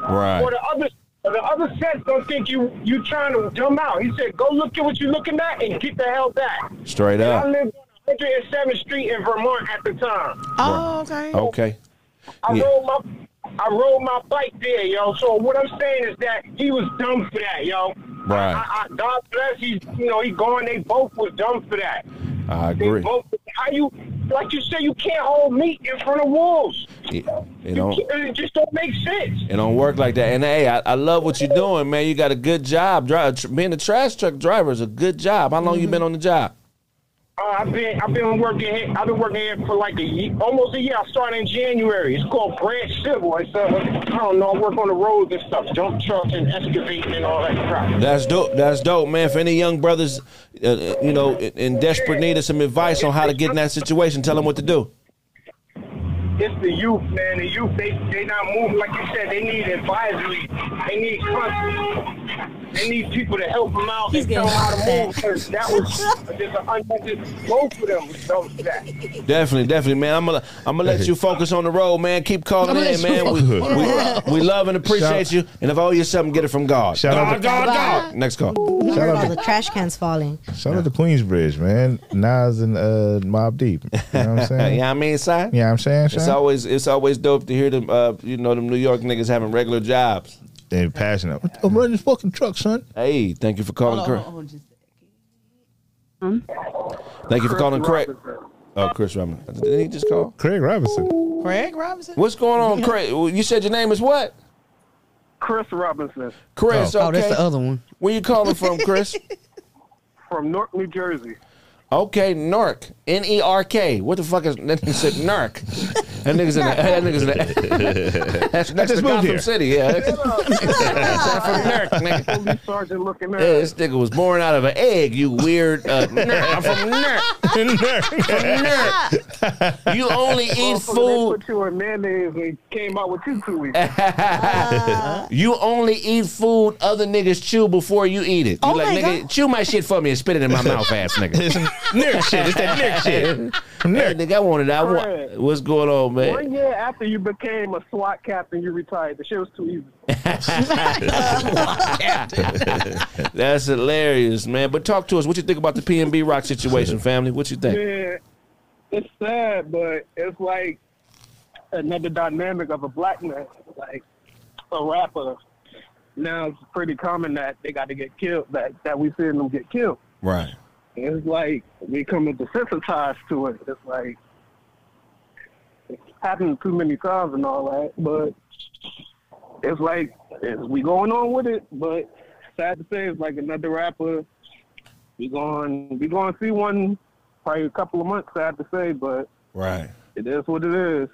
Right. or the other or the other set's gonna think you you trying to dumb out. He said, go look at what you're looking at and get the hell back. Straight And I up. lived on 107th Street in Vermont at the time. Oh, okay. Okay. I Yeah. rode my I rode my bike there, yo. So what I'm saying is that he was dumb for that, yo. Right. I, I, God bless he's you know he gone. They both was dumb for that. I agree. both how you like you said you can't hold meat in front of wolves. It, You don't it just don't make sense. it don't work like that. And hey, I, I love what you're doing, man. You got a good job. Drive, being a trash truck driver is a good job. How long you been on the job? Uh, I've been I've been working. I've been working here for like a year, almost a year. I started in January. It's called Branch Civil. It's uh, I don't know. I work on the roads and stuff, dump trucks and excavating and all that crap. That's dope. That's dope, man. For any young brothers, uh, uh, you know, in, in desperate need of some advice on how to get in that situation, tell them what to do. It's the youth, man. The youth, they they not moving like you said. They need advisory. They need country. They need people to help them out He's and tell them how to move. Because that was just a unnecessary. Both of them was dumb that. Definitely, definitely, man. I'm gonna I'm gonna let you focus on the road, man. Keep calling I'ma in, man. We, focus on the we, we love and appreciate Shout- you. And if I owe you something, get it from God. Shout out God, to- God, God. Next call. Shout Heard out all to the trash cans falling. Shout out to Queensbridge, man. Nas and uh, Mobb Deep. You know what I'm saying? yeah, I mean, son. Yeah, I'm saying. Shout it's always it's always dope to hear them. Uh, you know, them New York niggas having regular jobs. They're passionate. I'm running this fucking truck, son. Hey, thank you for calling. Hold Craig. on, hold on, just- Thank you for calling, Craig. Oh, Chris Robinson. Did he just call? Craig Robinson. Craig Robinson. What's going on, Craig? You said your name is what? Chris Robinson Chris. Oh, that's the other one. Where you calling from, Chris? from Newark, New Jersey. Okay, Narc. N E R K. What the fuck is that? He said Narc. That nigga's in the. That nigga's in the. That's next just to Gotham here. City. Yeah. That's, that's from Narc, nigga. Police sergeant looking Yeah, at. this nigga was born out of an egg. You weird. Uh, nerd. I'm from Narc. From Narc. You only eat Motherfucker, They food. put you in mayonnaise and came out with you two weeks. you only eat food other niggas chew before you eat it. You Oh like, my nigga, chew my shit for me and spit it in my mouth, ass nigga. It's some nerd shit. It's that nerd shit. Hey, nigga, I wanted. I want. Fred. What's going on, man? One year after you became a SWAT captain, you retired. The shit was too easy. That's hilarious, man. But talk to us. What you think about the PNB Rock situation, family? What you think? Yeah, it's sad, but it's like another dynamic of a black man, like a rapper. Now it's pretty common that they got to get killed, that that we seeing them get killed. Right. It's like we coming desensitized to it. It's like it's happened too many times and all that, but it's like it's, we going on with it. But sad to say, it's like another rapper. We going we going to see one probably a couple of months. Sad to say, but Right. it is what it is.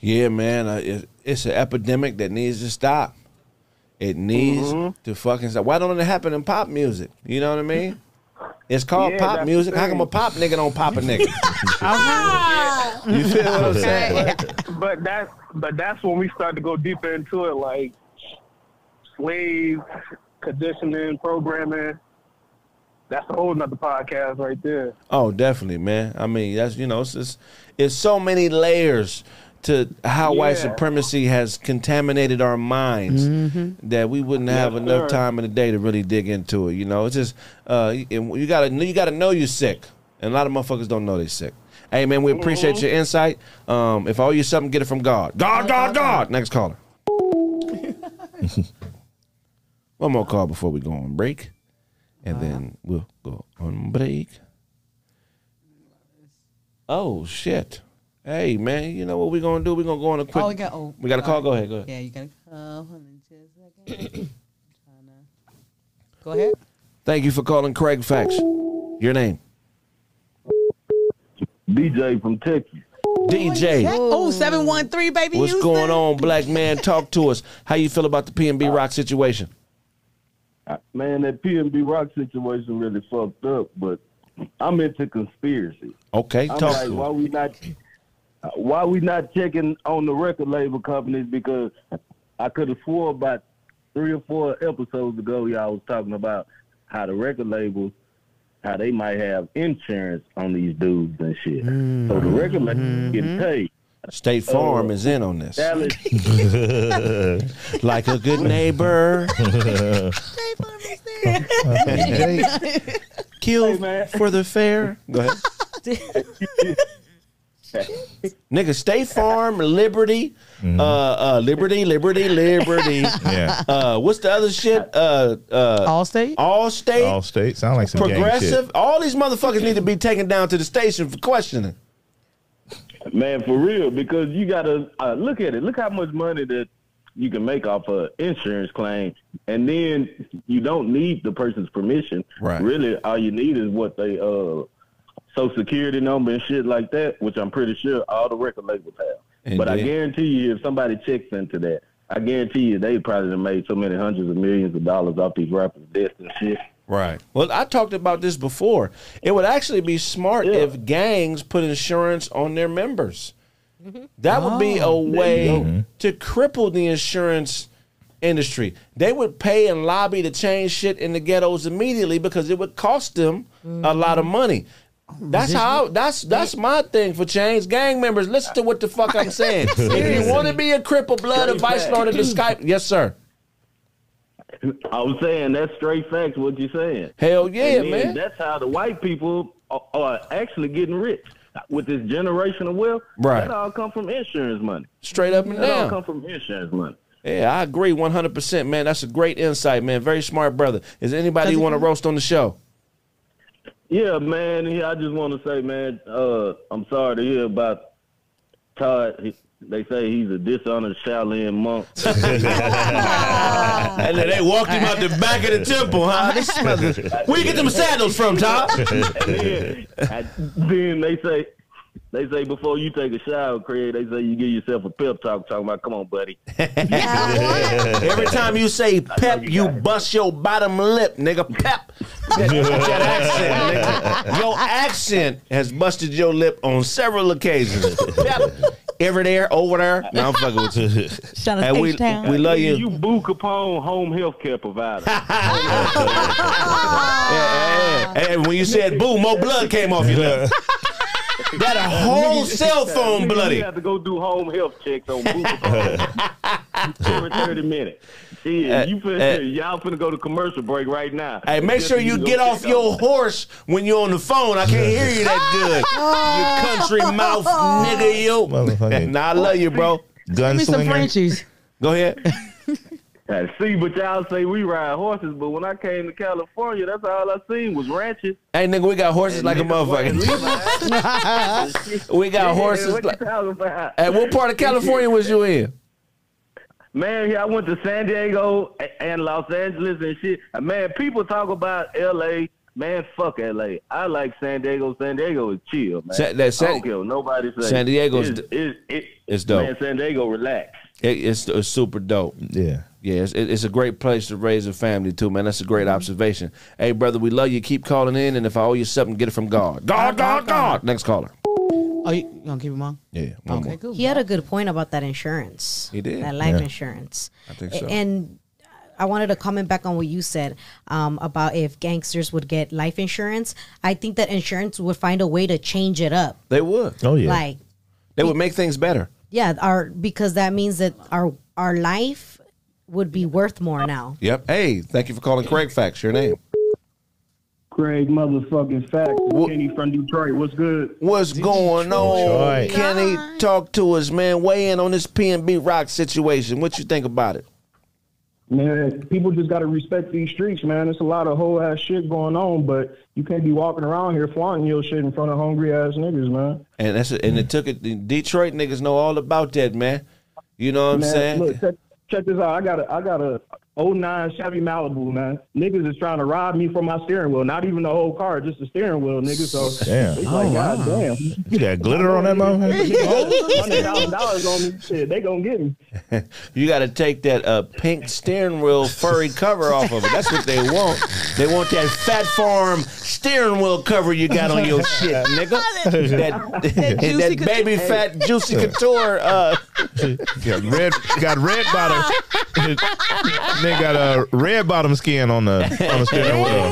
Yeah, man. Uh, it, it's an epidemic that needs to stop. It needs Mm-hmm. to fucking stop. Why don't it happen in pop music? You know what I mean? It's called Yeah, pop music. the How come a pop nigga don't pop a nigga? you feel what I'm saying? but that's but that's when we start to go deeper into it, like slave conditioning, programming. That's a whole nother podcast right there. Oh, definitely, man. I mean, that's you know, it's just, it's so many layers to how white supremacy has contaminated our minds that we wouldn't have Yes, enough sir. time in the day to really dig into it. You know, it's just uh, you gotta you gotta know you're sick, and a lot of motherfuckers don't know they're sick. Hey, man, we appreciate your insight. Um, if I owe you something, get it from God. God, God, God. Next caller. One more call before we go on break, and then we'll go on break. Oh shit! Hey man, you know what we're gonna do? We're gonna go on a quick. Oh, we got. Oh, we got a call. Go ahead. Go ahead. Yeah, you got a call. Hold on just a second. Go ahead. Thank you for calling Craig Facts. Your name, DJ from Texas. DJ. Oh, 713, baby. What's Houston. going on, black man? Talk to us. How you feel about the PNB Rock situation? Uh, Man, that PNB Rock situation really fucked up, but I'm into conspiracy. Okay, I'm talk like, to why we not why we not checking on the record label companies? Because I could have swore about three or four episodes ago, y'all was talking about how the record labels, how they might have insurance on these dudes and shit. So the record labels getting paid. State Farm Uh, is in on this. Like a good nightbur. Kill for the fair. Go ahead. Nigga, State Farm, Liberty, uh, uh, Liberty, Liberty, Liberty. Yeah. Uh, what's the other shit? Uh, uh, Allstate? Allstate, All state sound like some Progressive. shit. All these motherfuckers need to be taken down to the station for questioning. man, for real, because you gotta uh, look at it. Look how much money that you can make off a insurance claim, and then you don't need the person's permission. Right. Really, all you need is what they uh, social security number and shit like that, which I'm pretty sure all the record labels have. But I guarantee you, if somebody checks into that, I guarantee you they probably made so many hundreds of millions of dollars off these rappers' deaths and shit. Right. Well, I talked about this before. It would actually be smart if gangs put insurance on their members. That would be a oh, way to cripple the insurance industry. They would pay and lobby to change shit in the ghettos immediately because it would cost them a lot of money. That's how. That's that's my thing for change. Gang members, listen to what the fuck I'm saying. if you want to be a cripple, blood Straight advice fact. lord of the Skype, yes sir. I was saying that's straight facts. What you saying? Hell yeah, And man. That's how the white people are, are actually getting rich with this generational wealth, Right. that all come from insurance money. Straight up and That all down. come from insurance money. Yeah, I agree 100%, man. That's a great insight, man. Very smart brother. Is anybody want to roast on the show? Yeah, man. Yeah, I just want to say, man, uh, I'm sorry to hear about Todd. He, they say he's a dishonored Shaolin monk. And then they walked him out the back of the temple, huh? This mother- Where you get them sandals from, Todd? then, and then they say, they say before you take a shower, Craig, they say you give yourself a pep talk, talking about, come on, buddy. Every time you say pep, you bust your bottom lip, nigga. Pep. That, that accent, nigga. Your accent has busted your lip on several occasions. Pep. Ever there, over there. No, I'm fucking with you. Shout out Hey, we, H-Town. we love you. You Boo Capone home health care provider. And when you said boo, more blood came off your lip. That a whole cell phone bloody. You have to go do home health checks on Boo every 30 minutes. Shit, Uh, you finna, uh, y'all finna go to commercial break right now. Hey, make Just sure for you get off your horse when you're on the phone. I can't hear you that good. you country mouth nigga, you. Motherfucking Nah, I love you, bro. Give me some. Frenchies. Go ahead. Uh, see, but y'all say we ride horses, but when I came to California, that's all I seen was ranches. Hey, nigga, we got horses like a motherfucker. we got horses. What Like, you talking about? hey, what part of California was you in? Man, yeah, I went to San Diego and Los Angeles and shit. Man, people talk about L.A. Man, fuck L.A. I like San Diego. San Diego is chill, man. Sa- that San- I don't care what nobody say. San Diego's It's, it's, it, it's dope. Man, San Diego, relax. It, it's, it's super dope. Yeah. Yeah, it's, it's a great place to raise a family too, man. That's a great observation. Hey, brother, we love you. Keep calling in, and if I owe you something, get it from God. God, God, God. Next caller. Oh, you, you gonna keep him on? Yeah. one Okay, more. cool. He had a good point about that insurance. He did. That life Yeah. insurance. I think so. And I wanted to comment back on what you said um, about if gangsters would get life insurance. I think that insurance would find a way to change it up. They would. Oh yeah. Like, They would make things better. yeah, our because that means that our our life would be worth more now. Yep. Hey, thank you for calling Craig Facts. Your name. Craig motherfucking Facts. Kenny from Detroit. What's good? What's going on, Detroit. Kenny? Talk to us, man. Weigh in on this PNB Rock situation. What you think about it? Man, people just got to respect these streets, man. There's a lot of whole ass shit going on, but you can't be walking around here flaunting your shit in front of hungry ass niggas, man. And that's and it took it. Detroit niggas know all about that, man. You know what I'm saying? look, check, check this out. I got a, I got a 09 Chevy Malibu, man. Niggas is trying to rob me from my steering wheel. Not even the whole car, just the steering wheel, nigga. So Damn. it's like, Oh, god damn. You got glitter on that motherfucker? Hundred thousand dollars on me, shit. They gonna get me. You got to take that uh, pink steering wheel furry cover off of it. That's what they want. They want that Phat Farm steering wheel cover you got on your shit, nigga. That, that, juicy baby couture. fat juicy couture. Uh, got red got red bottom. They got a red bottom skin on the on the steering wheel.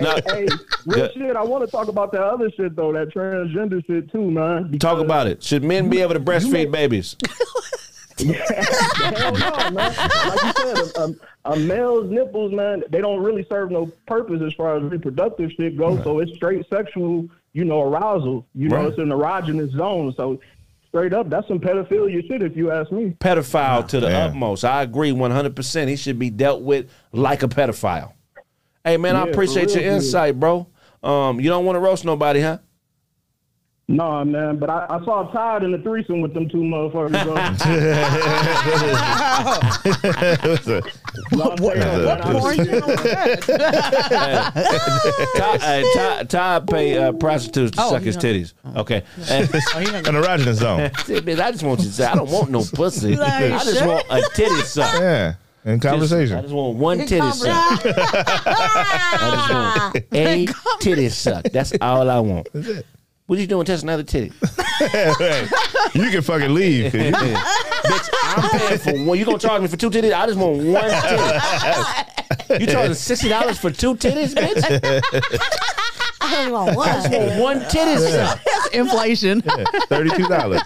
no, Hey, real shit. I want to talk about that other shit though, that transgender shit too, man. talk about it. Should men be able to breastfeed babies? Hell no, man. Like you said, a, a, a male's nipples, man, they don't really serve no purpose as far as reproductive shit goes. So it's straight sexual, you know, arousal. You know, it's an erogenous zone. So straight up, that's some pedophilia shit, if you ask me. Pedophile to the Yeah. utmost. I agree 100%. He should be dealt with like a pedophile. Hey, man, I Yeah, for appreciate real, your dude. insight, bro. Um, you don't want to roast nobody, huh? No, man, but I, I saw Todd in the threesome with them two motherfuckers. What- what- Todd, uh, Todd, Todd pay uh, prostitutes to Oh, suck his don't- titties. Okay. And- An erogenous zone. See, bitch, I just want you to say, I don't want no pussy. I just want a titty suck. Yeah. In Just- I conversation. just want one titty suck. I just want a titty suck. That's all I want. What you doing touching another titty? you can fucking leave. Bitch, I'm paying for one. You gonna charge me for two titties? I just want one titty. You charging sixty dollars for two titties, bitch? I don't want I just one. want one titty suck. That's inflation. Thirty-two dollars.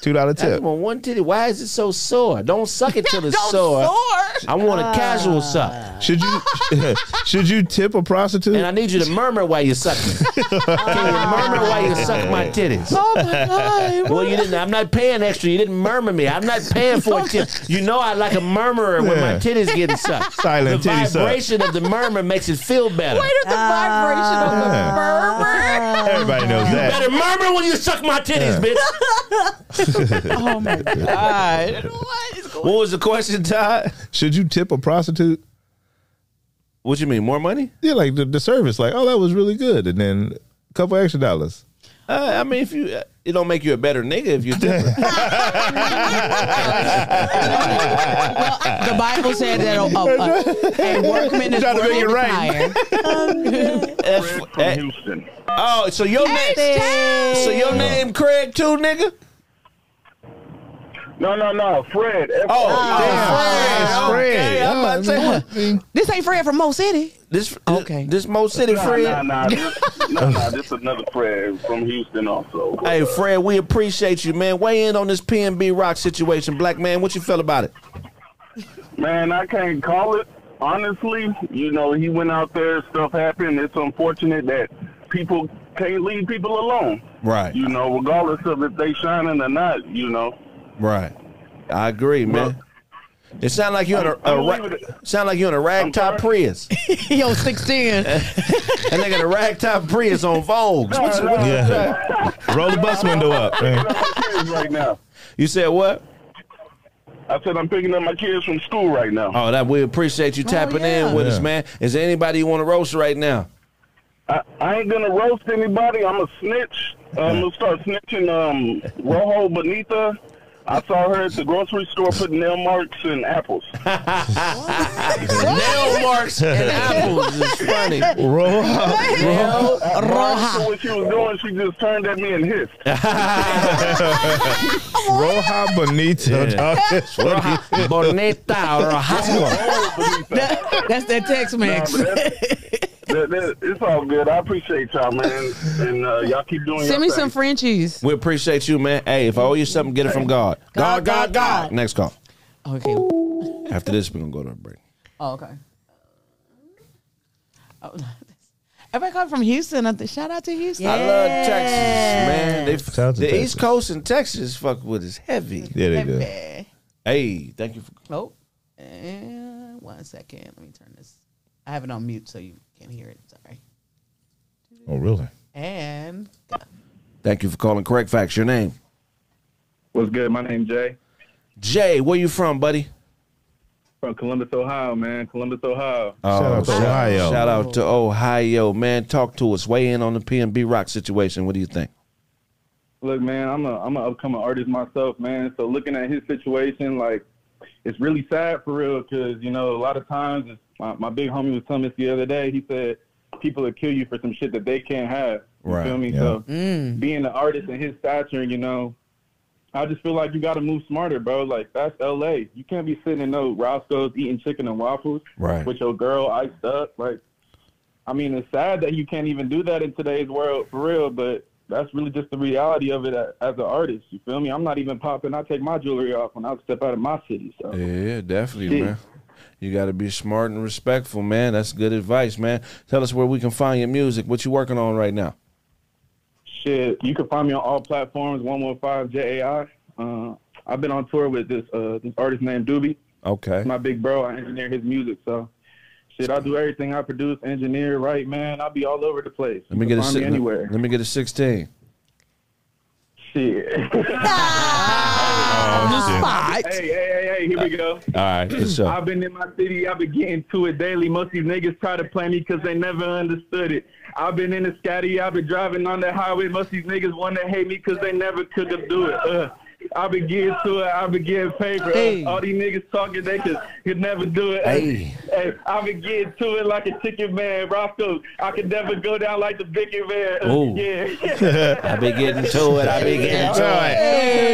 Two dollar I just tip. want one titty. Why is it so sore? Don't suck it till it's Don't sore. sore. I want a casual ah. suck. Should you should you tip a prostitute? And I need you to murmur while you suck me. Can you murmur while you suck my titties? Oh my god. Well, you didn't. I'm not paying extra. You didn't murmur me. I'm not paying for a tip. You know I like a murmurer when my titties getting sucked. Silent the titty suck. vibration of the murmur makes it feel better. Where did the vibration of the ah. murmur? Everybody knows You that. better murmur when you suck my titties, bitch. Oh my god. What is going What was the question, Todd? Should you tip a prostitute? What you mean? More money? Yeah, like the, the service, like, oh, that was really good, and then a couple extra dollars. Uh, I mean, if you, uh, it don't make you a better nigga if you tip her. The Bible said that a, a, a workman is Trying to make worthy it of right. hire. That's- From Houston. oh, so your name, so your name Craig too, nigga? No, no, no, Fred. F- Oh, oh Damn, Fred. Fred. Okay, I'm about to say what? This ain't Fred from Mo City. This Okay. this Mo City Nah, Fred. nah, nah, this, nah, nah, this another Fred from Houston also. Hey Fred, we appreciate you, man. Weigh in on this PNB Rock situation, black man. What you feel about it? Man, I can't call it. Honestly, you know, he went out there, stuff happened. It's unfortunate that people can't leave people alone. Right, You know, regardless of if they shining or not, you know. Right. I agree, man. It sound like you in a, I'm- a I'm ra- sound like you in a ragtop Prius. Yo, sixteen, and they got a ragtop Prius on Vogue. What you, what Yeah. Roll the bus window up, man. I'm picking up my kids right now. you said what? I said I'm picking up my kids from school right now. Oh, that we appreciate you tapping yeah. in with us, man. Is there anybody you want to roast right now? I, I ain't gonna roast anybody. I'm a snitch. I'm gonna start snitching. Um, Rojo Bonita. I saw her at the grocery store putting nail marks in apples. Nail marks and apples is funny. Roll Nail- Rojo. What she was doing, she just turned at me and hissed. Roja Bonito. dog. That's funny. Bonita or Rojo Bonita. That- that's that Tex Mex. Nah, but That- that- it's all good. I appreciate y'all, man, and uh, y'all keep doing. It. Send me thing. some Frenchies. We appreciate you, man. Hey, if I owe you something, get it from God. God, God, God, God. God. Next call. Okay. After this, we're gonna go to a break. Oh, okay. Oh, Everybody come from Houston. I think- Shout out to Houston. I love Texas, man. They, Shout out the Texas. East Coast and Texas fuck with is heavy. Yeah, they do. Hey, thank you for Oh, and one second. Let me turn this. I have it on mute so you can't hear it. Sorry. Oh, really? And thank you for calling Craig Facts. Your name? What's good? My name's Jay Jay. Where you from, buddy? from Columbus, Ohio, man. Columbus, Ohio. Oh, shout out to Ohio. Shout out to Ohio, man. Talk to us. Weigh in on the PNB Rock situation. What do you think? Look, man, I'm a I'm an upcoming artist myself, man. So looking at his situation, like, it's really sad for real, because you know a lot of times, it's, my my big homie was telling me this the other day. He said people will kill you for some shit that they can't have. You Right, feel me? yeah. So mm, being an artist in his stature, you know, I just feel like you got to move smarter, bro. Like that's L.A. You can't be sitting in no Roscoe's eating chicken and waffles Right. with your girl iced up. Like, I mean, it's sad that you can't even do that in today's world for real, but that's really just the reality of it a- as an artist. You feel me? I'm not even popping. I take my jewelry off when I step out of my city. So Yeah, definitely, Yeah. man. You got to be smart and respectful, man. That's good advice, man. Tell us where we can find your music. What you working on right now? shit, you can find me on all platforms. One one five JAI. Uh, I've been on tour with this uh, this artist named Doobie. Okay. my big bro. I engineer his music, so shit, I do everything. I produce, engineer, write, man. I'll be all over the place. Let me You get a me anywhere. Let me get a sixteen. Shit. Oh, shit. hey, hey, hey, hey, here we go. All right, for sure. I've been in my city, I've been getting to it daily. Most of these niggas try to play me because they never understood it. I've been in the scatty, I've been driving on the highway. Most of these niggas want to hate me because they never could have do it. Uh, I've been getting to it, I've been getting paper. Uh, Hey. all these niggas talking, they could, could never do it. Uh, Hey. hey, I've been getting to it like a chicken man. Roscoe, I could never go down like the bigger man. Uh, Ooh. yeah. I be getting to it. I be getting to it.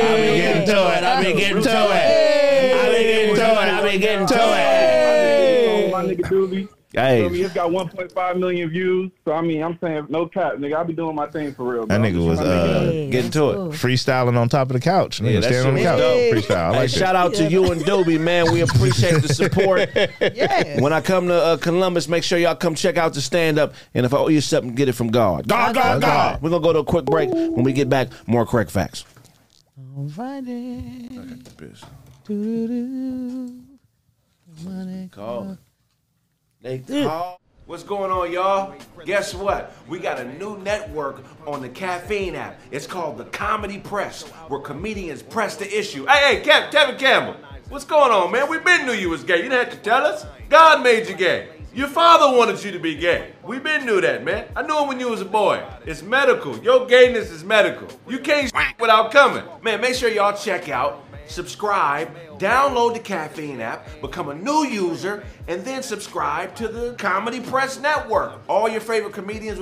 I be getting to it. I be getting to it. I be getting to it. I be getting to it. My nigga Doobie. Hey. So, I mean, it's got 1.5 million views. So I mean, I'm saying no cap, nigga. I'll be doing my thing for real. Bro. That I'm nigga was trying to make uh, it up. Getting to it. freestyling on top of the couch. Nigga Yeah, standing on the couch. was dope. Freestyle. I Hey, like shout out to you and Doobie, man. We appreciate the support. Yeah. When I come to uh, Columbus, make sure y'all come check out the stand up. And if I owe you something, get it from God. God, God, God. We're going to go to a quick break. When we get back, more correct facts. On Friday. Doo-doo-doo. Money Call. What's going on, y'all? Guess what? We got a new network on the Caffeine app. It's called the Comedy Press, where comedians press the issue. Hey, hey, Kev, Kevin Campbell, what's going on, man? We been knew you was gay. You didn't have to tell us. God made you gay. Your father wanted you to be gay. We been knew that, man. I knew it when you was a boy. It's medical. Your gayness is medical. You can't without coming. Man, make sure y'all check out subscribe, download the Caffeine app, become a new user, and then subscribe to the Comedy Press Network. All your favorite comedians